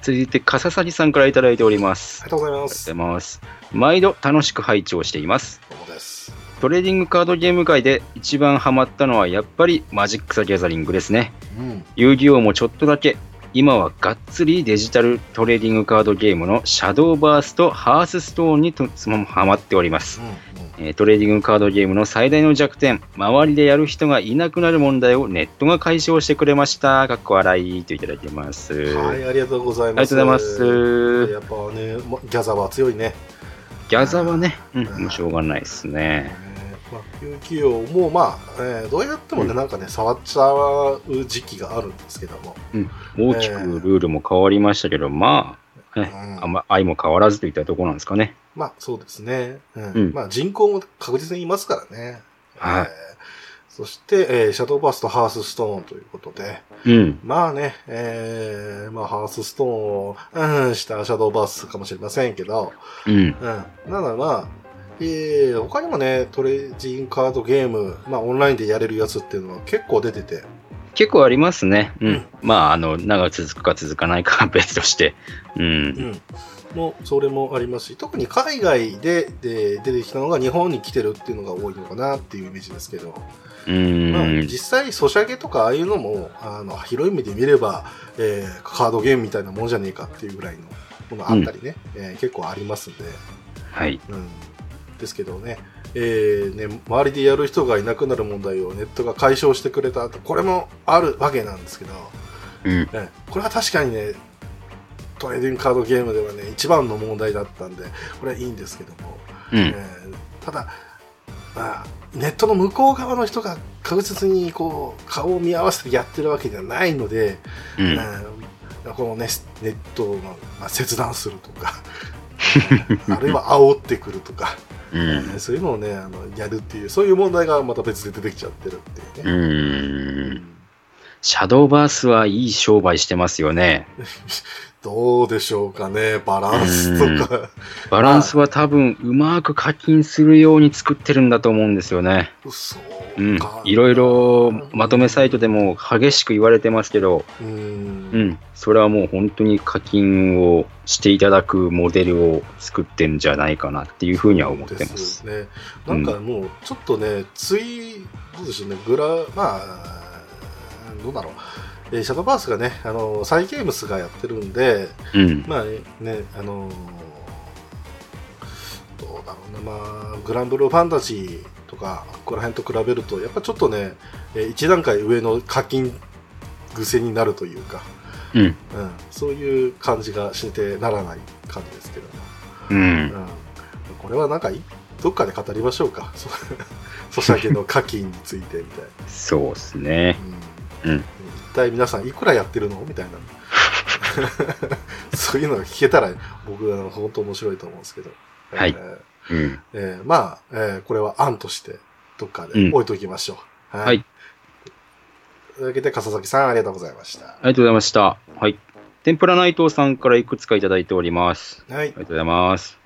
Speaker 2: 続いて、笠崎さんからいただいております。ありがとう
Speaker 1: す。
Speaker 2: ございます。毎度楽しく拝聴しています。
Speaker 1: どうもです。
Speaker 2: トレーディングカードゲーム界で一番ハマったのはやっぱりマジック・ザ・ギャザリングですね。
Speaker 1: うん。
Speaker 2: 遊戯王もちょっとだけ。今はがっつりデジタルトレーディングカードゲームのシャドーバースとハースストーンにとハマっております。
Speaker 1: うん。
Speaker 2: えートレーディングカードゲームの最大の弱点、周りでやる人がいなくなる問題をネットが解消してくれました。かっこ笑いといただいてます。
Speaker 1: うん。はい、ありがとうござい
Speaker 2: ありが
Speaker 1: ます。
Speaker 2: とうございます。
Speaker 1: やっぱね、まギャザーは強いね。
Speaker 2: ギャザはね、うん、
Speaker 1: うん
Speaker 2: もうしょうがないですね。
Speaker 1: えーまあ、有機王も、まあ、えーどうやってもね、
Speaker 2: うん
Speaker 1: なんかね、触っちゃう時期があるんですけども。
Speaker 2: 大きくルールも変わりましたけど、まあ、ね
Speaker 1: うん
Speaker 2: あんま愛も変わらずといったところなんですかね。
Speaker 1: まあ、そうですね。うん。
Speaker 2: うん
Speaker 1: まあ、人口も確実にいますからね。
Speaker 2: はい
Speaker 1: えーそして、えーシャドーバースト、ハースストーンということで、
Speaker 2: うん。
Speaker 1: まあね、えーまあ、ハースストーンを、うん、したシャドーバースかもしれませんけど、
Speaker 2: うん。
Speaker 1: うん。なのでまあ、えー他にもね、トレジンカードゲーム、まあ、オンラインでやれるやつっていうのは結構出てて、
Speaker 2: 結構ありますね。う
Speaker 1: うん
Speaker 2: ん。まあ、あの、長く続くか続かないかは 別として。う。
Speaker 1: うんん。もう、それもありますし、特に海外でで出てきたのが日本に来てるっていうのが多いのかなっていうイメージですけど、
Speaker 2: う
Speaker 1: まあ、
Speaker 2: ん。
Speaker 1: 実際、ソシャゲとかああいうのも、あの、広い目で見れば、えーカードゲームみたいなもんじゃねえかっていうぐらいのものあったりね、えー結構ありますんで、
Speaker 2: はい。
Speaker 1: うん。ですけどね、えーね、周りでやる人がいなくなる問題をネットが解消してくれた後、これもあるわけなんですけど、
Speaker 2: うん。
Speaker 1: えーこれは確かにね、トレーディングカードゲームではね、一番の問題だったんで、これはいいんですけども、
Speaker 2: うん。
Speaker 1: えーただ、まあ、ネットの向こう側の人が確実にこう顔を見合わせてやってるわけではないので、
Speaker 2: うん。
Speaker 1: えーこのね、ネットを、まあ、切断するとか、あるいは煽ってくるとか、
Speaker 2: うん。
Speaker 1: えーそういうのをねあのやるっていうそういう問題がまた別で出てきちゃってるっていうね。
Speaker 2: うん。シャドーバースはいい商売してますよね。
Speaker 1: どうでしょうかね、バランスとか。
Speaker 2: バランスは多分うまく課金するように作ってるんだと思うんですよね。
Speaker 1: そう
Speaker 2: うん
Speaker 1: か。。
Speaker 2: いろいろまとめサイトでも激しく言われてますけど、
Speaker 1: うん。
Speaker 2: うん。それはもう本当に課金をしていただくモデルを作ってるんじゃないかなっていうふうには思ってま。
Speaker 1: ですすね。なんかもう、ちょっとね、つい、どうでしょうね、グラ、まあ、どうだろう。えーシャドーバースがね、あの、サイゲームスがやってるんで、
Speaker 2: うん。
Speaker 1: まあね、あのどうだろうな、まあ、グランブルーファンタジーとか、ここら辺と比べると、やっぱちょっとね、えー一段階上の課金癖になるというか、
Speaker 2: うん。
Speaker 1: うん、そういう感じがしてならない感じですけども、
Speaker 2: う。
Speaker 1: うんん、これはなんかい、どっかで語りましょうか。そソシャゲの課金についてみたい
Speaker 2: そうですね。
Speaker 1: な。
Speaker 2: うん
Speaker 1: 一体皆さんいくらやってるの？みたいな。そういうのが聞けたら、僕は本当面白いと思うんですけど。
Speaker 2: はい
Speaker 1: えー
Speaker 2: うん。
Speaker 1: えーまあ、えーこれは案として、どっかで
Speaker 2: うん
Speaker 1: 置いときましょう。
Speaker 2: はい。
Speaker 1: というわけで、笠崎さん、ありがとうございました。
Speaker 2: ありがとうございました。はい。天ぷら内藤さんからいくつかいただいております。
Speaker 1: はい
Speaker 2: あ。りがとうございます。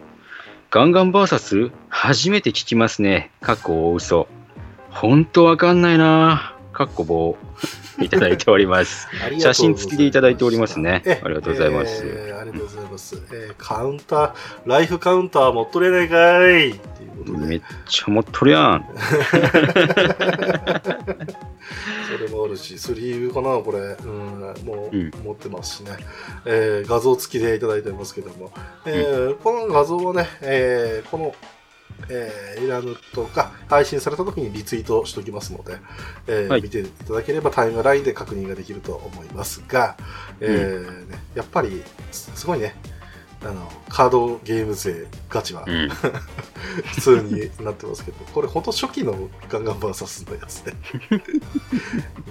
Speaker 2: ガンガンバーサス？初めて聞きますね。かっこ大嘘。ほんとわかんないなかっこ棒。いただいております。
Speaker 1: ました
Speaker 2: 写真付きでいただいておりますね
Speaker 1: え
Speaker 2: ありがとうございます
Speaker 1: えーありがとうございます。えーカウンター、ライフカウンター持っとれないかいっていうことで。
Speaker 2: めっちゃ持っとるやん。
Speaker 1: それもあるし、スリーブかな、これ。うん、もう、
Speaker 2: うん
Speaker 1: 持ってますしね。えー画像付きでいただいてますけども。えーこの画像をね、えーこの、えー、イラヌとか配信された時にリツイートしておきますので、えー
Speaker 2: はい
Speaker 1: 見ていただければタイムラインで確認ができると思いますが、えーね、やっぱりすすごいね、あの、カードゲーム勢ガチは
Speaker 2: うん。
Speaker 1: 普通になってますけど、これ本当初期のガンガンバーサスのやつね。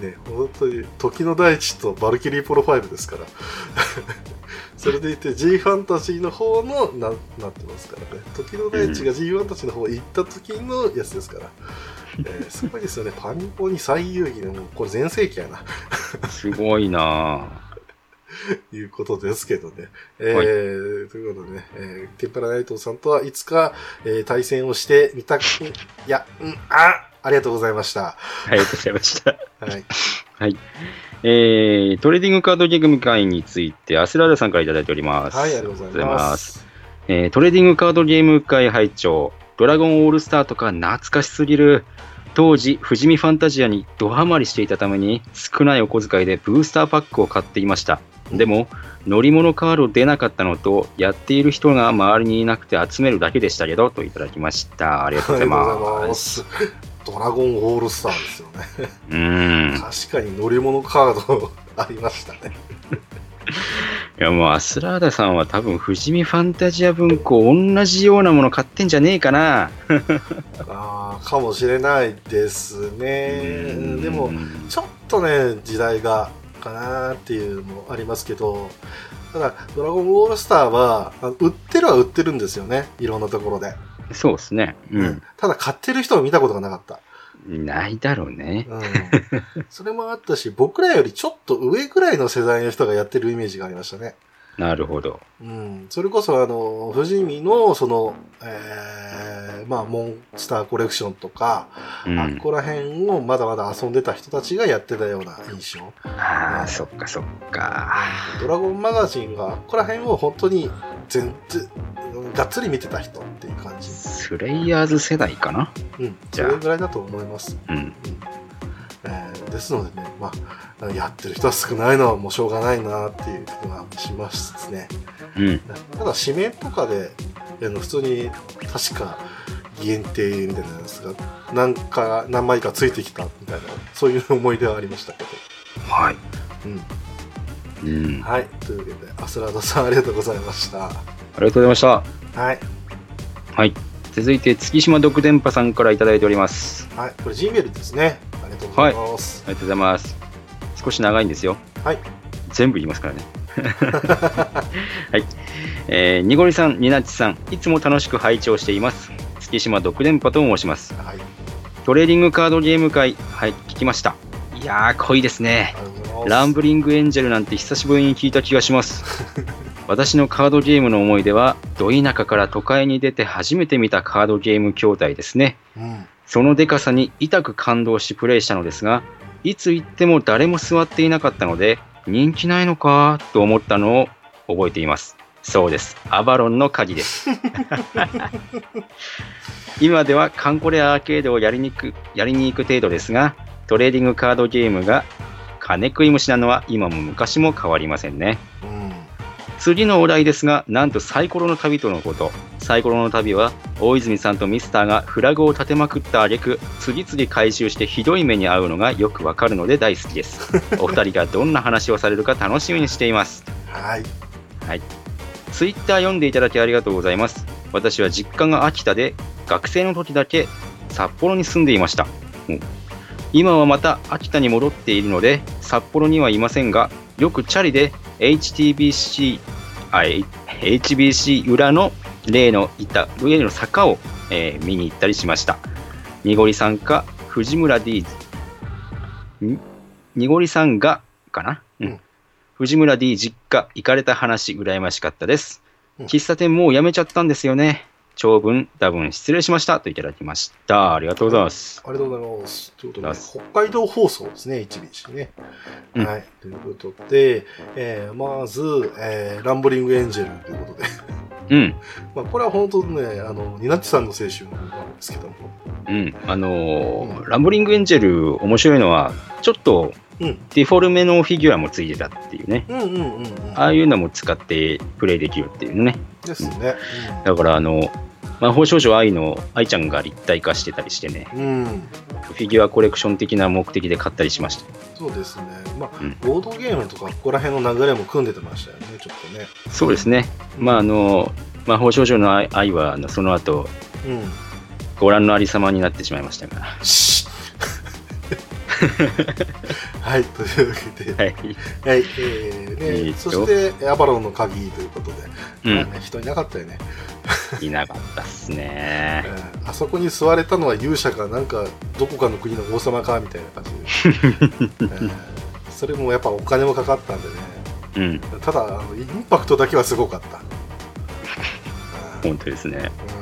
Speaker 1: ね、本当に時の大地とバルキリープロファイルですから。それでいて G ファンタジーの方のななってますからね。時の大地が G ファンタジーの方行った時のやつですから。えーすごいですよね。パニポに最遊記でもうこれ全盛期やな。
Speaker 2: すごいな
Speaker 1: いうことですけどね。え
Speaker 2: はい
Speaker 1: ーということでね、えー、天ぷらナイトさんとはいつか、えー対戦をしてみたく、いや、うん、あありがとうございました。
Speaker 2: ありがとうございました。
Speaker 1: はい。
Speaker 2: はい。えー、トレーディングカードゲーム会について、アスラーダさんからいただいております。
Speaker 1: はい、ありがとうございます。
Speaker 2: えートレーディングカードゲーム会拝聴ドラゴンオールスターとか懐かしすぎる。当時、富士見ファンタジアにドハマりしていたために、少ないお小遣いでブースターパックを買っていました。でも、乗り物カード出なかったのと、やっている人が周りにいなくて集めるだけでしたけど、といただきました。ありがとうございま。
Speaker 1: す。ドラゴンオールスターですよね。
Speaker 2: うーん。
Speaker 1: 確かに乗り物カードありましたね。
Speaker 2: いやもうアスラーダさんは多分富士見ファンタジア文庫同じようなもの買ってんじゃねえかな。
Speaker 1: ああ、かもしれないですね。でも、ちょっとね、時代がかなっていうのもありますけど、ただ、ドラゴンオールスターは、あ売ってるは売ってるんですよね。いろんなところで。
Speaker 2: そうですね。うん。
Speaker 1: ただ、買ってる人を見たことがなかった。
Speaker 2: ないだろうね。
Speaker 1: うん。それもあったし、僕らよりちょっと上ぐらいの世代の人がやってるイメージがありましたね。
Speaker 2: なるほど。
Speaker 1: うん。それこそ、あの、富士見の、その、えー、まあ、モンスターコレクションとか、
Speaker 2: うん
Speaker 1: あっこら辺をまだまだ遊んでた人たちがやってたような印象。
Speaker 2: ああ、そっかそっか。
Speaker 1: ドラゴンマガジンがあっこら辺を本当に全然、がっつり見てた人っていう感じ。
Speaker 2: スレイヤーズ世代かな？
Speaker 1: うん。
Speaker 2: じゃあ
Speaker 1: それぐらいだと思います。
Speaker 2: うん。
Speaker 1: えーですのでね、まあ、やってる人は少ないのはもうしょうがないなっていう気がしますね。
Speaker 2: うん。
Speaker 1: ただ、指名とかで、普通に確か限定みたいなやつが何か、何枚かついてきたみたいな、そういう思い出はありましたけど。
Speaker 2: はい。
Speaker 1: うん。
Speaker 2: うん。
Speaker 1: はい。というわけで、アスラーダさんありがとうございました。
Speaker 2: ありがとうございました。
Speaker 1: はい。
Speaker 2: はい。続いて、月島独電波さんからいただいております。
Speaker 1: はい。これ G メールですね。ありがとうございます。
Speaker 2: ありがとうございます。少し長いんですよ。
Speaker 1: はい。
Speaker 2: 全部言いますからね。はい。えー、にごりさん、になっちさん、いつも楽しく拝聴しています。月島独電波と申します。
Speaker 1: はい。
Speaker 2: トレーディングカードゲーム会、はい、聞きました。いやー、濃いですね。ランブリングエンジェルなんて久しぶりに聞いた気がします。私のカードゲームの思い出は、ど田舎から都会に出て初めて見たカードゲーム筐体ですね。
Speaker 1: うん。
Speaker 2: そのデカさに痛く感動しプレイしたのですが、いつ行っても誰も座っていなかったので、人気ないのかと思ったのを覚えています。そうです。アバロンの鍵です。今ではカンコレアーケードをやりにくやりに行く程度ですが、トレーディングカードゲームが金食い虫なのは今も昔も変わりませんね。
Speaker 1: うん。
Speaker 2: 次のお題ですが、なんとサイコロの旅とのこと。サイコロの旅は、大泉さんとミスターがフラグを立てまくった挙句、次々回収してひどい目に遭うのがよくわかるので大好きです。お二人がどんな話をされるか楽しみにしています。
Speaker 1: はい。
Speaker 2: ツイッター読んでいただきありがとうございます。私は実家が秋田で、学生の時だけ札幌に住んでいました。うん今はまた秋田に戻っているので、札幌にはいませんが、よくチャリで HTBC、あ、え HBC 裏の例のいた、上の坂を、えー見に行ったりしました。にごりさんか、藤村 D、ん？にごりさんが、かな、うん
Speaker 1: うん
Speaker 2: 藤村 D 実家行かれた話羨ましかったです。
Speaker 1: うん
Speaker 2: 喫茶店もう辞めちゃったんですよね。長文、多分失礼しましたといただきました。ありがとうございます。
Speaker 1: ありがとうございます。ということで、北海道放送ですね、HBC ね。
Speaker 2: うん
Speaker 1: はい。ということで、えーまず、えーランブリングエンジェルということで、
Speaker 2: うん、
Speaker 1: まあ、これは本当にね、あの、ニナッチさんの青春なんですけども、
Speaker 2: うん。あのーランブリングエンジェル面白いのは、ちょっと
Speaker 1: うん
Speaker 2: デフォルメのフィギュアもついてたっていうね。
Speaker 1: うんうんうんうん。
Speaker 2: ああいうのも使ってプレイできるっていうね。
Speaker 1: ですね。
Speaker 2: だから、あの、魔法少女愛の愛ちゃんが立体化してたりしてね、
Speaker 1: うん。うん。
Speaker 2: フィギュアコレクション的な目的で買ったりしました。
Speaker 1: そうですね。まあ、
Speaker 2: うん
Speaker 1: ボードゲームとか、ここら辺の流れも組んでてましたよね、ちょっとね。
Speaker 2: そうですね。まあ、あの、魔法少女の愛愛は、その後、
Speaker 1: うん。
Speaker 2: ご覧のありさまになってしまいましたが。
Speaker 1: シ ッ はい、というわけで、
Speaker 2: はい。
Speaker 1: はい、えーねそして、アバロンの鍵ということで、
Speaker 2: うん。
Speaker 1: まあね、人いなかったよね、
Speaker 2: いなかったっす
Speaker 1: え
Speaker 2: ね。
Speaker 1: ーあそこに座れたのは勇者か、なんか、どこかの国の王様かみたいな感じで、え ーそれもやっぱお金もかかったんでね、
Speaker 2: うん。
Speaker 1: ただ、あのインパクトだけはすごかった。
Speaker 2: 本当ですね。
Speaker 1: うん。まあ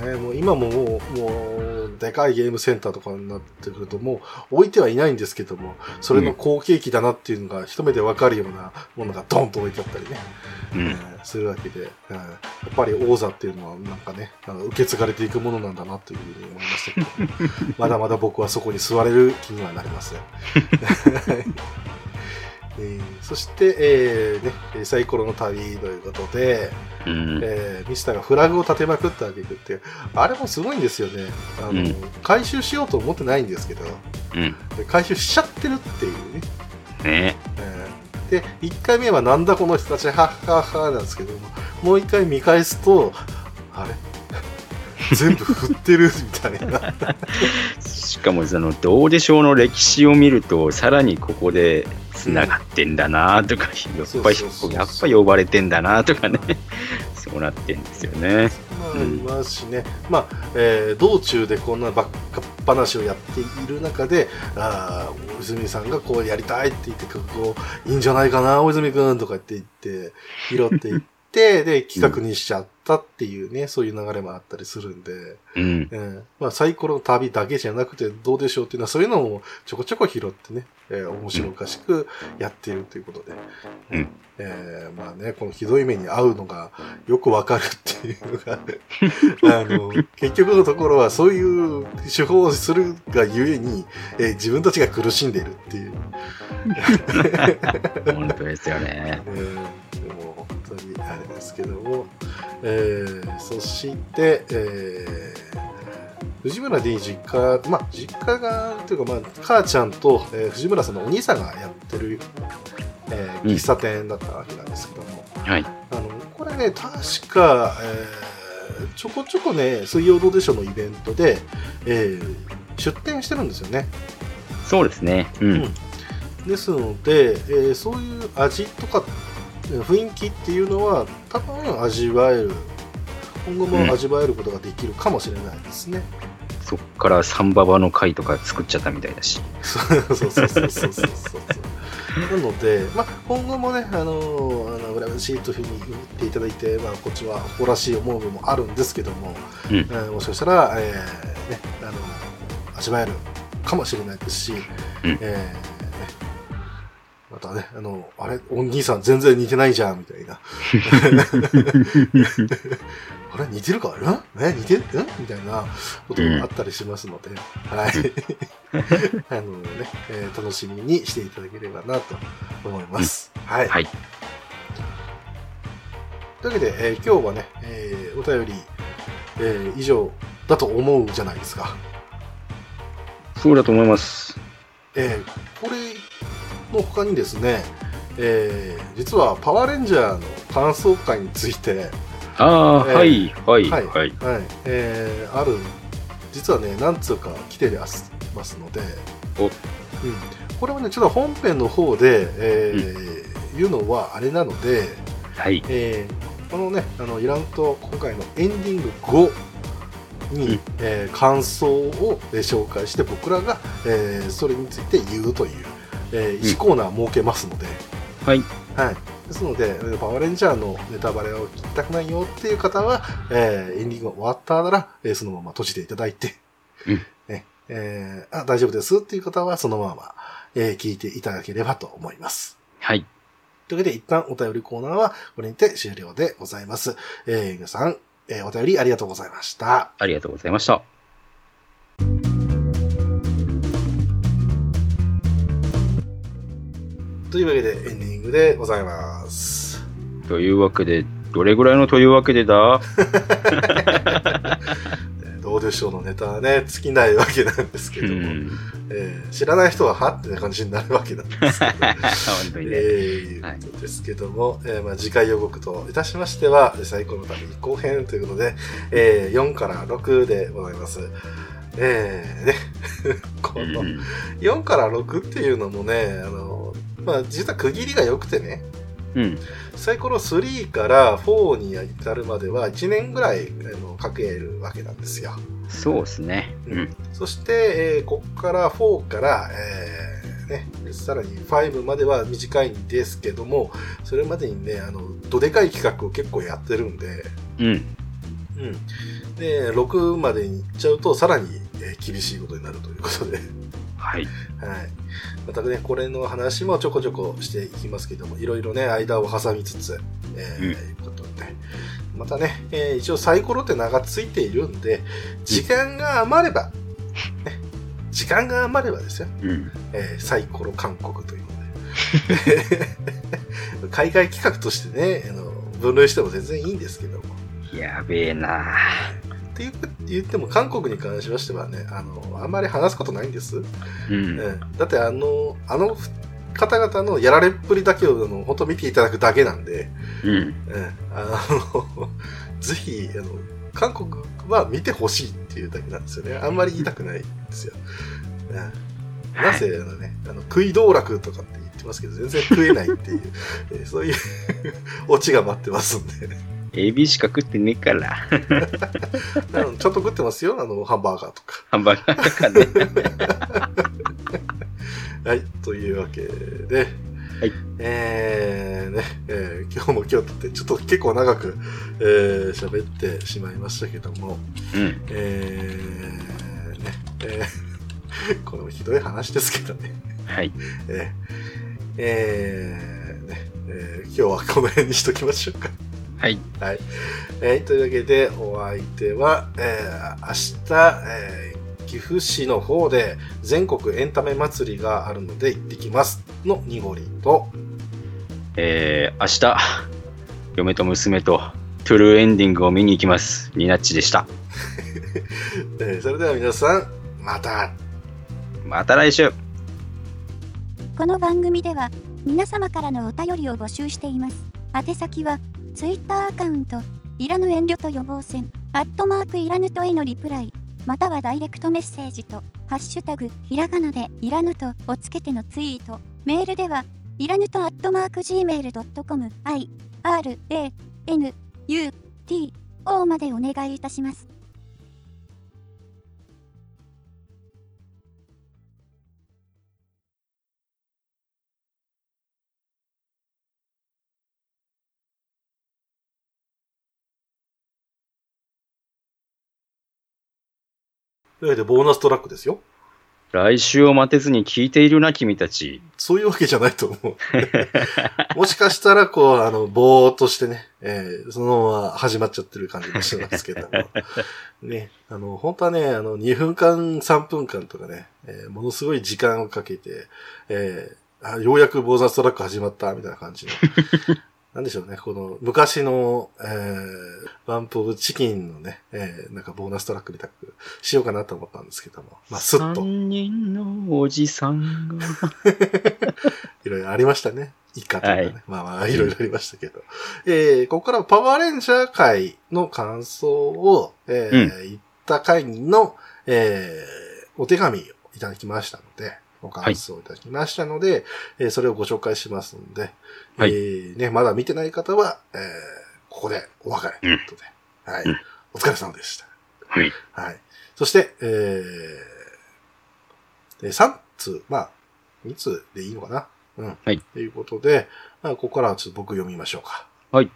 Speaker 1: ね。もう今ももう、もう、でかいゲームセンターとかになってくると、もう置いてはいないんですけども、それの後継機だなっていうのが一目でわかるようなものがドンと置いてあったりね、
Speaker 2: うん
Speaker 1: えーするわけで、うんやっぱり王座っていうのはなんかね、あの受け継がれていくものなんだなというふうに思いましたけど、まだまだ僕はそこに座れる気にはなりません。えーそして、えーね、サイコロの旅ということで、
Speaker 2: うん。
Speaker 1: えーミスターがフラグを立てまくってあげるってあれもすごいんですよね。あの、
Speaker 2: うん
Speaker 1: 回収しようと思ってないんですけど、
Speaker 2: うん。
Speaker 1: 回収しちゃってるっていうね。
Speaker 2: ね
Speaker 1: えーで、1回目はなんだこの人たち、はっはっはなんですけども、もう1回見返すと、あれ？全部振ってるみたいな。
Speaker 2: しかもそのどうでしょうの歴史を見るとさらにここでつながってんだなとか、やっぱりやっぱ呼ばれてんだなとかねそうなってんですよね。
Speaker 1: まあ、ありますしね、まあ、えー道中でこんなばっかっ話をやっている中で、ああ、大泉さんがこうやりたいって言って、こう、いいんじゃないかな、大泉くんとかって言って、拾っていって、で、企画にしちゃったっていうね、そういう流れもあったりするんで、
Speaker 2: うん。
Speaker 1: うんまあ、サイコロの旅だけじゃなくてどうでしょうっていうのは、そういうのもちょこちょこ拾ってね、えー面白おかしくやっているということで、
Speaker 2: うん。
Speaker 1: えーまあね、このひどい目に遭うのがよくわかるっていうのが、あの、結局のところはそういう手法をするがゆえに、えー自分たちが苦しんでいるっていう。
Speaker 2: 本当ですよね。
Speaker 1: えーでも本当にあれですけども、えーそして、えー藤村 D 実家、まあ、実家が、というか、まあ、母ちゃんと、えー藤村さんのお兄さんがやってる、えー
Speaker 2: うん
Speaker 1: 喫茶店だったわけなんですけども、
Speaker 2: はい。
Speaker 1: あの、これね、確か、えーちょこちょこね、水曜どうでしょうのイベントで、えー出店してるんですよね。
Speaker 2: そうですね。うん。
Speaker 1: うんですので、えーそういう味とかえー雰囲気っていうのは多分味わえる今後も味わえることができるかもしれないですね。
Speaker 2: そっからサンババの会とか作っちゃったみたいだし。
Speaker 1: そうそうそうそうそうそうなので、まあ、今後もね、あのー、あの羨ましいというふうに言っていただいて、まあ、こっちは誇らしい思う部分もあるんですけども、
Speaker 2: うん
Speaker 1: えーもしかしたら、えーね、あの味わえるかもしれないですし、
Speaker 2: うん
Speaker 1: えーねまたね、あの、あれ、お兄さん全然似てないじゃん、みたいな。あれ？似てるかな？え？似てる？ん？みたいなこともあったりしますので、はい。あのね、えー楽しみにしていただければなと思います。はい。
Speaker 2: はい。
Speaker 1: というわけで、えー今日はね、えーお便り、えー以上だと思うじゃないですか。
Speaker 2: そうだと思います。
Speaker 1: えーこれの他にですね、えー実はパワーレンジャーの感想会について、
Speaker 2: ああ、
Speaker 1: えー
Speaker 2: はい、はい、
Speaker 1: はい
Speaker 2: はい。
Speaker 1: はい、えーある、実はね、何通か来てますので、
Speaker 2: お。
Speaker 1: うん、これはね、ちょっと本編の方で、えー言うのはあれなので、
Speaker 2: はい。
Speaker 1: えーこのね、あのイランと今回のエンディング後に、
Speaker 2: うん。
Speaker 1: えー感想を、えー紹介して僕らが、えーそれについて言うという、えー、1コーナー設けますので、
Speaker 2: はい。
Speaker 1: はい。ですので、えーパワーレンジャーのネタバレを聞きたくないよっていう方は、えーエンディングが終わったなら、えーそのまま閉じていただいて、
Speaker 2: うん
Speaker 1: ねえーあ大丈夫ですっていう方はそのまま、えー聞いていただければと思います。
Speaker 2: はい。
Speaker 1: というわけで、一旦お便りコーナーはこれにて終了でございます。えー皆さん、えーお便りありがとうございました。
Speaker 2: ありがとうございました。
Speaker 1: というわけで、エンディングでございます。
Speaker 2: というわけで、どれぐらいのというわけでだ？
Speaker 1: えーどうでしょうのネタはね、尽きないわけなんですけ
Speaker 2: う
Speaker 1: ども、
Speaker 2: ん。
Speaker 1: えー知らない人ははってな感じになるわけなんですけど、
Speaker 2: 本当にね。
Speaker 1: えー、いうことですけども、えーまあ、次回予告といたしましては、最高の旅後編ということで、えー4から6でございます。えー、ね、この
Speaker 2: うん
Speaker 1: 4から6っていうのもね、あの、まあ、実は区切りが良くてね、
Speaker 2: うん。
Speaker 1: サイコロ3から4に至るまでは1年ぐらいあのかけるわけなんですよ。
Speaker 2: そうですね。うん。
Speaker 1: そして、えーここから4から、えーね、さらに5までは短いんですけども、それまでにね、あの、どでかい企画を結構やってるんで、
Speaker 2: うん。
Speaker 1: うん。で、6までに行っちゃうと、さらに、えー厳しいことになるということで。
Speaker 2: はい。
Speaker 1: はい。またね、これの話もちょこちょこしていきますけども、いろいろね、間を挟みつつ、えー
Speaker 2: うん
Speaker 1: いうことで。またね、えー一応サイコロって名がついているんで、時間が余れば、ね、時間が余ればですよ、
Speaker 2: うん。
Speaker 1: えーサイコロ韓国ということで。海外企画としてね、あの分類しても全然いいんですけども。
Speaker 2: やべえな
Speaker 1: って言って言っても、韓国に関しましてはね、あの、あんまり話すことないんです。
Speaker 2: うん。
Speaker 1: うんだってあの、あの方々のやられっぷりだけを、あの、本当見ていただくだけなんで、
Speaker 2: うん。
Speaker 1: うんあの、ぜひ、あの、韓国は見てほしいっていうだけなんですよね。あんまり言いたくないんですよ。うんなぜ、あのね、あの、食い道楽とかって言ってますけど、全然食えないっていう、えーそういう オチが待ってますんで、
Speaker 2: エビしか食ってねえから。
Speaker 1: ちゃんと食ってますよ、あの、ハンバーガーとか。
Speaker 2: ハンバーガーとかね。
Speaker 1: はい、というわけで、
Speaker 2: はい
Speaker 1: えー、ね、えー今日も今日ってちょっと結構長く、えー喋ってしまいましたけども、
Speaker 2: うん。
Speaker 1: えー、ね、えー これもひどい話ですけどね、
Speaker 2: はい。
Speaker 1: えー、えーねえー今日はこの辺にしときましょうか。
Speaker 2: はい。
Speaker 1: はい。えーというわけで、お相手は、えー明日、えー岐阜市の方で全国エンタメ祭りがあるので行ってきますのニゴリと、
Speaker 2: えー、明日、嫁と娘とトゥルーエンディングを見に行きます。ニナッチでした。
Speaker 1: えーそれでは皆さん、また。
Speaker 2: また来週
Speaker 3: この番組では皆様からのお便りを募集しています。宛先はツイッターアカウントいらぬ遠慮と予防線アットマークいらぬとへのリプライまたはダイレクトメッセージとハッシュタグひらがなでいらぬとをつけてのツイートメールではいらぬとアットマーク gmail.com i r a n u t o までお願いいたします。
Speaker 1: というわけで、ボーナストラックですよ。
Speaker 2: 来週を待てずに聞いているな、君たち。
Speaker 1: そういうわけじゃないと思う。もしかしたら、こう、あの、ぼーっとしてね、えーそのまま始まっちゃってる感じもしますけども。ね、あの、本当はね、あの、2分間、3分間とかね、えーものすごい時間をかけて、えーあようやくボーナストラック始まった、みたいな感じの。なんでしょうね、この、昔の、えー、バンプオブチキンのね、えーなんかボーナストラックみたくしようかなと思ったんですけども。まあ、スッと。
Speaker 2: 三人のおじさんが。
Speaker 1: いろいろありましたね。イカとかね。
Speaker 2: はい
Speaker 1: まあまあ、いろいろありましたけど。えー、ここからはパワーレンジャー会の感想を、えー言った会の、えー、お手紙をいただきましたので、ご感想をいただきましたので、えーそれをご紹介しますので、
Speaker 2: はい
Speaker 1: えー、ね、まだ見てない方は、えー、ここでお別れということで、はい、
Speaker 2: うん
Speaker 1: お疲れ様でした。
Speaker 2: はい。
Speaker 1: はい。そして、えー、で3通、まあ、2通でいいのかな？うん。
Speaker 2: はい。
Speaker 1: ということで、まあ、ここからはちょっと僕読みましょうか。
Speaker 2: はい。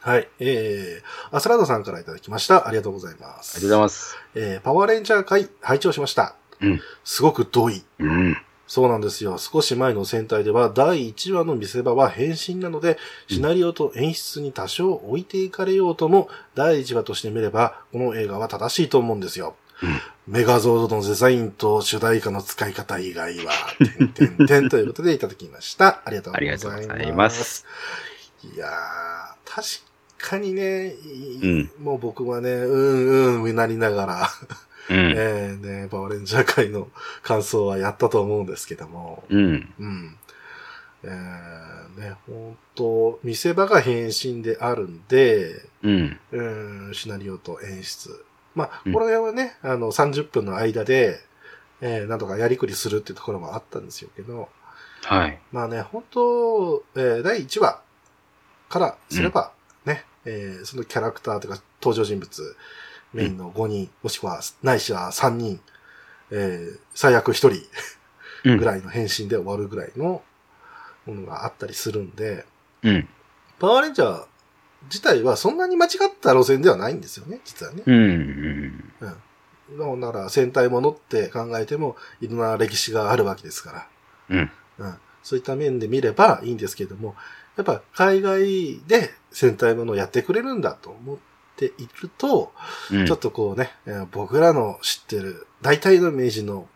Speaker 1: はい。えー、アスラードさんからいただきました。ありがとうございます。
Speaker 2: ありがとうございます。
Speaker 1: えー、パワーレンジャー会、拝聴しました。
Speaker 2: うん。
Speaker 1: すごく遠い。
Speaker 2: うん。
Speaker 1: そうなんですよ。少し前の戦隊では第1話の見せ場は変身なので、シナリオと演出に多少置いていかれようとも、第1話として見れば、この映画は正しいと思うんですよ。
Speaker 2: うん
Speaker 1: メガゾードのデザインと主題歌の使い方以外は、てんてんてんということでいただきました。ありがとうございます。
Speaker 2: ありがとうございます。
Speaker 1: いやー、確かにね、
Speaker 2: うん
Speaker 1: もう僕はね、うんうん、なりながら、
Speaker 2: うん。
Speaker 1: えーね、パワーレンジャー界の感想はやったと思うんですけども、
Speaker 2: うん。
Speaker 1: うん。えー、ね、本当見せ場が変身であるんで、
Speaker 2: うん。
Speaker 1: うん、シナリオと演出。まあ、
Speaker 2: うん
Speaker 1: これはね、あの、30分の間で、えー、なんとかやりくりするっていうところもあったんですよけど、
Speaker 2: はい。
Speaker 1: まあね、本当えー、第1話からすれば、ね、えー、そのキャラクターとか登場人物、メインの5人、もしくは、ないしは3人、えー、最悪1人、
Speaker 2: うん
Speaker 1: ぐらいの変身で終わるぐらいのものがあったりするんで、
Speaker 2: うん。
Speaker 1: パワーレンジャー自体はそんなに間違った路線ではないんですよね、実はね。
Speaker 2: うん。
Speaker 1: うん。だから戦隊ものって考えても、いろんな歴史があるわけですから。
Speaker 2: うん。
Speaker 1: うん。そういった面で見ればいいんですけども、やっぱ海外で戦隊ものをやってくれるんだと思っていると、
Speaker 2: うん
Speaker 1: ちょっとこうね、えー僕らの知ってる大体の明治の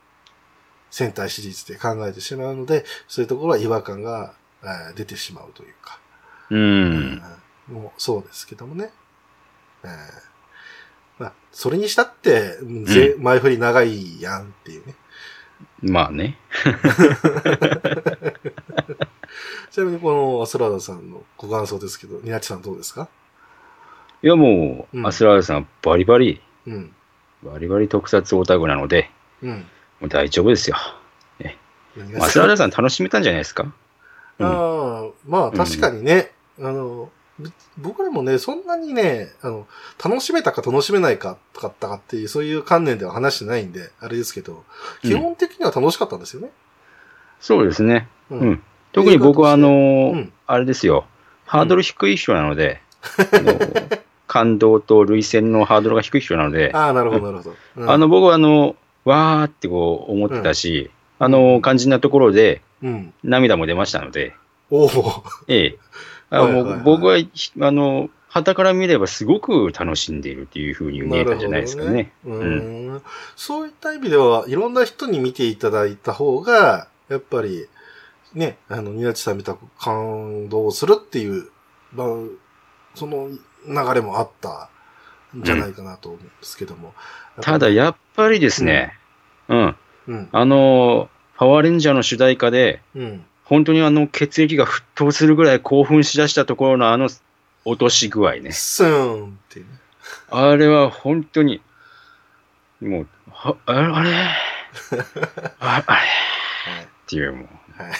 Speaker 1: 戦隊シリーズで考えてしまうので、そういうところは違和感が、えー出てしまうというか、
Speaker 2: うん。
Speaker 1: うんもうそうですけどもね。えーまあ、それにしたって、ぜ前振り長いやんっていうね。
Speaker 2: まあね。
Speaker 1: ちなみにこのアスラーダさんのご感想ですけど、ニナッチさんどうですか？
Speaker 2: いやもう、
Speaker 1: うん
Speaker 2: アスラーダさんバリバリ、
Speaker 1: うん。
Speaker 2: バリバリ特撮オタクなので、
Speaker 1: うん。
Speaker 2: もう大丈夫ですよ。アスラーダさん楽しめたんじゃないですか？うん
Speaker 1: ああ、まあ確かにね、あの、ぶ僕らもね、そんなにね、あの、楽しめたか楽しめないか、かったかっていう、そういう観念では話してないんで、あれですけど、基本的には楽しかったんですよね。
Speaker 2: そうですね。
Speaker 1: う
Speaker 2: うん。特に僕はあのー
Speaker 1: うん
Speaker 2: あれですよ。ハードル低い人なので、あの感動と涙腺のハードルが低い人なので、
Speaker 1: ああ、なるほど、なるほど。うん。
Speaker 2: あの、僕はあの、わーってこう思ってたし、あの、肝心なところで
Speaker 1: うん。
Speaker 2: 涙も出ましたので、
Speaker 1: おお。
Speaker 2: ええ。あ
Speaker 1: はいはいはい。
Speaker 2: もう僕は、ひあの、旗から見ればすごく楽しんでいるっていうふうに見えたんじゃないですかね。
Speaker 1: うん。そういった意味では、いろんな人に見ていただいた方が、やっぱり、ね、あの、ニナチさんみたく感動するっていう、まあ、その流れもあったんじゃないかなと思うんですけども。
Speaker 2: ただ、やっぱりですね、うん。
Speaker 1: うん。
Speaker 2: あの、パワーレンジャーの主題歌で、
Speaker 1: うん。
Speaker 2: 本当にあの血液が沸騰するぐらい興奮しだしたところのあの落とし具合ね。
Speaker 1: スーンっていうね。
Speaker 2: あれは本当に、もう、はあれあれあ あれっていう、もう、
Speaker 1: はい。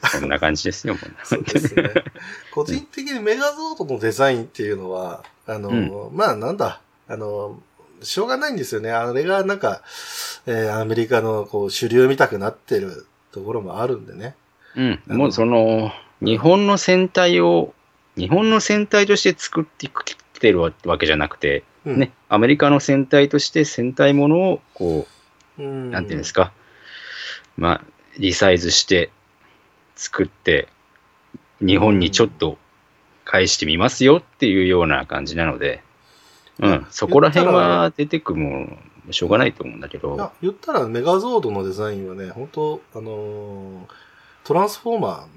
Speaker 1: はい。
Speaker 2: そんな感じですよ、もう
Speaker 1: そうですね。個人的にメガゾードのデザインっていうのは、あの、まあなんだ、あの、しょうがないんですよね。あれがなんか、えーアメリカのこう主流見たくなってるところもあるんでね。
Speaker 2: うん、もうその、日本の戦隊を、日本の戦隊として作ってきてるわけじゃなくて、
Speaker 1: うん、
Speaker 2: ね、アメリカの戦隊として戦隊ものを、こ
Speaker 1: う
Speaker 2: う、
Speaker 1: ん。
Speaker 2: なんていうんですか、まあ、リサイズして、作って、日本にちょっと返してみますよっていうような感じなので、うん、そこら辺は出てくもしょうがないと思うんだけ
Speaker 1: いや
Speaker 2: ど、
Speaker 1: 言ったらメガゾードのデザインはね、本当あのートランスフォーマ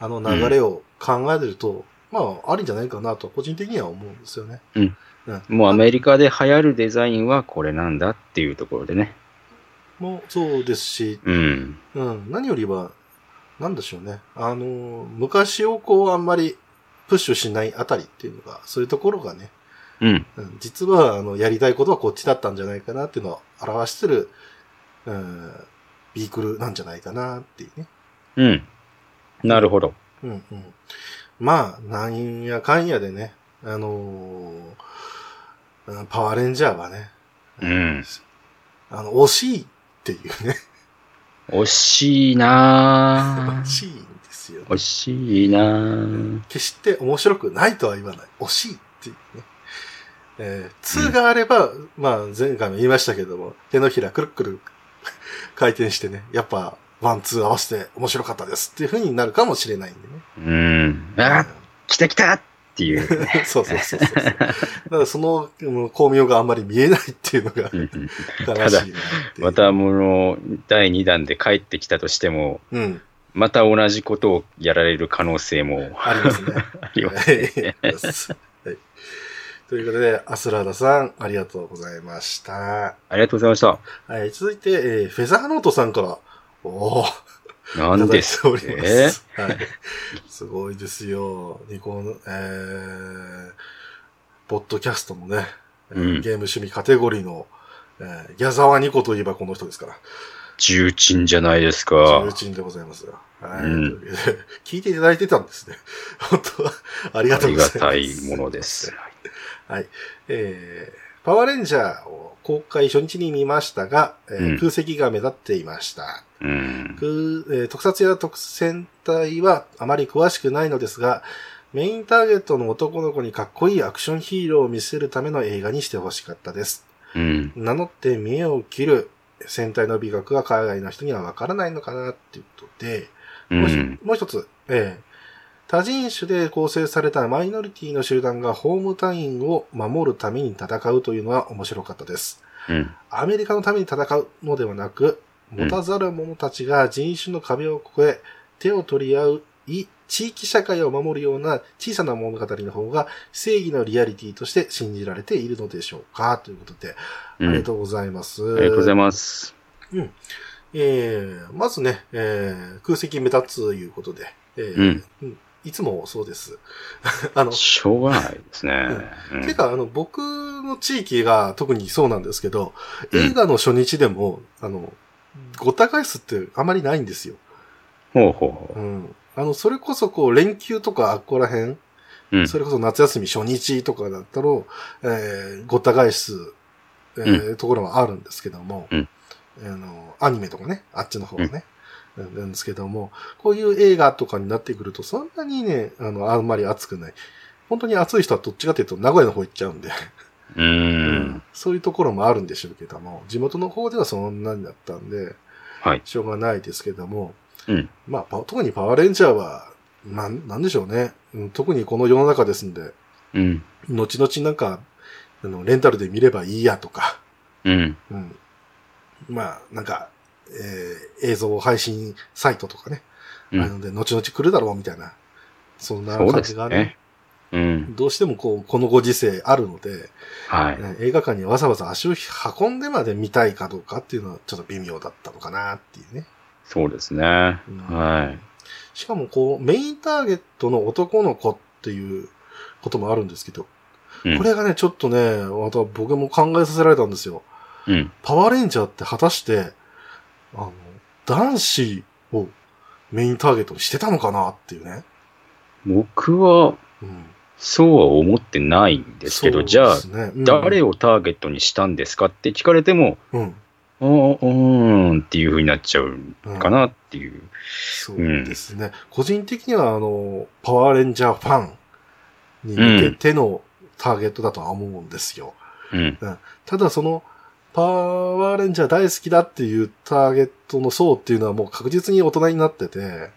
Speaker 1: ーのあの流れを考えてると、まあ、ありんじゃないかなと、個人的には思うんですよね。
Speaker 2: うん。
Speaker 1: うん。
Speaker 2: もうアメリカで流行るデザインはこれなんだっていうところでね。
Speaker 1: もうそうですし、
Speaker 2: うん。
Speaker 1: うん、何よりは、なんでしょうね。あのー、昔をこうあんまりプッシュしないあたりっていうのが、そういうところがね、
Speaker 2: うん。
Speaker 1: うん、実はあの、やりたいことはこっちだったんじゃないかなっていうのを表してる、うん、ビークルなんじゃないかなっていうね。
Speaker 2: うん。なるほど。
Speaker 1: うんうん。まあ、なんやかんやでね、あのーうんパワーレンジャーはね、
Speaker 2: うん。
Speaker 1: あの、惜しいっていうね、
Speaker 2: 惜しいなぁ。
Speaker 1: 惜しいんですよ。
Speaker 2: 惜しいなぁ。
Speaker 1: 決して面白くないとは言わない。惜しいっていうね。えー、2があれば、まあ前回も言いましたけども、手のひらくるくる回転してね、やっぱ one、two 合わせて面白かったですっていう風になるかもしれないんでね。
Speaker 2: うん。あ来た来たっていう。
Speaker 1: そうそうそうそう。だからそのうん光明があんまり見えないっていうのが
Speaker 2: うんうん
Speaker 1: 悲しい。
Speaker 2: またもの第2弾で帰ってきたとしても、
Speaker 1: うん。
Speaker 2: また同じことをやられる可能性も
Speaker 1: ありますね。
Speaker 2: あります。
Speaker 1: はいはいということで、アスラーダさん、ありがとうございました。
Speaker 2: ありがとうございました。
Speaker 1: はい、続いて、えーフェザーノートさんから、おー、
Speaker 2: なんです
Speaker 1: いただいておりま
Speaker 2: え
Speaker 1: す。はい。すごいですよ。ニコン、えー、ポッドキャストのね、ゲーム趣味カテゴリーの、えー、矢沢ニコといえばこの人ですから。
Speaker 2: 重鎮じゃないですか
Speaker 1: 重。鎮でございますよ。はい。
Speaker 2: うん
Speaker 1: 聞いていただいてたんですね。本当は、ありが
Speaker 2: あり
Speaker 1: とうございます。
Speaker 2: がたいものです。
Speaker 1: はい。えー、パワーレンジャーを公開初日に見ましたが、えー
Speaker 2: うん
Speaker 1: 空席が目立っていました。
Speaker 2: うん。
Speaker 1: 空えー特撮や特戦隊はあまり詳しくないのですが、メインターゲットの男の子にかっこいいアクションヒーローを見せるための映画にしてほしかったです。
Speaker 2: うん。
Speaker 1: 名乗って見栄を切る戦隊の美学が海外の人にはわからないのかなっていうことで、
Speaker 2: う
Speaker 1: もう一
Speaker 2: ん。
Speaker 1: もう一つ、ええ多人種で構成されたマイノリティの集団がホーム隊員を守るために戦うというのは面白かったです。
Speaker 2: うん。
Speaker 1: アメリカのために戦うのではなく、持たざる者たちが人種の壁を越え、手を取り合う、い地域社会を守るような小さな物語の方が正義のリアリティとして信じられているのでしょうかということで、
Speaker 2: うん
Speaker 1: ありがとうございます。
Speaker 2: ありがとうございます。
Speaker 1: えー、まずね、えー、空席目立つということで、えー
Speaker 2: うん
Speaker 1: うんいつもそうです。あの、
Speaker 2: しょうがないですね。うん
Speaker 1: てか、あの、僕の地域が特にそうなんですけど、
Speaker 2: うん
Speaker 1: 映画の初日でも、あの、ごった返すってあまりないんですよ。
Speaker 2: ほうほうほ
Speaker 1: うん。あの、それこそこう、連休とかあっこら辺、
Speaker 2: う。うん。
Speaker 1: それこそ夏休み初日とかだったら、えー、ごった返す、えーところはあるんですけども、
Speaker 2: うん
Speaker 1: あの、アニメとかね、あっちの方はね、なんですけども、こういう映画とかになってくると、そんなにね、あの、あんまり暑くない。本当に暑い人はどっちかというと名古屋の方行っちゃうんで、
Speaker 2: うーん。
Speaker 1: そういうところもあるんでしょうけども、地元の方ではそんなになったんで、
Speaker 2: はい。
Speaker 1: しょうがないですけども、
Speaker 2: うん。
Speaker 1: まあ、パ特にパワーレンジャーは、なん、なんでしょうね。うん特にこの世の中ですんで、
Speaker 2: うん。
Speaker 1: 後々なんか、あの、レンタルで見ればいいやとか、
Speaker 2: うん。
Speaker 1: うん。まあ、なんか、えー映像配信サイトとかね、
Speaker 2: うん
Speaker 1: あので、後々来るだろうみたいな、そんな感じがね、
Speaker 2: ね。うん。
Speaker 1: どうしてもこう、このご時世あるので、
Speaker 2: はい。
Speaker 1: ね映画館にわざわざ足を運んでまで見たいかどうかっていうのはちょっと微妙だったのかなっていうね。
Speaker 2: そうですね。
Speaker 1: うん
Speaker 2: はい。
Speaker 1: しかもこう、メインターゲットの男の子っていうこともあるんですけど、
Speaker 2: うん
Speaker 1: これがね、ちょっとね、また僕も考えさせられたんですよ。
Speaker 2: うん。
Speaker 1: パワーレンジャーって果たして、あの、男子をメインターゲットにしてたのかなっていうね。
Speaker 2: 僕は、
Speaker 1: うん。
Speaker 2: そうは思ってないんですけど、じゃあ、
Speaker 1: そうん
Speaker 2: 誰をターゲットにしたんですかって聞かれても、
Speaker 1: うん。
Speaker 2: あーんっていう風になっちゃうかなっていう。
Speaker 1: そうですね。個人的には、あの、パワーレンジャーファンに向けてのターゲットだとは思うんですよ。
Speaker 2: うん。
Speaker 1: ただその、パワーレンジャー大好きだっていうターゲットの層っていうのはもう確実に大人になってて、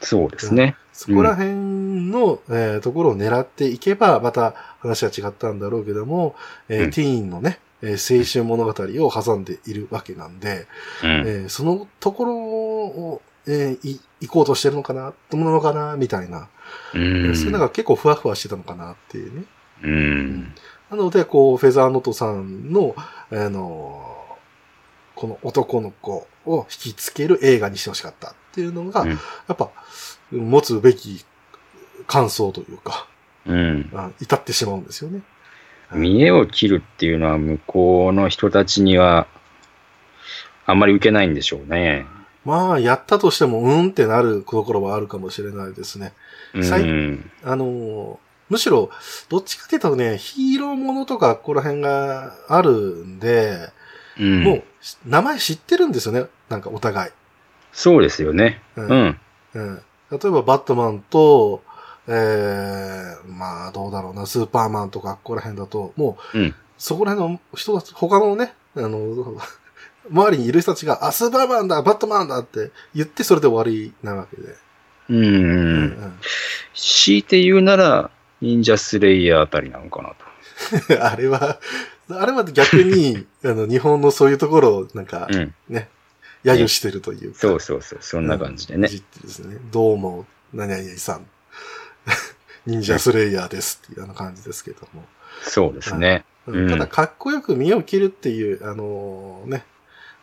Speaker 2: そうですね。
Speaker 1: そこら辺の、えーところを狙っていけば、また話は違ったんだろうけども、えー
Speaker 2: うん
Speaker 1: ティーンのね、えー青春物語を挟んでいるわけなんで、
Speaker 2: うん。
Speaker 1: えーそのところを、えーい行こうとしてるのかな、どうなのかな、みたいな、
Speaker 2: う
Speaker 1: えー
Speaker 2: ん。
Speaker 1: そういうのが結構ふわふわしてたのかなっていうね。
Speaker 2: うん。
Speaker 1: なので、こう、フェザーノートさんの、あのーこの男の子を引きつける映画にしてほしかったっていうのが、
Speaker 2: うん
Speaker 1: やっぱ、持つべき感想というか、
Speaker 2: うん。
Speaker 1: あ至ってしまうんですよね。
Speaker 2: 見栄を切るっていうのは向こうの人たちにはあんまり受けないんでしょうね。
Speaker 1: まあ、やったとしても、うんってなるところはあるかもしれないですね。
Speaker 2: う
Speaker 1: さい
Speaker 2: ん。
Speaker 1: あのーむしろ、どっちかっていうとね、ヒーローものとか、ここら辺があるんで、
Speaker 2: うん。
Speaker 1: もう、名前知ってるんですよね。なんか、お互い。
Speaker 2: そうですよね。
Speaker 1: う
Speaker 2: うんん。
Speaker 1: うん。例えば、バットマンと、えー、まあ、どうだろうな、スーパーマンとか、ここら辺だと、もう、
Speaker 2: うん
Speaker 1: そこら辺の人たち、他のね、あの、周りにいる人たちが、あ、スーパーマンだ、バットマンだって言って、それで終わりなわけで。
Speaker 2: うん。
Speaker 1: うん
Speaker 2: 強いて言うなら、忍者スレイヤーあたりなのかなと。
Speaker 1: う んあれは、あれは逆に、あの、日本のそういうところを、なんか、
Speaker 2: うん。
Speaker 1: ね、揶揄してるというか。
Speaker 2: そうそうそう。そんな感じでね
Speaker 1: い。じってですね。どうも、何々さん。忍者スレイヤーですっていうあの感じですけども。
Speaker 2: そうですね。うん
Speaker 1: ただ、かっこよく見栄を切るっていう、あのね、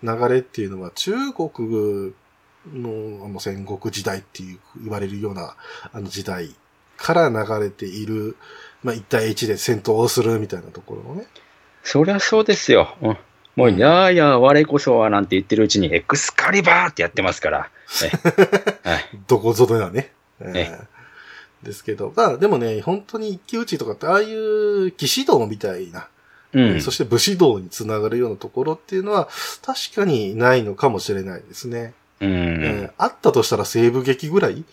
Speaker 1: 流れっていうのは中国のあの戦国時代っていう言われるようなあの時代から流れている、まあ、一対一で戦闘をするみたいなところのね。
Speaker 2: そりゃそうですよ。うん。もう、やーやー我こそはなんて言ってるうちに、エクスカリバーってやってますから。え はい。
Speaker 1: どこぞではね。え
Speaker 2: え
Speaker 1: ーですけど、まあでもね、本当に一騎打ちとかって、ああいう騎士道みたいな、
Speaker 2: うん。
Speaker 1: そして武士道につながるようなところっていうのは、確かにないのかもしれないですね。
Speaker 2: うん。
Speaker 1: えーあったとしたら西部劇ぐらい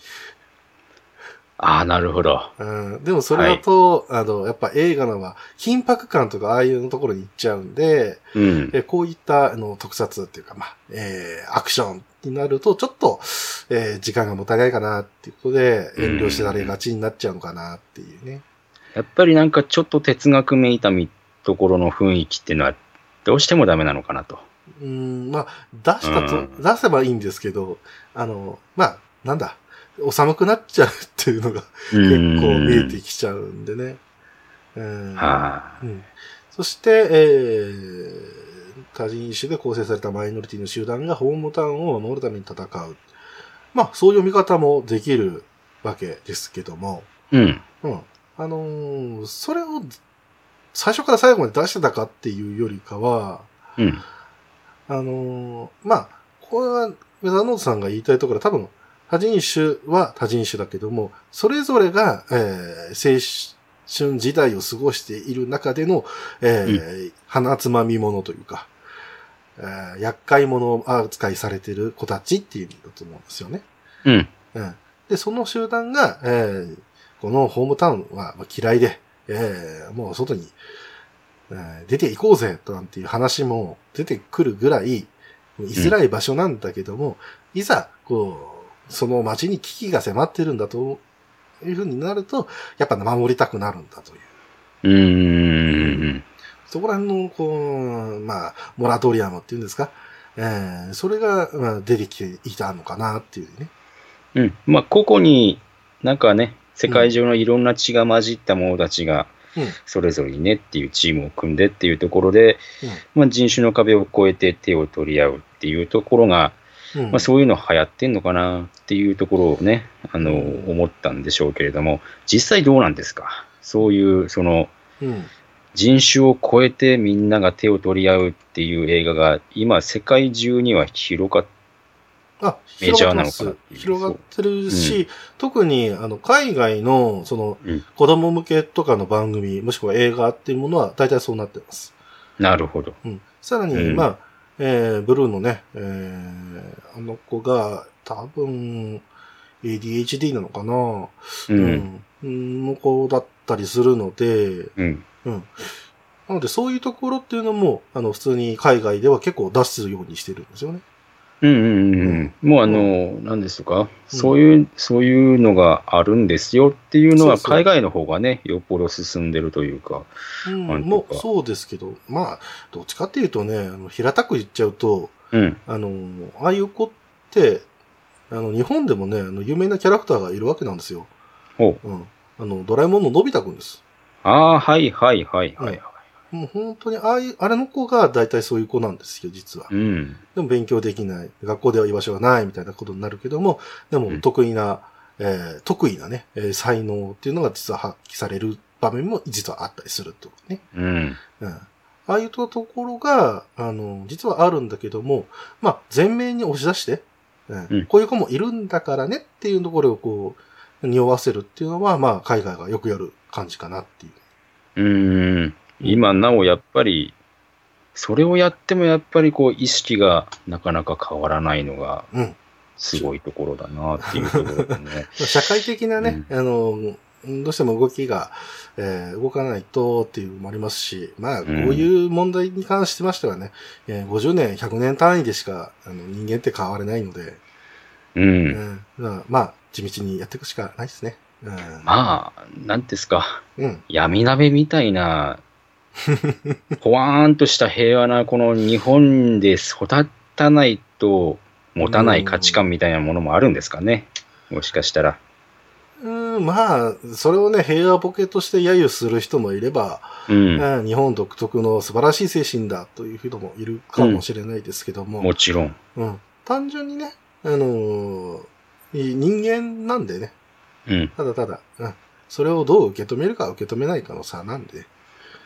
Speaker 2: ああ、なるほど。
Speaker 1: うん、でもそれだと、あの、やっぱ映画のは、緊迫感とかああいうところに行っちゃうんで、
Speaker 2: うん。
Speaker 1: えこういったあの特撮っていうか、まあ、えー、アクションになると、ちょっと、えー、時間がもったいないかなっていうことで、遠慮してられがちになっちゃうのかなっていうね。
Speaker 2: やっぱりなんかちょっと哲学めいたみところの雰囲気っていうのは、どうしてもダメなのかなと。
Speaker 1: うん、まあ、出したと、
Speaker 2: うん
Speaker 1: 出せばいいんですけど、あの、まあ、なんだ、寒くなっちゃうっていうのが
Speaker 2: 結
Speaker 1: 結構見えてきちゃうんでね。うん
Speaker 2: は
Speaker 1: うんそして、えー、多人種で構成されたマイノリティの集団がホームタウンを守るために戦う。まあ、そういう見方もできるわけですけども、
Speaker 2: い。うん。
Speaker 1: うん。あのーそれを最初から最後まで出してたかっていうよりかは、
Speaker 2: うん。
Speaker 1: あのーまあ、これは、ウェザーノートさんが言いたいところは多分、多人種は多人種だけども、それぞれが、えー青春時代を過ごしている中での、えー鼻つまみ者というか、えー厄介者扱いされている子たちっていう意味だと思うんですよね。
Speaker 2: うん。
Speaker 1: うん。で、その集団が、えーこのホームタウンはまあ嫌いで、えーもう外に、えー出て行こうぜ、となんていう話も出てくるぐらい、居づらい場所なんだけども、いざ、こう、その街に危機が迫ってるんだというふうになると、やっぱ守りたくなるんだという。
Speaker 2: うーん。
Speaker 1: そこら辺の、こう、まあ、モラトリアムっていうんですか、えーそれが、まあ、出てきていたのかなっていうね。
Speaker 2: うん。まあ、個々になんかね、世界中のいろんな血が混じった者たちが、
Speaker 1: うん
Speaker 2: それぞれにねっていうチームを組んでっていうところで、まあ、人種の壁を越えて手を取り合うっていうところが、
Speaker 1: うん。
Speaker 2: まあ、そういうの流行ってんのかなっていうところをね、あの、思ったんでしょうけれども、実際どうなんですか？そういう、その、
Speaker 1: うん。
Speaker 2: 人種を超えてみんなが手を取り合うっていう映画が、今、世界中には広がっ
Speaker 1: あ、
Speaker 2: メジャーなのか
Speaker 1: 広がってるし、特に、あの、海外の、その、
Speaker 2: うん
Speaker 1: 子供向けとかの番組、もしくは映画っていうものは、大体そうなってます。
Speaker 2: なるほど。
Speaker 1: うん。さらに、
Speaker 2: うん
Speaker 1: まあ、えー、ブルーのね、えー、あの子が、多分、ADHD なのかな
Speaker 2: う。
Speaker 1: うん。うん、の子だったりするので、
Speaker 2: うん。
Speaker 1: うん。なので、そういうところっていうのも、あの、普通に海外では結構出すようにしてるんですよね。
Speaker 2: うんうんうんうん。もうあの、何ですか、そういう、そういうのがあるんですよっていうのは、海外の方がね、よっぽど進んでるというか。
Speaker 1: もうそうですけど、まあ、どっちかっていうとね、あの平たく言っちゃうと、
Speaker 2: うん。
Speaker 1: あの、ああいう子って、あの、日本でもね、あの、有名なキャラクターがいるわけなんですよ。
Speaker 2: ほう。
Speaker 1: うん。あの、ドラえもんののび太くんです。
Speaker 2: ああ、はいはいはいはい。
Speaker 1: もう本当に、ああいう、あれの子が大体そういう子なんですよ、実は。
Speaker 2: うん。
Speaker 1: でも勉強できない。学校では居場所がないみたいなことになるけども、でも
Speaker 2: うん
Speaker 1: 得意な、えー得意なね、えー才能っていうのが実は発揮される場面も実はあったりするとね。
Speaker 2: うん。
Speaker 1: うん。ああいうところが、あの、実はあるんだけども、まあ、前面に押し出して、うん
Speaker 2: うん
Speaker 1: こういう子もいるんだからねっていうところをこう、匂わせるっていうのは、まあ、海外がよくやる感じかなっていう。
Speaker 2: うん。今なおやっぱり、それをやってもやっぱりこう意識がなかなか変わらないのが
Speaker 1: うん。
Speaker 2: すごいところだなっていうところだね。
Speaker 1: 社会的なね、あの、どうしても動きが、えー動かないとっていうのもありますし、まあ、こういう問題に関してましてはね、えー50年、100年単位でしかあの人間って変われないので、
Speaker 2: う。
Speaker 1: うんんまあまあ、地道にやっていくしかないですね。うん。
Speaker 2: まあ、なんですか。
Speaker 1: うん。
Speaker 2: 闇鍋みたいな、ほわーんとした平和なこの日本で育たないと持たない価値観みたいなものもあるんですかね？もしかしたら。
Speaker 1: うん、まあ、それをね、平和ボケとして揶揄する人もいれば、
Speaker 2: うん。
Speaker 1: うん日本独特の素晴らしい精神だという人もいるかもしれないですけども、
Speaker 2: もちろん。
Speaker 1: うん単純にね、あのー人間なんでね、
Speaker 2: うん。
Speaker 1: ただただ、うん、それをどう受け止めるか受け止めないかの差なんで、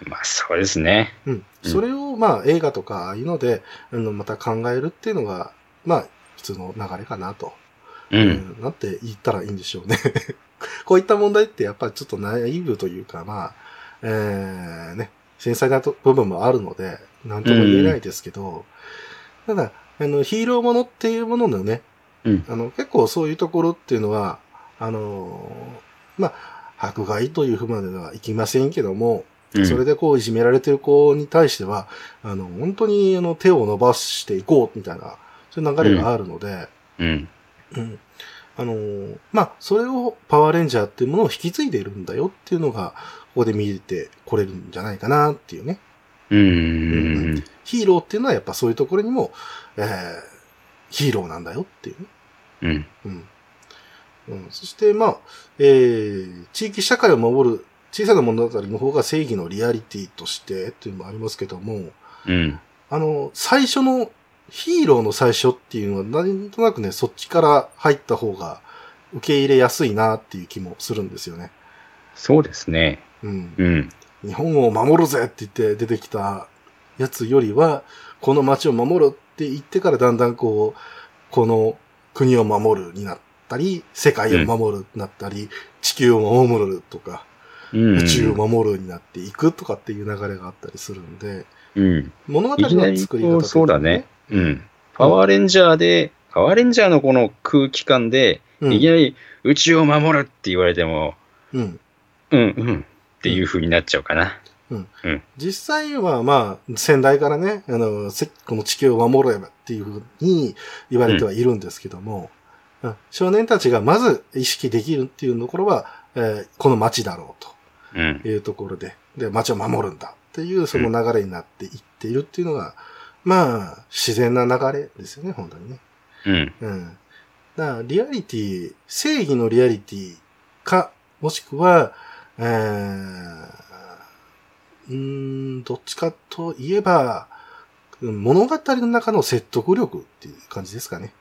Speaker 2: まあそうですね。
Speaker 1: うん、
Speaker 2: うん
Speaker 1: それをまあ映画とかああいうので、あのまた考えるっていうのが、まあ普通の流れかなと。
Speaker 2: う。
Speaker 1: うんんなんて言ったらいいんでしょうね。こういった問題ってやっぱりちょっとナイーブというか、まあ、えー、ね、繊細なと部分もあるので、なんとも言えないですけど、ただ、あの、ヒーローものっていうもののね、
Speaker 2: うん
Speaker 1: あの、結構そういうところっていうのは、あの、まあ、迫害というふうまではいきませんけども、
Speaker 2: うん
Speaker 1: それでこういじめられてる子に対しては、あの、本当にあの手を伸ばしていこうみたいな、そういう流れがあるので、
Speaker 2: うん。
Speaker 1: うん。あのーまあ、それをパワーレンジャーっていうものを引き継いでいるんだよっていうのが、ここで見れてこれるんじゃないかなっていうね。
Speaker 2: うん。
Speaker 1: ヒーローっていうのはやっぱそういうところにも、えー、ヒーローなんだよっていうね。
Speaker 2: うん。
Speaker 1: うん。うん、そして、まあ、えー、地域社会を守る小さな物語の方が正義のリアリティとしてっていうのもありますけども、
Speaker 2: うん。
Speaker 1: あの、最初の、ヒーローの最初っていうのは、なんとなくね、そっちから入った方が受け入れやすいなっていう気もするんですよね。
Speaker 2: そうですね。
Speaker 1: うん。
Speaker 2: うん。
Speaker 1: 日本を守るぜって言って出てきたやつよりは、この街を守るって言ってからだんだんこう、この国を守るになったり、世界を守るになったり、地球を守るとか、
Speaker 2: うん。
Speaker 1: 宇宙を守るになっていくとかっていう流れがあったりするんで、
Speaker 2: うん。
Speaker 1: 物語の作り方
Speaker 2: そうだね。うん。パワーレンジャーで、パワーレンジャーのこの空気感で、
Speaker 1: うん。
Speaker 2: いきなり宇宙を守るって言われても、
Speaker 1: うん。
Speaker 2: うんうんっていう風になっちゃうかな。
Speaker 1: 実際はまあ、先代からね、あの、せこの地球を守ればっていうふうに言われてはいるんですけども、うん少年たちがまず意識できるっていうところは、えーこの街だろう
Speaker 2: うん。
Speaker 1: というところで、で、街を守るんだっていうその流れになっていっているっていうのが、まあ、自然な流れですよね、本当にね。
Speaker 2: うん。
Speaker 1: うん。だから、リアリティ、正義のリアリティか、もしくは、えー、うーん、どっちかといえば、うん物語の中の説得力っていう感じですかね。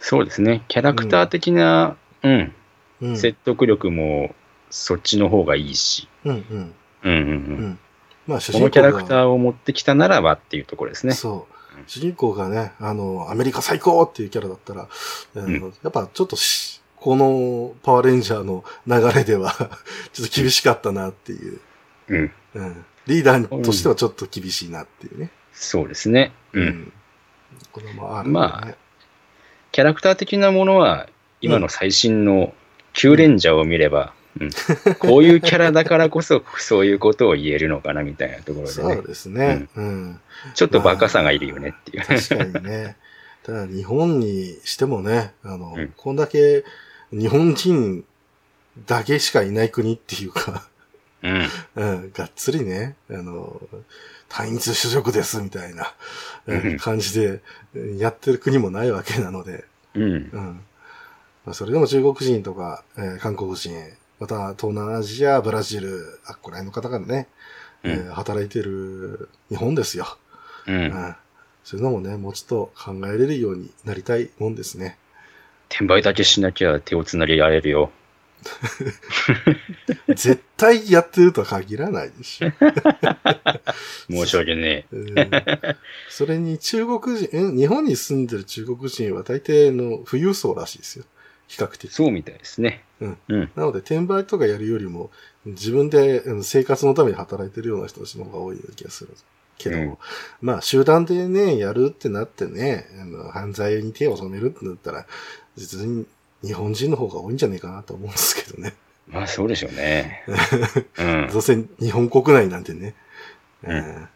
Speaker 2: そうですね。キャラクター的な、うん、
Speaker 1: うん。
Speaker 2: 説得力もそっちの方がいいし。
Speaker 1: うんうん。
Speaker 2: うんうんう。
Speaker 1: うんん。まあ、主
Speaker 2: このキャラクタ
Speaker 1: ー
Speaker 2: ーを持ってきたならばっていうところですね。
Speaker 1: そう
Speaker 2: うん。
Speaker 1: 主人公がね、あの、アメリカ最高っていうキャラだったら、
Speaker 2: うん
Speaker 1: やっぱちょっとし、このパワーレンジャーの流れでは、ちょっと厳しかったなっていう。
Speaker 2: うん。
Speaker 1: うん。リーダーとしてはちょっと厳しいなっていうね。
Speaker 2: そうですね。うん。
Speaker 1: ん。これもあるね、
Speaker 2: まキャラクター的なものは、今の最新のキューレンジャーを見れば、うんこういうキャラだからこそ、そういうことを言えるのかなみたいなところでね
Speaker 1: そう、ですね。うん。
Speaker 2: ちょっとバカさがいるよねっていう。
Speaker 1: 確かにね。ただ日本にしてもね、あの、
Speaker 2: うん
Speaker 1: こんだけ日本人だけしかいない国っていうか、
Speaker 2: うん。
Speaker 1: うん、がっつりね、あの、単一種族ですみたいな、うん
Speaker 2: うん
Speaker 1: 感じでうんやってる国もないわけなので、
Speaker 2: うん。
Speaker 1: うん。まあ、それでも中国人とか、えー韓国人、また東南アジア、ブラジル、あっこら辺の方がね、えー働いてる日本ですよ。
Speaker 2: う。
Speaker 1: うんん。そういうのもね、もうちょっと考えれるようになりたいもんですね。
Speaker 2: 転売だけしなきゃ手をつなげられるよ。
Speaker 1: 絶対やってるとは限らないでしょ。
Speaker 2: 申し訳ね
Speaker 1: うんそれに中国人、え日本に住んでる中国人は大抵の富裕層らしいですよ。比較
Speaker 2: え。
Speaker 1: 的。
Speaker 2: そうみたいですね。
Speaker 1: うん。
Speaker 2: うん。
Speaker 1: なので、転売とかやるよりも、自分でうん生活のために働いてるような人たちの方が多い気がする。けど、
Speaker 2: うん
Speaker 1: まあ、集団でね、やるってなってね、あの犯罪に手を染めるってなったら、実に日本人の方が多いんじゃないかなと思うんですけどね。
Speaker 2: まあそうでしょうね。うん。
Speaker 1: どうせ日本国内なんてね。
Speaker 2: うん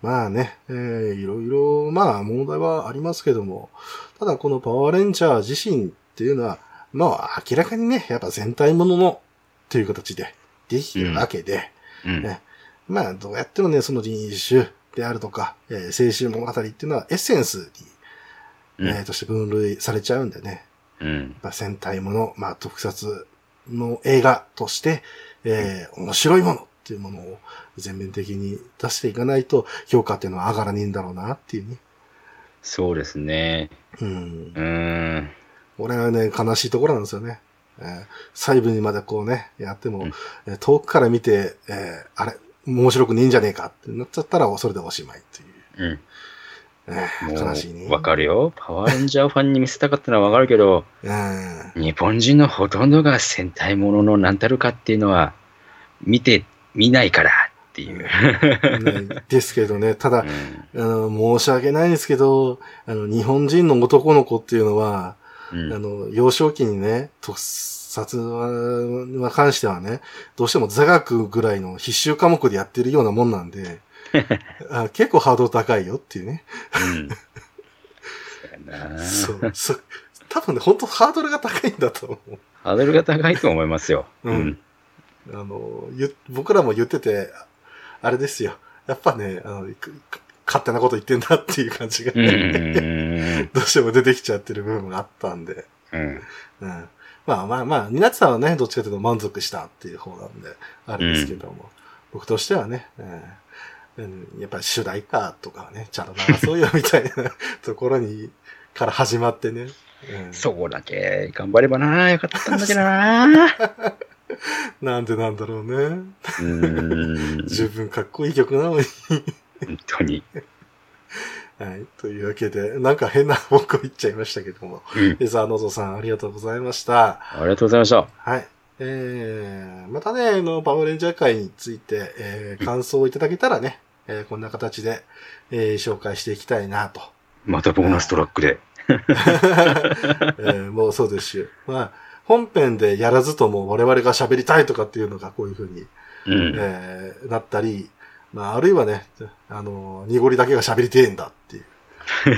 Speaker 1: まあね、えーいろいろ、まあ問題はありますけども、ただこのパワーレンジャー自身っていうのは、まあ明らかにね、やっぱ全体もののという形でできてるわけで、
Speaker 2: うん。
Speaker 1: ねまあどうやってもね、その人種であるとか、えー青春物語っていうのはエッセンスに、
Speaker 2: うん
Speaker 1: えーとして分類されちゃうんでね、
Speaker 2: うん。
Speaker 1: まあ、戦隊もの、まあ、特撮の映画として、えー面白いものっていうものを全面的に出していかないと、評価っていうのは上がらねえんだろうなっていうね。
Speaker 2: そうですね。
Speaker 1: うん
Speaker 2: う。ーん。
Speaker 1: 俺はね、悲しいところなんですよね。えー細部にまでこうね、やっても、
Speaker 2: うん
Speaker 1: えー遠くから見て、えーあれ、面白くねえんじゃねえかってなっちゃったら、それでおしまいという。
Speaker 2: うん。
Speaker 1: えー
Speaker 2: も
Speaker 1: 悲しいね。
Speaker 2: う、わかるよ。パワーレンジャーファンに見せたかったのはわかるけど、
Speaker 1: うん。
Speaker 2: 日本人のほとんどが戦隊ものの何たるかっていうのは、見て、見ないからっていう。
Speaker 1: ねですけどね、ただ
Speaker 2: う、ん
Speaker 1: あの、申し訳ないんですけど、あの、日本人の男の子っていうのは、
Speaker 2: うん
Speaker 1: あの、幼少期にね、特撮は関してはね、どうしても座学ぐらいの必修科目でやってるようなもんなんで、あ結構ハードル高いよっていうね。
Speaker 2: うん。そう
Speaker 1: そう。多分ね、本当ハードルが高いんだと思う。
Speaker 2: ハードルが高いと思いますよ。
Speaker 1: うんあの、ゆ僕らも言ってて、あれですよ。やっぱね、あの、勝手なこと言ってんだっていう感じが、
Speaker 2: うん。うん。
Speaker 1: どうしても出てきちゃってる部分があったんで。
Speaker 2: うん。
Speaker 1: うん。まあまあまあ、ニナツさんはね、どっちかというと満足したっていう方なんで、あるんですけども、僕としてはね、うんうん、やっぱり主題歌とかはね、ちゃんと流そうよみたいなところに、から始まってね。うん、
Speaker 2: そこだけ頑張ればな、よかったんだけどな。
Speaker 1: なんでなんだろうね。
Speaker 2: うん。
Speaker 1: 十分かっこいい曲なのに。
Speaker 2: 本当に。
Speaker 1: はい。というわけで、なんか変な方向言っちゃいましたけども。
Speaker 2: うん。
Speaker 1: レザーノートさん、ありがとうございました。
Speaker 2: ありがとうございました。
Speaker 1: はい。えー、またね、あの、パワーレンジャー会について、えー、感想をいただけたらね、えー、こんな形で、えー、紹介していきたいなと。
Speaker 2: またボーナストラックで。
Speaker 1: えー、もうそうですし、まあ、本編でやらずとも我々が喋りたいとかっていうのがこういう風に、
Speaker 2: うん。
Speaker 1: えー、なったり、まあ、あるいはね、あの、濁りだけが喋りてえんだっていう、え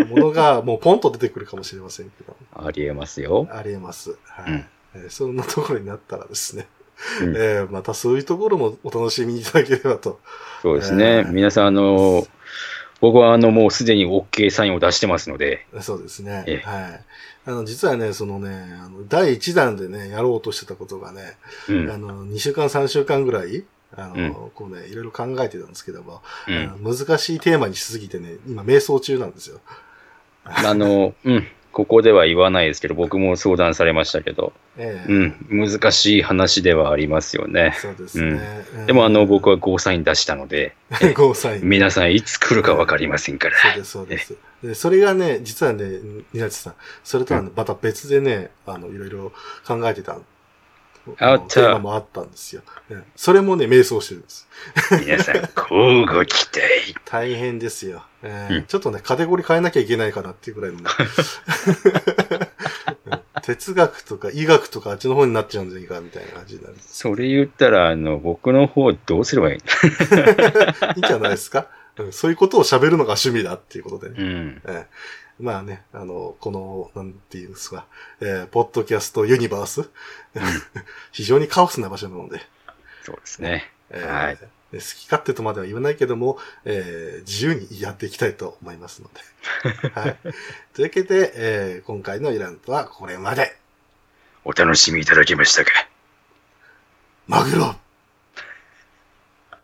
Speaker 1: ー、ものがもうポンと出てくるかもしれませんけど、
Speaker 2: ありえますよ。
Speaker 1: ありえます。はい。
Speaker 2: うん
Speaker 1: えーそんなところになったらですね、
Speaker 2: うん
Speaker 1: えーまたそういうところもお楽しみいただければと。
Speaker 2: そうですね。
Speaker 1: えー
Speaker 2: 皆さん、あの、僕はあの、もうすでに OK サインを出してますので、
Speaker 1: そうですね。
Speaker 2: ええ
Speaker 1: はい。あの、実はね、そのね、あの、第1弾でね、やろうとしてたことがね、
Speaker 2: うん。
Speaker 1: あの、2週間、3週間ぐらい、あの、
Speaker 2: うん
Speaker 1: こうね、いろいろ考えてたんですけども、
Speaker 2: うん
Speaker 1: 難しいテーマにしすぎてね、今、瞑想中なんですよ。
Speaker 2: あの、うん。ここでは言わないですけど、僕も相談されましたけど、
Speaker 1: ええ
Speaker 2: うん。難しい話ではありますよね。
Speaker 1: そうですね。
Speaker 2: でも、あの、僕
Speaker 1: は、
Speaker 2: はゴーサイン出したので、
Speaker 1: ゴーサイン。
Speaker 2: 皆さんいつ来るかわかりませんから。
Speaker 1: そうです、そうです。で、それがね、実はね、稲地さん、それとはね、また別でね、あの、いろいろ考えてた、
Speaker 2: あった
Speaker 1: テーマもあったんですよ。ねそれもね、瞑想してるんです。
Speaker 2: 皆さん、交互期待。
Speaker 1: 大変ですよ。えー
Speaker 2: うん
Speaker 1: ちょっとね、カテゴリー変えなきゃいけないかなっていうぐらいのね、うん哲学とか医学とかあっちの方になっちゃうんじゃないかみたいな感じになる。
Speaker 2: それ言ったら、あの、僕の方どうすればいい
Speaker 1: いいんじゃないですか、うんそういうことを喋るのが趣味だっていうことでね。
Speaker 2: うん。
Speaker 1: えーまあね、あの、この、なんていうんですか、えーポッドキャストユニバース、非常にカオスな場所なので、
Speaker 2: そうですね。
Speaker 1: えー
Speaker 2: はい
Speaker 1: 好き勝手とまでは言わないけども、えー自由にやっていきたいと思いますので。はい。というわけで、えー今回のイランとはこれまで。
Speaker 2: お楽しみいただけましたか？
Speaker 1: マグロ